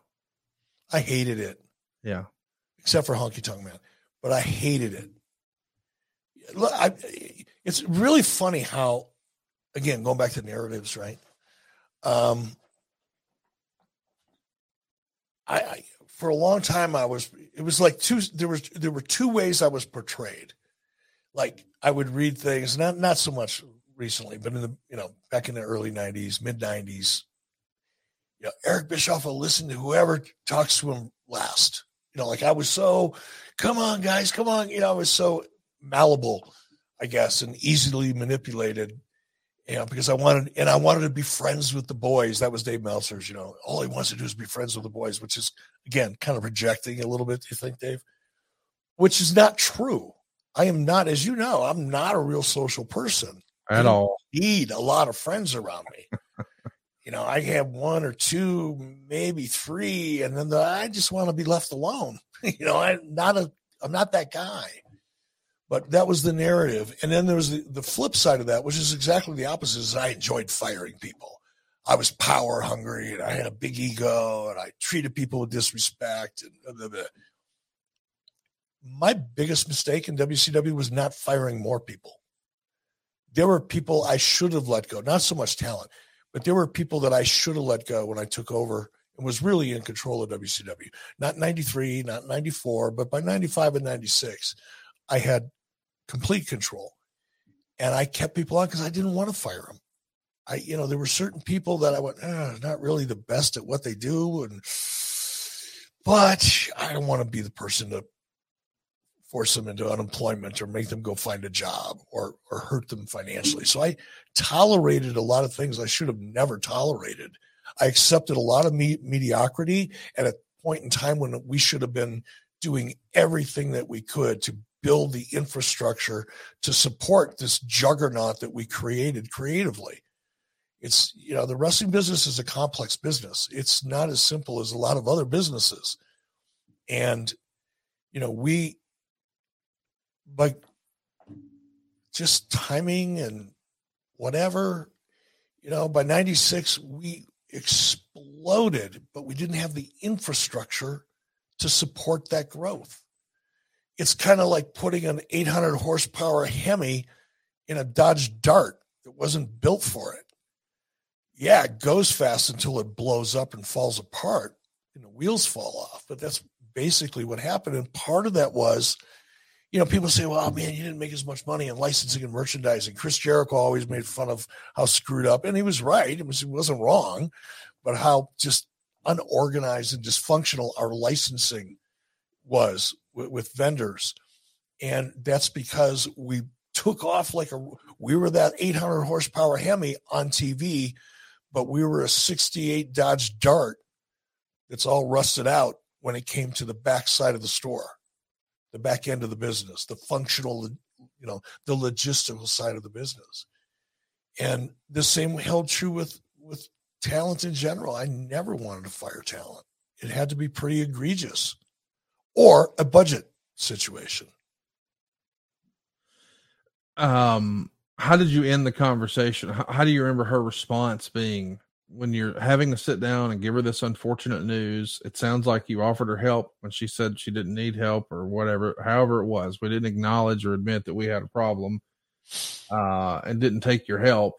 I hated it. Yeah. Except for Honky Tonk Man, but I hated it. Look, I, it's really funny how, again, going back to narratives, right? Um, I, I for a long time I was. It was like two. There was there were two ways I was portrayed. Like I would read things, not not so much recently, but in the you know back in the early '90s, mid '90s, you know, Eric Bischoff will listen to whoever talks to him last. You know, like I was so, come on, guys, come on. You know, I was so malleable, I guess, and easily manipulated. You know, because I wanted and I wanted to be friends with the boys. That was Dave Meltzer's. You know, all he wants to do is be friends with the boys, which is again kind of rejecting a little bit. Do you think, Dave? Which is not true. I am not, as you know, I'm not a real social person at all. Need a lot of friends around me. you know, I have one or two, maybe three, and then the, I just want to be left alone. you know, I'm not a, I'm not that guy. But that was the narrative, and then there was the, the flip side of that, which is exactly the opposite. Is I enjoyed firing people. I was power hungry, and I had a big ego, and I treated people with disrespect. And blah, blah, blah. my biggest mistake in WCW was not firing more people there were people I should have let go, not so much talent, but there were people that I should have let go when I took over and was really in control of WCW. Not 93, not 94, but by 95 and 96, I had complete control. And I kept people on because I didn't want to fire them. I, you know, there were certain people that I went, ah, not really the best at what they do. And but I don't want to be the person to force them into unemployment or make them go find a job or or hurt them financially. So I tolerated a lot of things I should have never tolerated. I accepted a lot of me- mediocrity at a point in time when we should have been doing everything that we could to build the infrastructure to support this juggernaut that we created creatively. It's, you know, the wrestling business is a complex business. It's not as simple as a lot of other businesses. And, you know, we, like, just timing and whatever, you know, by 96, we exploded, but we didn't have the infrastructure to support that growth. It's kind of like putting an 800 horsepower Hemi in a Dodge Dart that wasn't built for it. Yeah, it goes fast until it blows up and falls apart and the wheels fall off. But that's basically what happened. And part of that was, you know, people say, well, man, you didn't make as much money in licensing and merchandising. Chris Jericho always made fun of how screwed up, and he was right. It, was, wasn't wrong, but how just unorganized and dysfunctional our licensing was with, with vendors. And that's because we took off like a, we were that 800 horsepower Hemi on TV, but we were a 68 Dodge Dart that's all rusted out when it came to the back side of the store, the back end of the business, the functional, you know, the logistical side of the business. And the same held true with with talent in general. I never wanted to fire talent. It had to be pretty egregious or a budget situation. Um, how did you end the conversation? How, how, do you remember her response being when you're having to sit down and give her this unfortunate news? It sounds like you offered her help when she said she didn't need help or whatever, however it was. We didn't acknowledge or admit that we had a problem uh, and didn't take your help.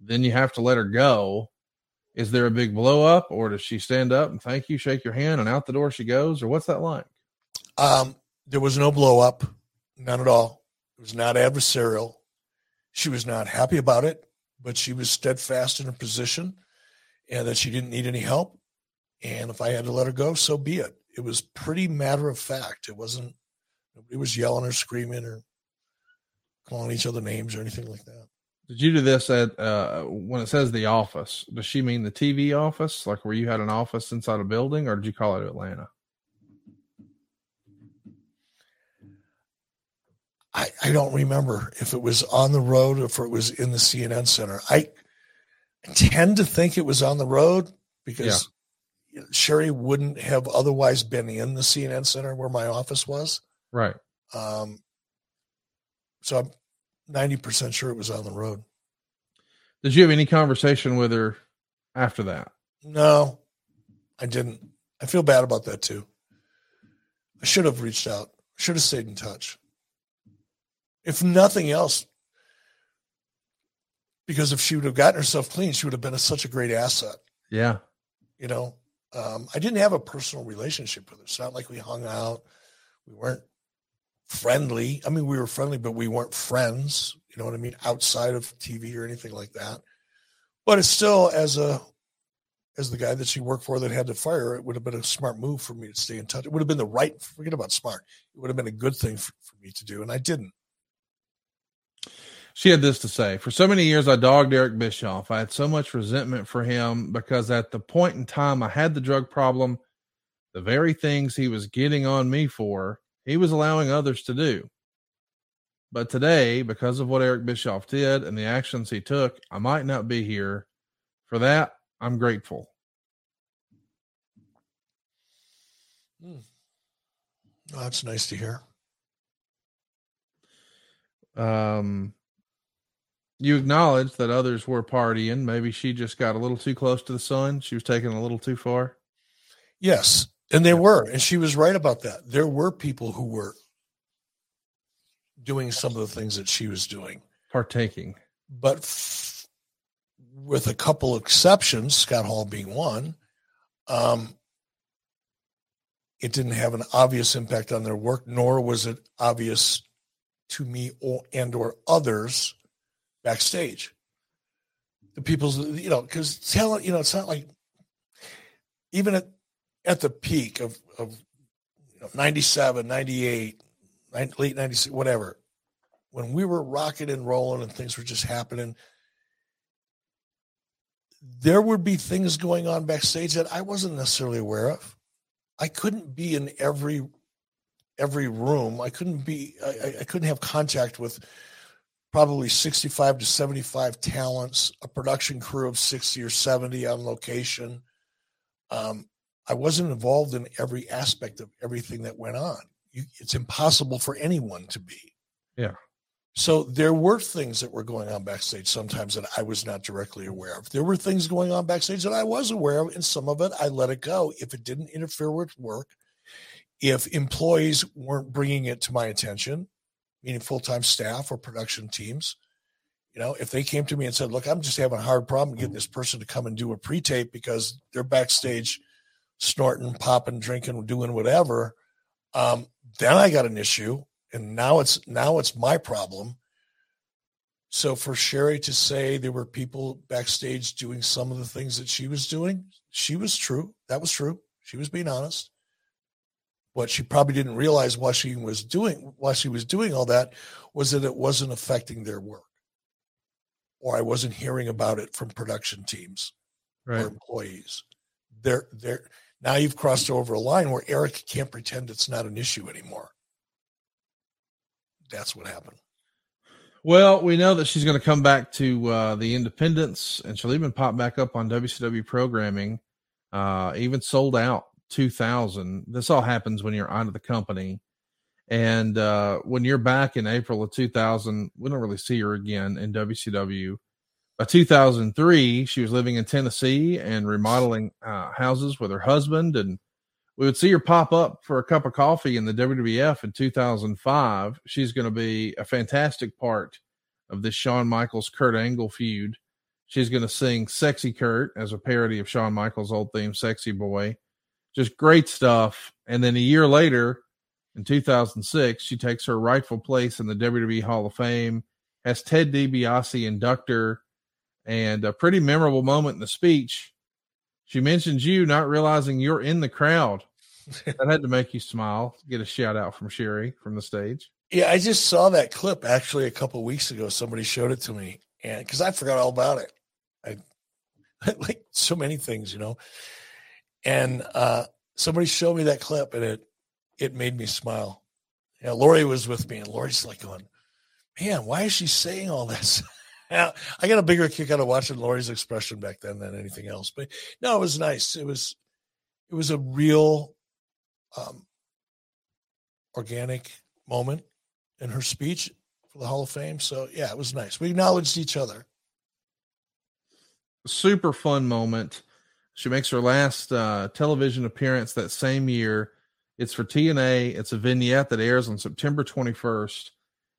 Then you have to let her go is there a big blow up or does she stand up and thank you, shake your hand and out the door she goes or what's that like? Um, there was no blow up, none at all. It was not adversarial. She was not happy about it, but she was steadfast in her position and that she didn't need any help. And if I had to let her go, so be it. It was pretty matter of fact. It wasn't, nobody was yelling or screaming or calling each other names or anything like that. Did you do this at uh, when it says the office? Does she mean the TV office, like where you had an office inside a building, or did you call it Atlanta? I, I don't remember if it was on the road or if it was in the CNN center. I tend to think it was on the road because yeah. Sherri wouldn't have otherwise been in the CNN center where my office was. Right. Um, so I'm 90% sure it was on the road. Did you have any conversation with her after that? No, I didn't. I feel bad about that too. I should have reached out, should have stayed in touch. If nothing else, because if she would have gotten herself clean, she would have been a, such a great asset. Yeah. You know, um, I didn't have a personal relationship with her. It's not like we hung out. We weren't friendly. I mean, we were friendly, but we weren't friends. You know what I mean? Outside of TV or anything like that. But it's still as a as the guy that she worked for that had to fire, it would have been a smart move for me to stay in touch. It would have been the right. Forget about smart. It would have been a good thing for, for me to do, and I didn't. She had this to say For so many years, I dogged Eric Bischoff. I had so much resentment for him because at the point in time I had the drug problem, the very things he was getting on me for, he was allowing others to do. But today, because of what Eric Bischoff did and the actions he took, I might not be here. For that, I'm grateful. Hmm. Oh, that's nice to hear. Um, you acknowledge that others were partying. Maybe she just got a little too close to the sun. She was taking a little too far. Yes, and they were, and she was right about that. There were people who were doing some of the things that she was doing, partaking. But f- with a couple exceptions, Scott Hall being one, um, it didn't have an obvious impact on their work, nor was it obvious to me or and or others backstage. The people's, you know, because talent, you know, it's not like even at at the peak of, of you know, 97, 98, late 96, whatever, when we were rocking and rolling and things were just happening, there would be things going on backstage that I wasn't necessarily aware of. I couldn't be in every every room. I couldn't be I, I couldn't have contact with probably 65 to 75 talents, a production crew of 60 or 70 on location. Um, I wasn't involved in every aspect of everything that went on. You, it's impossible for anyone to be. Yeah. So there were things that were going on backstage sometimes that I was not directly aware of. There were things going on backstage that I was aware of, and some of it I let it go if it didn't interfere with work. If employees weren't bringing it to my attention, meaning full time staff or production teams, you know, if they came to me and said, "Look, I'm just having a hard problem getting this person to come and do a pre-tape because they're backstage snorting, popping, drinking, doing whatever," um, then I got an issue and now it's now it's my problem. So for Sherri to say there were people backstage doing some of the things that she was doing, she was true. That was true. She was being honest. What she probably didn't realize while she was doing while she was doing all that was that it wasn't affecting their work. Or I wasn't hearing about it from production teams right. or employees. They're they're now you've crossed over a line where Eric can't pretend it's not an issue anymore that's what happened. Well, we know that she's going to come back to uh, the Independence, and she'll even pop back up on WCW programming. Uh, even sold out 2000. This all happens when you're out of the company, and uh, when you're back in April of 2000, we don't really see her again in WCW. By 2003, she was living in Tennessee and remodeling uh, houses with her husband and we would see her pop up for a cup of coffee in the WWF in 2005. She's going to be a fantastic part of this Shawn Michaels Kurt Angle feud. She's going to sing Sexy Kurt as a parody of Shawn Michaels' old theme, Sexy Boy. Just great stuff. And then a year later, in 2006, she takes her rightful place in the WWE Hall of Fame, as Ted DiBiase inductor, and a pretty memorable moment in the speech she mentions you not realizing you're in the crowd. that had to make you smile. Get a shout out from Sherri from the stage. Yeah, I just saw that clip actually a couple weeks ago. Somebody showed it to me, and because I forgot all about it, I, like so many things, you know. And uh, somebody showed me that clip, and it it made me smile. Yeah, Lori was with me, and Lori's like going, "Man, why is she saying all this?" I got a bigger kick out of watching Lori's expression back then than anything else. But no, it was nice. It was it was a real um, organic moment in her speech for the Hall of Fame. So yeah, it was nice. We acknowledged each other. Super fun moment. She makes her last uh, television appearance that same year. It's for TNA. It's a vignette that airs on September 21st.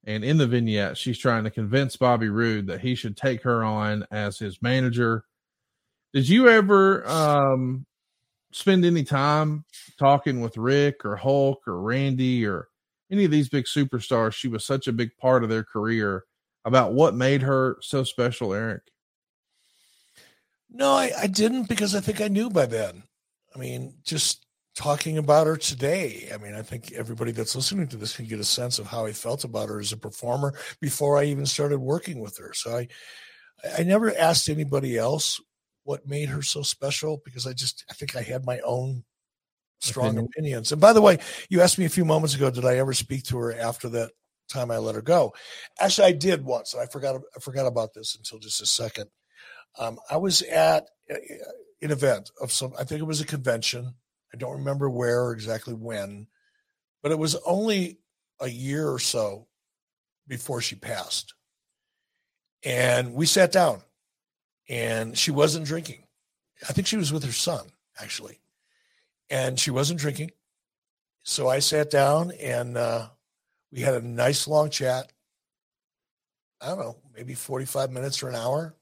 And in the vignette, she's trying to convince Bobby Roode that he should take her on as his manager. Did you ever um, spend any time talking with Ric or Hulk or Randy or any of these big superstars? She was such a big part of their career about what made her so special, Eric. No, I, I didn't because I think I knew by then. I mean, just talking about her today. I mean, I think everybody that's listening to this can get a sense of how I felt about her as a performer before I even started working with her. So I I never asked anybody else what made her so special because I just I think I had my own strong Opinion. opinions. And by the way, you asked me a few moments ago, did I ever speak to her after that time I let her go? Actually, I did once. and I forgot I forgot about this until just a second. Um, I was at an event of some. I think it was a convention I don't remember where or exactly when, but it was only a year or so before she passed. And we sat down and she wasn't drinking. I think she was with her son, actually. And she wasn't drinking. So I sat down and uh, we had a nice long chat. I don't know, maybe 45 minutes or an hour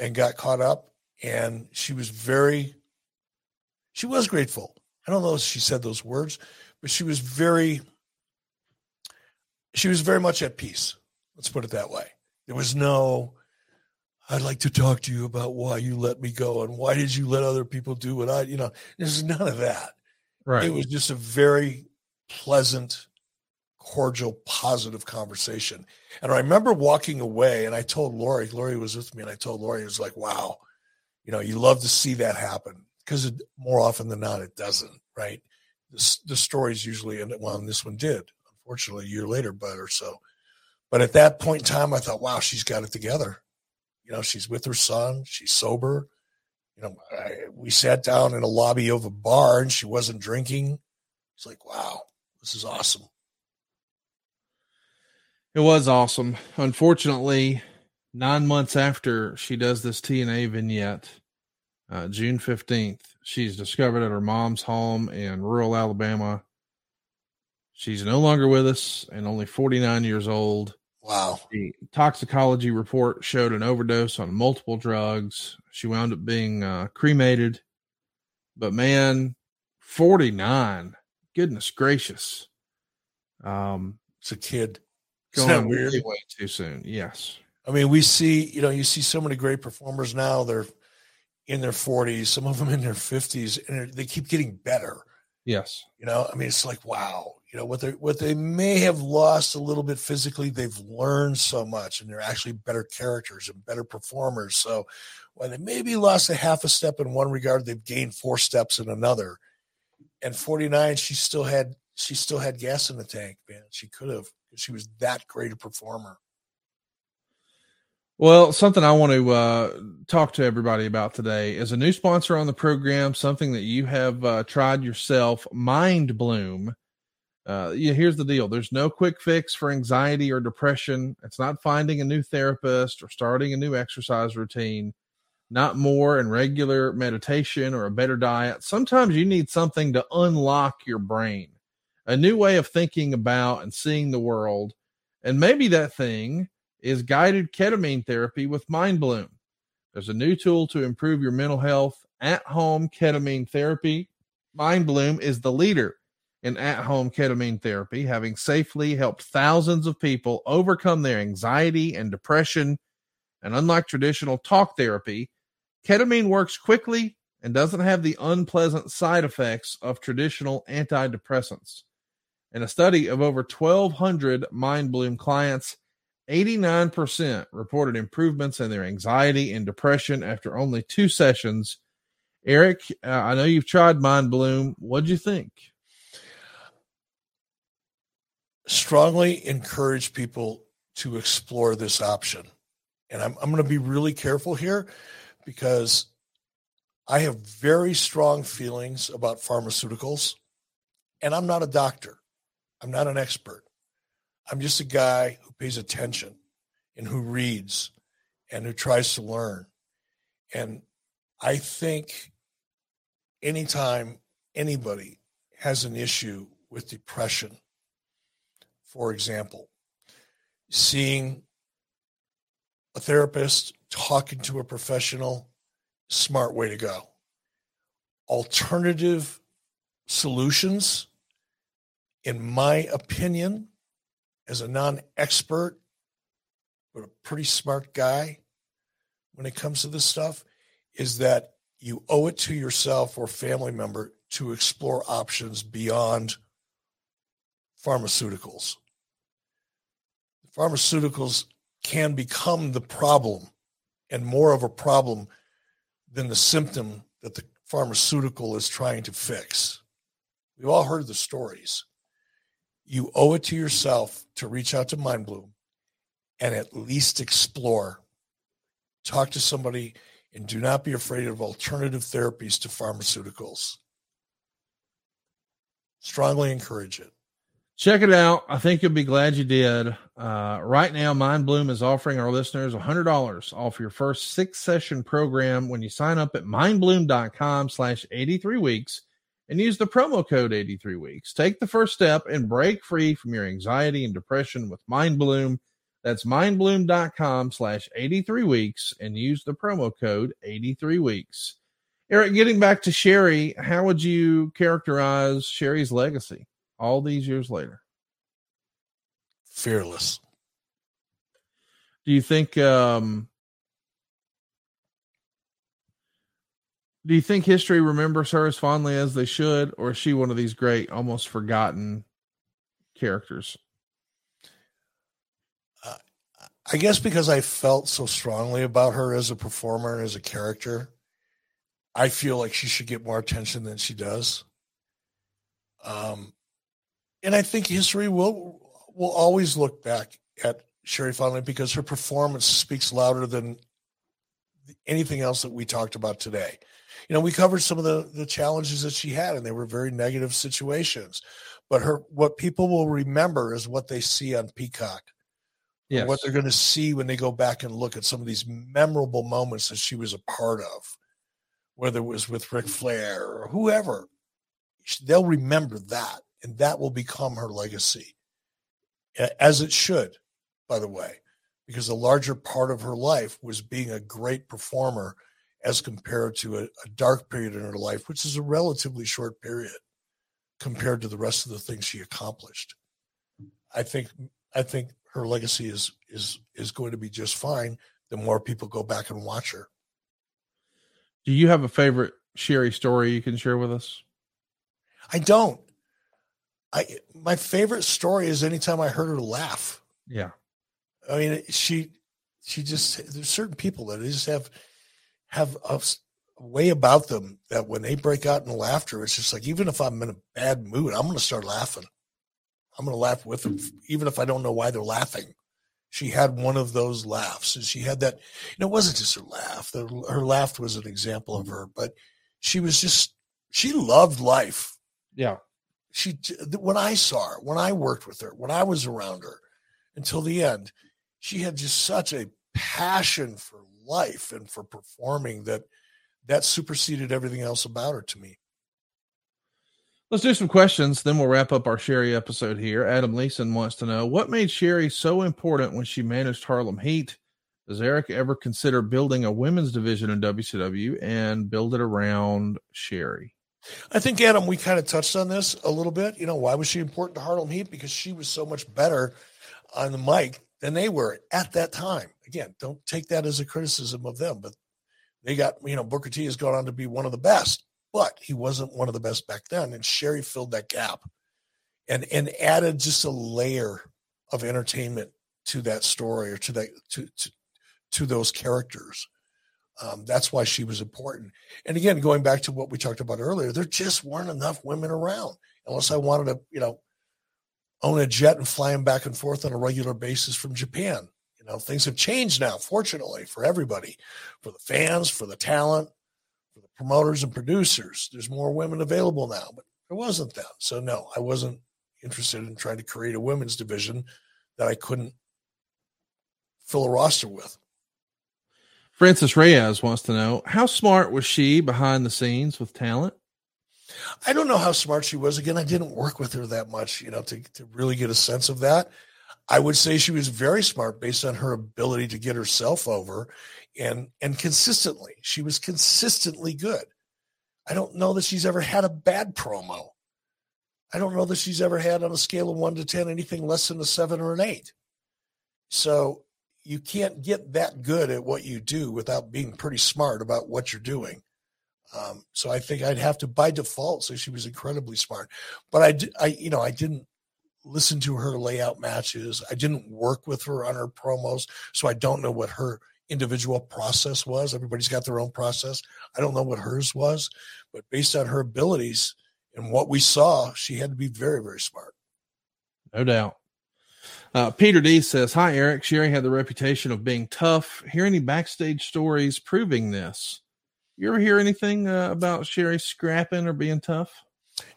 and got caught up. And she was very she was grateful. I don't know if she said those words, but she was very, she was very much at peace. Let's put it that way. There was no, I'd like to talk to you about why you let me go and why did you let other people do what I, you know, there's none of that. Right. It was just a very pleasant, cordial, positive conversation. And I remember walking away and I told Lori, Lori was with me, and I told Lori, it was like, wow, you know, you love to see that happen because more often than not, it doesn't, right? The, the stories usually end up, well, and this one did, unfortunately, a year later, but or so. But at that point in time, I thought, wow, she's got it together. You know, she's with her son, she's sober. You know, I, we sat down in a lobby of a bar and she wasn't drinking. It's like, wow, this is awesome. It was awesome. Unfortunately, nine months after she does this TNA vignette, uh, June 15th, she's discovered at her mom's home in rural Alabama. She's no longer with us and only 49 years old. Wow. The toxicology report showed an overdose on multiple drugs. She wound up being uh, cremated. But man, 49. Goodness gracious. Um, it's a kid. Going Isn't that weird? way, way too soon. Yes. I mean, we see, you know, you see so many great performers now. They're in their 40s, some of them in their 50s, and they keep getting better. Yes. You know, I mean, it's like, wow, you know, what they what they may have lost a little bit physically, they've learned so much and they're actually better characters and better performers. So while they maybe lost a half a step in one regard, they've gained four steps in another. And 49, she still had she still had gas in the tank, man. She could have she was that great a performer. Well, something I want to uh, talk to everybody about today is a new sponsor on the program, something that you have uh, tried yourself, Mindbloom. Uh, yeah, here's the deal there's no quick fix for anxiety or depression. It's not finding a new therapist or starting a new exercise routine, not more and regular meditation or a better diet. Sometimes you need something to unlock your brain, a new way of thinking about and seeing the world. And maybe that thing is guided ketamine therapy with Mindbloom. There's a new tool to improve your mental health at home ketamine therapy. Mindbloom is the leader in at home ketamine therapy, having safely helped thousands of people overcome their anxiety and depression. And unlike traditional talk therapy, ketamine works quickly and doesn't have the unpleasant side effects of traditional antidepressants. In a study of over 1,200 Mindbloom clients, 89% reported improvements in their anxiety and depression after only two sessions. Eric, uh, I know you've tried Mindbloom. What'd you think? Strongly encourage people to explore this option. And I'm, I'm going to be really careful here because I have very strong feelings about pharmaceuticals. And I'm not a doctor, I'm not an expert. I'm just a guy who pays attention and who reads and who tries to learn. And I think anytime anybody has an issue with depression, for example, seeing a therapist, talking to a professional, smart way to go. Alternative solutions, in my opinion, as a non expert, but a pretty smart guy when it comes to this stuff, is that you owe it to yourself or family member to explore options beyond pharmaceuticals. Pharmaceuticals can become the problem and more of a problem than the symptom that the pharmaceutical is trying to fix. We've all heard the stories you owe it to yourself to reach out to Mindbloom and at least explore. Talk to somebody and do not be afraid of alternative therapies to pharmaceuticals. Strongly encourage it. Check it out. I think you'll be glad you did. Uh, right now, Mindbloom is offering our listeners $100 off your first six session program when you sign up at mindbloom.com slash 83 weeks and use the promo code 83 weeks. Take the first step and break free from your anxiety and depression with Mindbloom. That's mindbloom.com slash 83 weeks and use the promo code 83 weeks. Eric, getting back to Sherri, how would you characterize Sherri's legacy all these years later? Fearless. Do you think um Do you think history remembers her as fondly as they should, or is she one of these great, almost forgotten characters? Uh, I guess because I felt so strongly about her as a performer as a character, I feel like she should get more attention than she does. Um, and I think history will will always look back at Sherri Fondling because her performance speaks louder than anything else that we talked about today. You know, we covered some of the the challenges that she had, and they were very negative situations. But her, what people will remember is what they see on Peacock. Yes. What they're going to see when they go back and look at some of these memorable moments that she was a part of, whether it was with Ric Flair or whoever. They'll remember that, and that will become her legacy, as it should, by the way because a larger part of her life was being a great performer as compared to a, a, dark period in her life, which is a relatively short period compared to the rest of the things she accomplished. I think I think her legacy is is is going to be just fine the more people go back and watch her. Do you have a favorite Sherri story you can share with us? I don't. I my favorite story is anytime I heard her laugh. Yeah. I mean, she she just there's certain people that just have have a way about them that when they break out in laughter, it's just like even if I'm in a bad mood, I'm going to start laughing. I'm going to laugh with them, even if I don't know why they're laughing. She had one of those laughs, and she had that. You know, it wasn't just her laugh. The, her laugh was an example of her, but she was just she loved life. Yeah. She when I saw her, when I worked with her, when I was around her, until the end, she had just such a passion for life and for performing that that superseded everything else about her to me. Let's do some questions, then we'll wrap up our Sherri episode here. Adam Leeson wants to know what made Sherri so important when she managed Harlem Heat. Does Eric ever consider building a women's division in WCW and build it around Sherri? I think Adam, we kind of touched on this a little bit. You know, why was she important to Harlem Heat? Because she was so much better on the mic than they were at that time. Again, don't take that as a criticism of them, but they got, you know, Booker T has gone on to be one of the best, but he wasn't one of the best back then. And Sherri filled that gap and and added just a layer of entertainment to that story or to that to to, to those characters. Um, that's why she was important. And again, going back to what we talked about earlier, there just weren't enough women around. Unless I wanted to, you know, own a jet and fly him back and forth on a regular basis from Japan. You know, things have changed now, fortunately, for everybody, for the fans, for the talent, for the promoters and producers. There's more women available now, but there wasn't then. So no, I wasn't interested in trying to create a women's division that I couldn't fill a roster with. Francis Reyes wants to know how smart was she behind the scenes with talent? I don't know how smart she was. Again, I didn't work with her that much, you know, to, to really get a sense of that. I would say she was very smart based on her ability to get herself over and and consistently. She was consistently good. I don't know that she's ever had a bad promo. I don't know that she's ever had on a scale of one to 10 anything less than a seven or an eight. So you can't get that good at what you do without being pretty smart about what you're doing. Um, so I think I'd have to by default say she was incredibly smart. But I, I, you know, I didn't listen to her layout matches. I didn't work with her on her promos, so I don't know what her individual process was. Everybody's got their own process. I don't know what hers was, but based on her abilities and what we saw, she had to be very, very smart. No doubt. Uh, Peter D says, Hi, Eric. Sherri had the reputation of being tough. Hear any backstage stories proving this? You ever hear anything uh, about Sherri scrapping or being tough?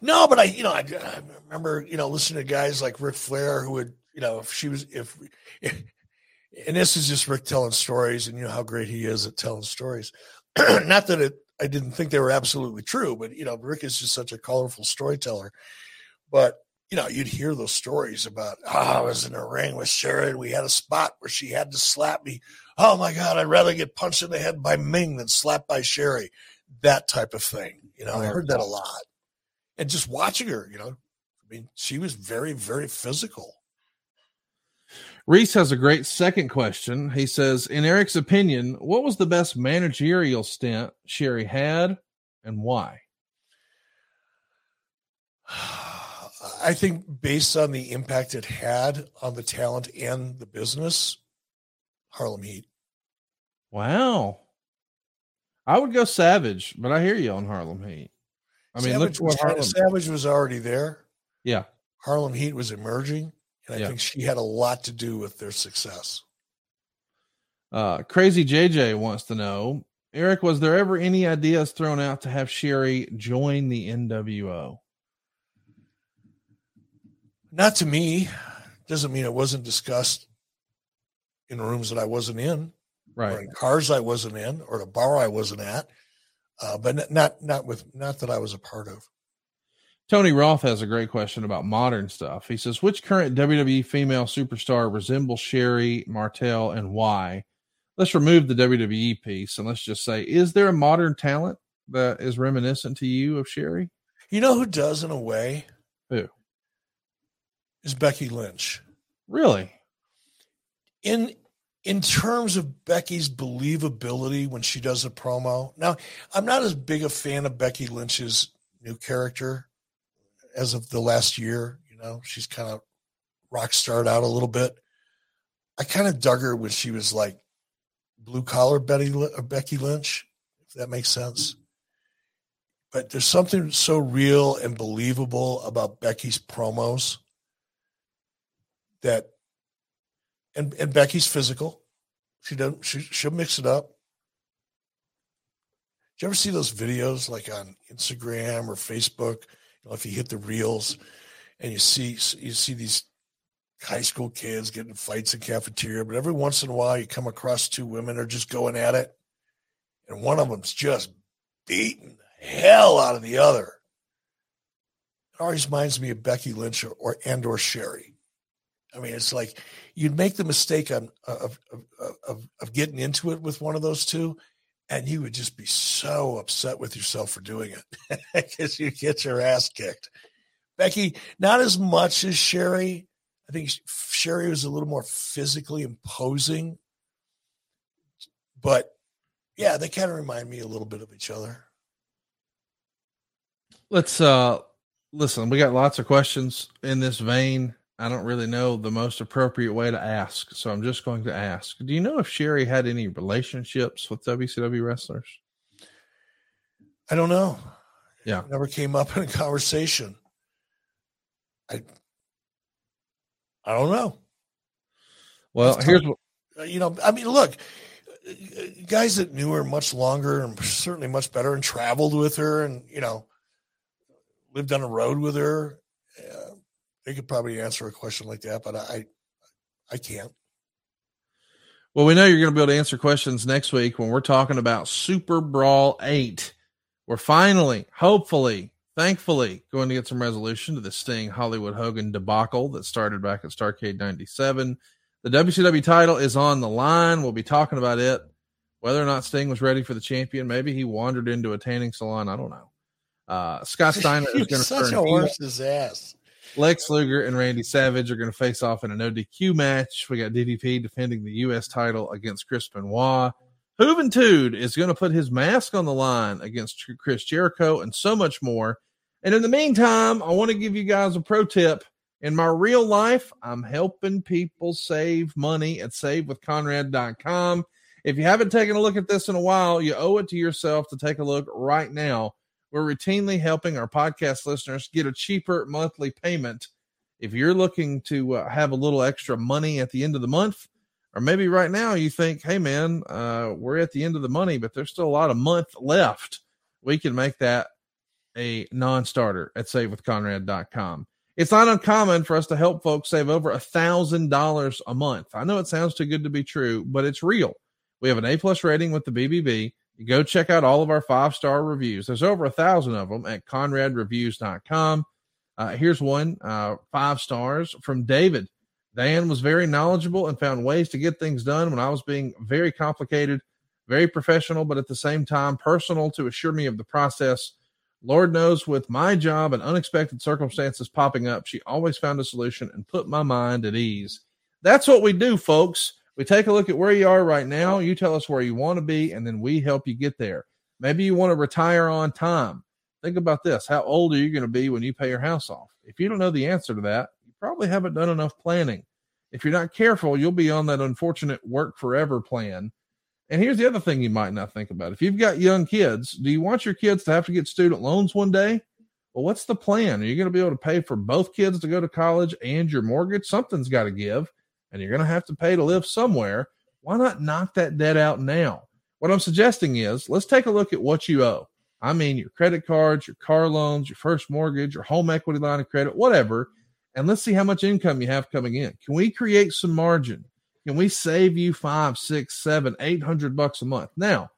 No, but I, you know, I, I, remember, you know, listening to guys like Ric Flair who would, you know, if she was, if, if and this is just Ric telling stories, and you know how great he is at telling stories. Not that it, I didn't think they were absolutely true, but you know, Ric is just such a colorful storyteller. But you know, you'd hear those stories about, oh, I was in a ring with Sherri, and we had a spot where she had to slap me oh my God, I'd rather get punched in the head by Ming than slapped by Sherri. That type of thing. You know, I heard that a lot. And just watching her, you know, I mean, she was very, very physical. Reese has a great second question. He says, in Eric's opinion, what was the best managerial stint Sherri had and why? I think based on the impact it had on the talent and the business, Harlem Heat. Wow. I would go Savage, but I hear you on Harlem Heat. I mean, Savage look was, Harlem. Savage was already there. Yeah. Harlem Heat was emerging, and I Yeah. think she had a lot to do with their success. Uh, Crazy JJ wants to know, Eric, was there ever any ideas thrown out to have Sherri join the NWO? Not to me. Doesn't mean it wasn't discussed in rooms that I wasn't in, or Right. in cars I wasn't in, or at a bar I wasn't at. Uh, but not not with not that I was a part of. Tony Roth has a great question about modern stuff. He says, which current WWE female superstar resembles Sherri Martel and why? Let's remove the WWE piece and let's just say, is there a modern talent that is reminiscent to you of Sherri? You know who does in a way Who? is Becky Lynch. Really? In in terms of Becky's believability when she does a promo. Now, I'm not as big a fan of Becky Lynch's new character as of the last year. You know, she's kind of rock starred out a little bit. I kind of dug her when she was like blue collar Betty or uh, Becky Lynch, if that makes sense. But there's something so real and believable about Becky's promos that and and Becky's physical. She doesn't. She she'll mix it up. Do you ever see those videos like on Instagram or Facebook? You know, if you hit the reels, and you see you see these high school kids getting fights in cafeteria, but every once in a while you come across two women are just going at it, and one of them's just beating the hell out of the other. It always reminds me of Becky Lynch or, or and or Sherri. I mean, it's like you'd make the mistake on, of, of, of, of getting into it with one of those two, and you would just be so upset with yourself for doing it because you get your ass kicked. Becky, not as much as Sherri. I think Sherri was a little more physically imposing, but yeah, they kind of remind me a little bit of each other. Let's uh listen, we got lots of questions in this vein. I don't really know the most appropriate way to ask, so I'm just going to ask. Do you know if Sherri had any relationships with WCW wrestlers? I don't know. Yeah. It never came up in a conversation. I I don't know. Well, here's what Uh, you know, I mean, look, uh, guys that knew her much longer and certainly much better and traveled with her and, you know, lived on a road with her, uh, they could probably answer a question like that, but I, I can't. Well, we know you're going to be able to answer questions next week when we're talking about SuperBrawl 8. We're finally, hopefully, thankfully, going to get some resolution to the Sting Hollywood Hogan debacle that started back at Starcade 97. The WCW title is on the line. We'll be talking about it. Whether or not Sting was ready for the champion, maybe he wandered into a tanning salon. I don't know. Uh, Scott Steiner is going to such a horse's ass. Lex Luger and Randy Savage are going to face off in an ODQ match. We got DDP defending the U.S. title against Chris Benoit. Juventud is going to put his mask on the line against Chris Jericho and so much more. And in the meantime, I want to give you guys a pro tip. In my real life, I'm helping people save money at savewithconrad.com. If you haven't taken a look at this in a while, you owe it to yourself to take a look right now. We're routinely helping our podcast listeners get a cheaper monthly payment. If you're looking to uh, have a little extra money at the end of the month, or maybe right now you think, hey man, uh, we're at the end of the money, but there's still a lot of month left, we can make that a non starter at savewithconrad.com. It's not uncommon for us to help folks save over a thousand dollars a month. I know it sounds too good to be true, but it's real. We have an A plus rating with the BBB. Go check out all of our five star reviews. There's over a thousand of them at conradreviews.com. Uh, here's one uh, five stars from David. Dan was very knowledgeable and found ways to get things done when I was being very complicated, very professional, but at the same time personal to assure me of the process. Lord knows, with my job and unexpected circumstances popping up, she always found a solution and put my mind at ease. That's what we do, folks. We take a look at where you are right now. You tell us where you want to be, and then we help you get there. Maybe you want to retire on time. Think about this. How old are you going to be when you pay your house off? If you don't know the answer to that, you probably haven't done enough planning. If you're not careful, you'll be on that unfortunate work forever plan. And here's the other thing you might not think about. If you've got young kids, do you want your kids to have to get student loans one day? Well, what's the plan? Are you going to be able to pay for both kids to go to college and your mortgage? Something's got to give, and you're going to have to pay to live somewhere. Why not knock that debt out now? What I'm suggesting is let's take a look at what you owe. I mean, your credit cards, your car loans, your first mortgage, your home equity line of credit, whatever. And let's see how much income you have coming in. Can we create some margin? Can we save you five, six, seven, eight hundred bucks a month? Now,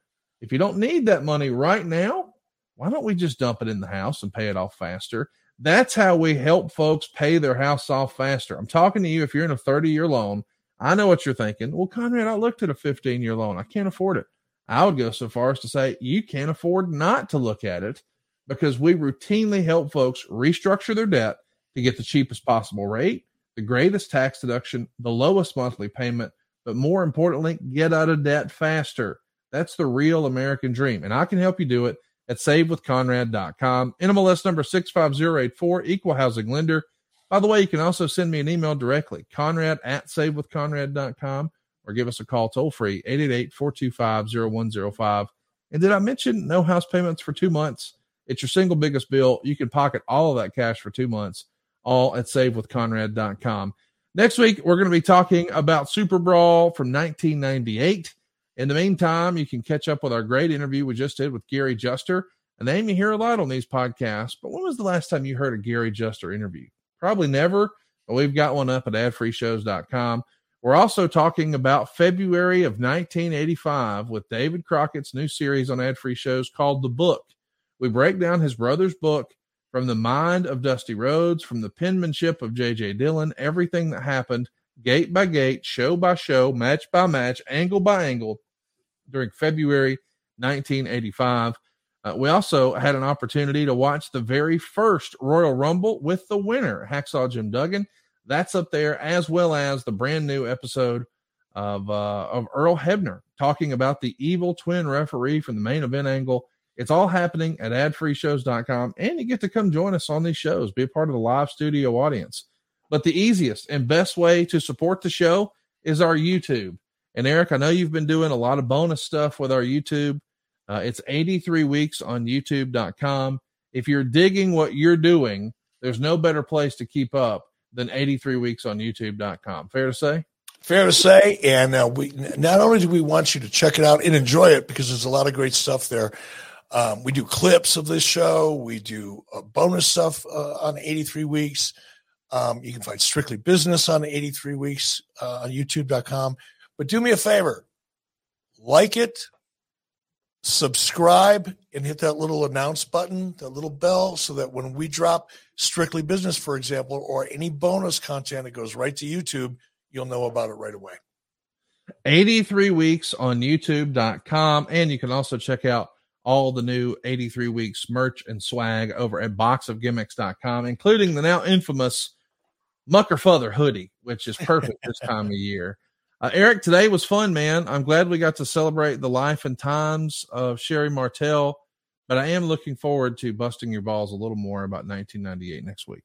if you don't need that money right now, why don't we just dump it in the house and pay it off faster? That's how we help folks pay their house off faster. I'm talking to you if you're in a 30 year loan. I know what you're thinking. Well, Conrad, I looked at a 15 year loan. I can't afford it. I would go so far as to say you can't afford not to look at it because we routinely help folks restructure their debt to get the cheapest possible rate, the greatest tax deduction, the lowest monthly payment, but more importantly, get out of debt faster. That's the real American dream. And I can help you do it at savewithconrad.com. NMLS number 65084, equal housing lender. By the way, you can also send me an email directly, conrad at savewithconrad.com, or give us a call toll free, 888 425 0105. And did I mention no house payments for two months? It's your single biggest bill. You can pocket all of that cash for two months, all at savewithconrad.com. Next week, we're going to be talking about SuperBrawl from 1998. In the meantime, you can catch up with our great interview we just did with Gary Juster, a name you hear a lot on these podcasts. But when was the last time you heard a Gary Juster interview? Probably never, but we've got one up at adfreeshows.com. We're also talking about February of 1985 with David Crockett's new series on ad free shows called The Book. We break down his brother's book from the mind of Dusty Rhodes, from the penmanship of J.J. Dillon, everything that happened, gate by gate, show by show, match by match, angle by angle during February 1985. Uh, we also had an opportunity to watch the very first Royal Rumble with the winner, Hacksaw Jim Duggan. That's up there, as well as the brand new episode of uh, of Earl Hebner talking about the evil twin referee from the main event angle. It's all happening at adfreeshows.com, and you get to come join us on these shows, be a part of the live studio audience. But the easiest and best way to support the show is our YouTube. And Eric, I know you've been doing a lot of bonus stuff with our YouTube. Uh, it's 83 weeks on youtube.com. If you're digging what you're doing, there's no better place to keep up than 83 weeks on youtube.com. Fair to say? Fair to say. And uh, we not only do we want you to check it out and enjoy it because there's a lot of great stuff there. Um, we do clips of this show. We do uh, bonus stuff uh, on 83 weeks. Um, you can find Strictly Business on 83 weeks uh, on youtube.com. But do me a favor like it, subscribe, and hit that little announce button, that little bell, so that when we drop Strictly Business, for example, or any bonus content that goes right to YouTube, you'll know about it right away. 83 weeks on youtube.com. And you can also check out all the new 83 weeks merch and swag over at boxofgimmicks.com, including the now infamous Mucker Father hoodie, which is perfect this time of year. Uh, Eric, today was fun, man. I'm glad we got to celebrate the life and times of Sherri Martel, but I am looking forward to busting your balls a little more about 1998 next week.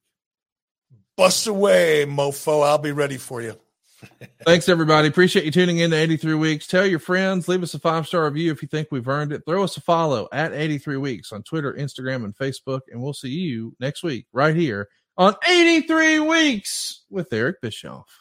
Bust away, mofo. I'll be ready for you. Thanks, everybody. Appreciate you tuning in to 83 Weeks. Tell your friends, leave us a five star review if you think we've earned it. Throw us a follow at 83 Weeks on Twitter, Instagram, and Facebook. And we'll see you next week right here on 83 Weeks with Eric Bischoff.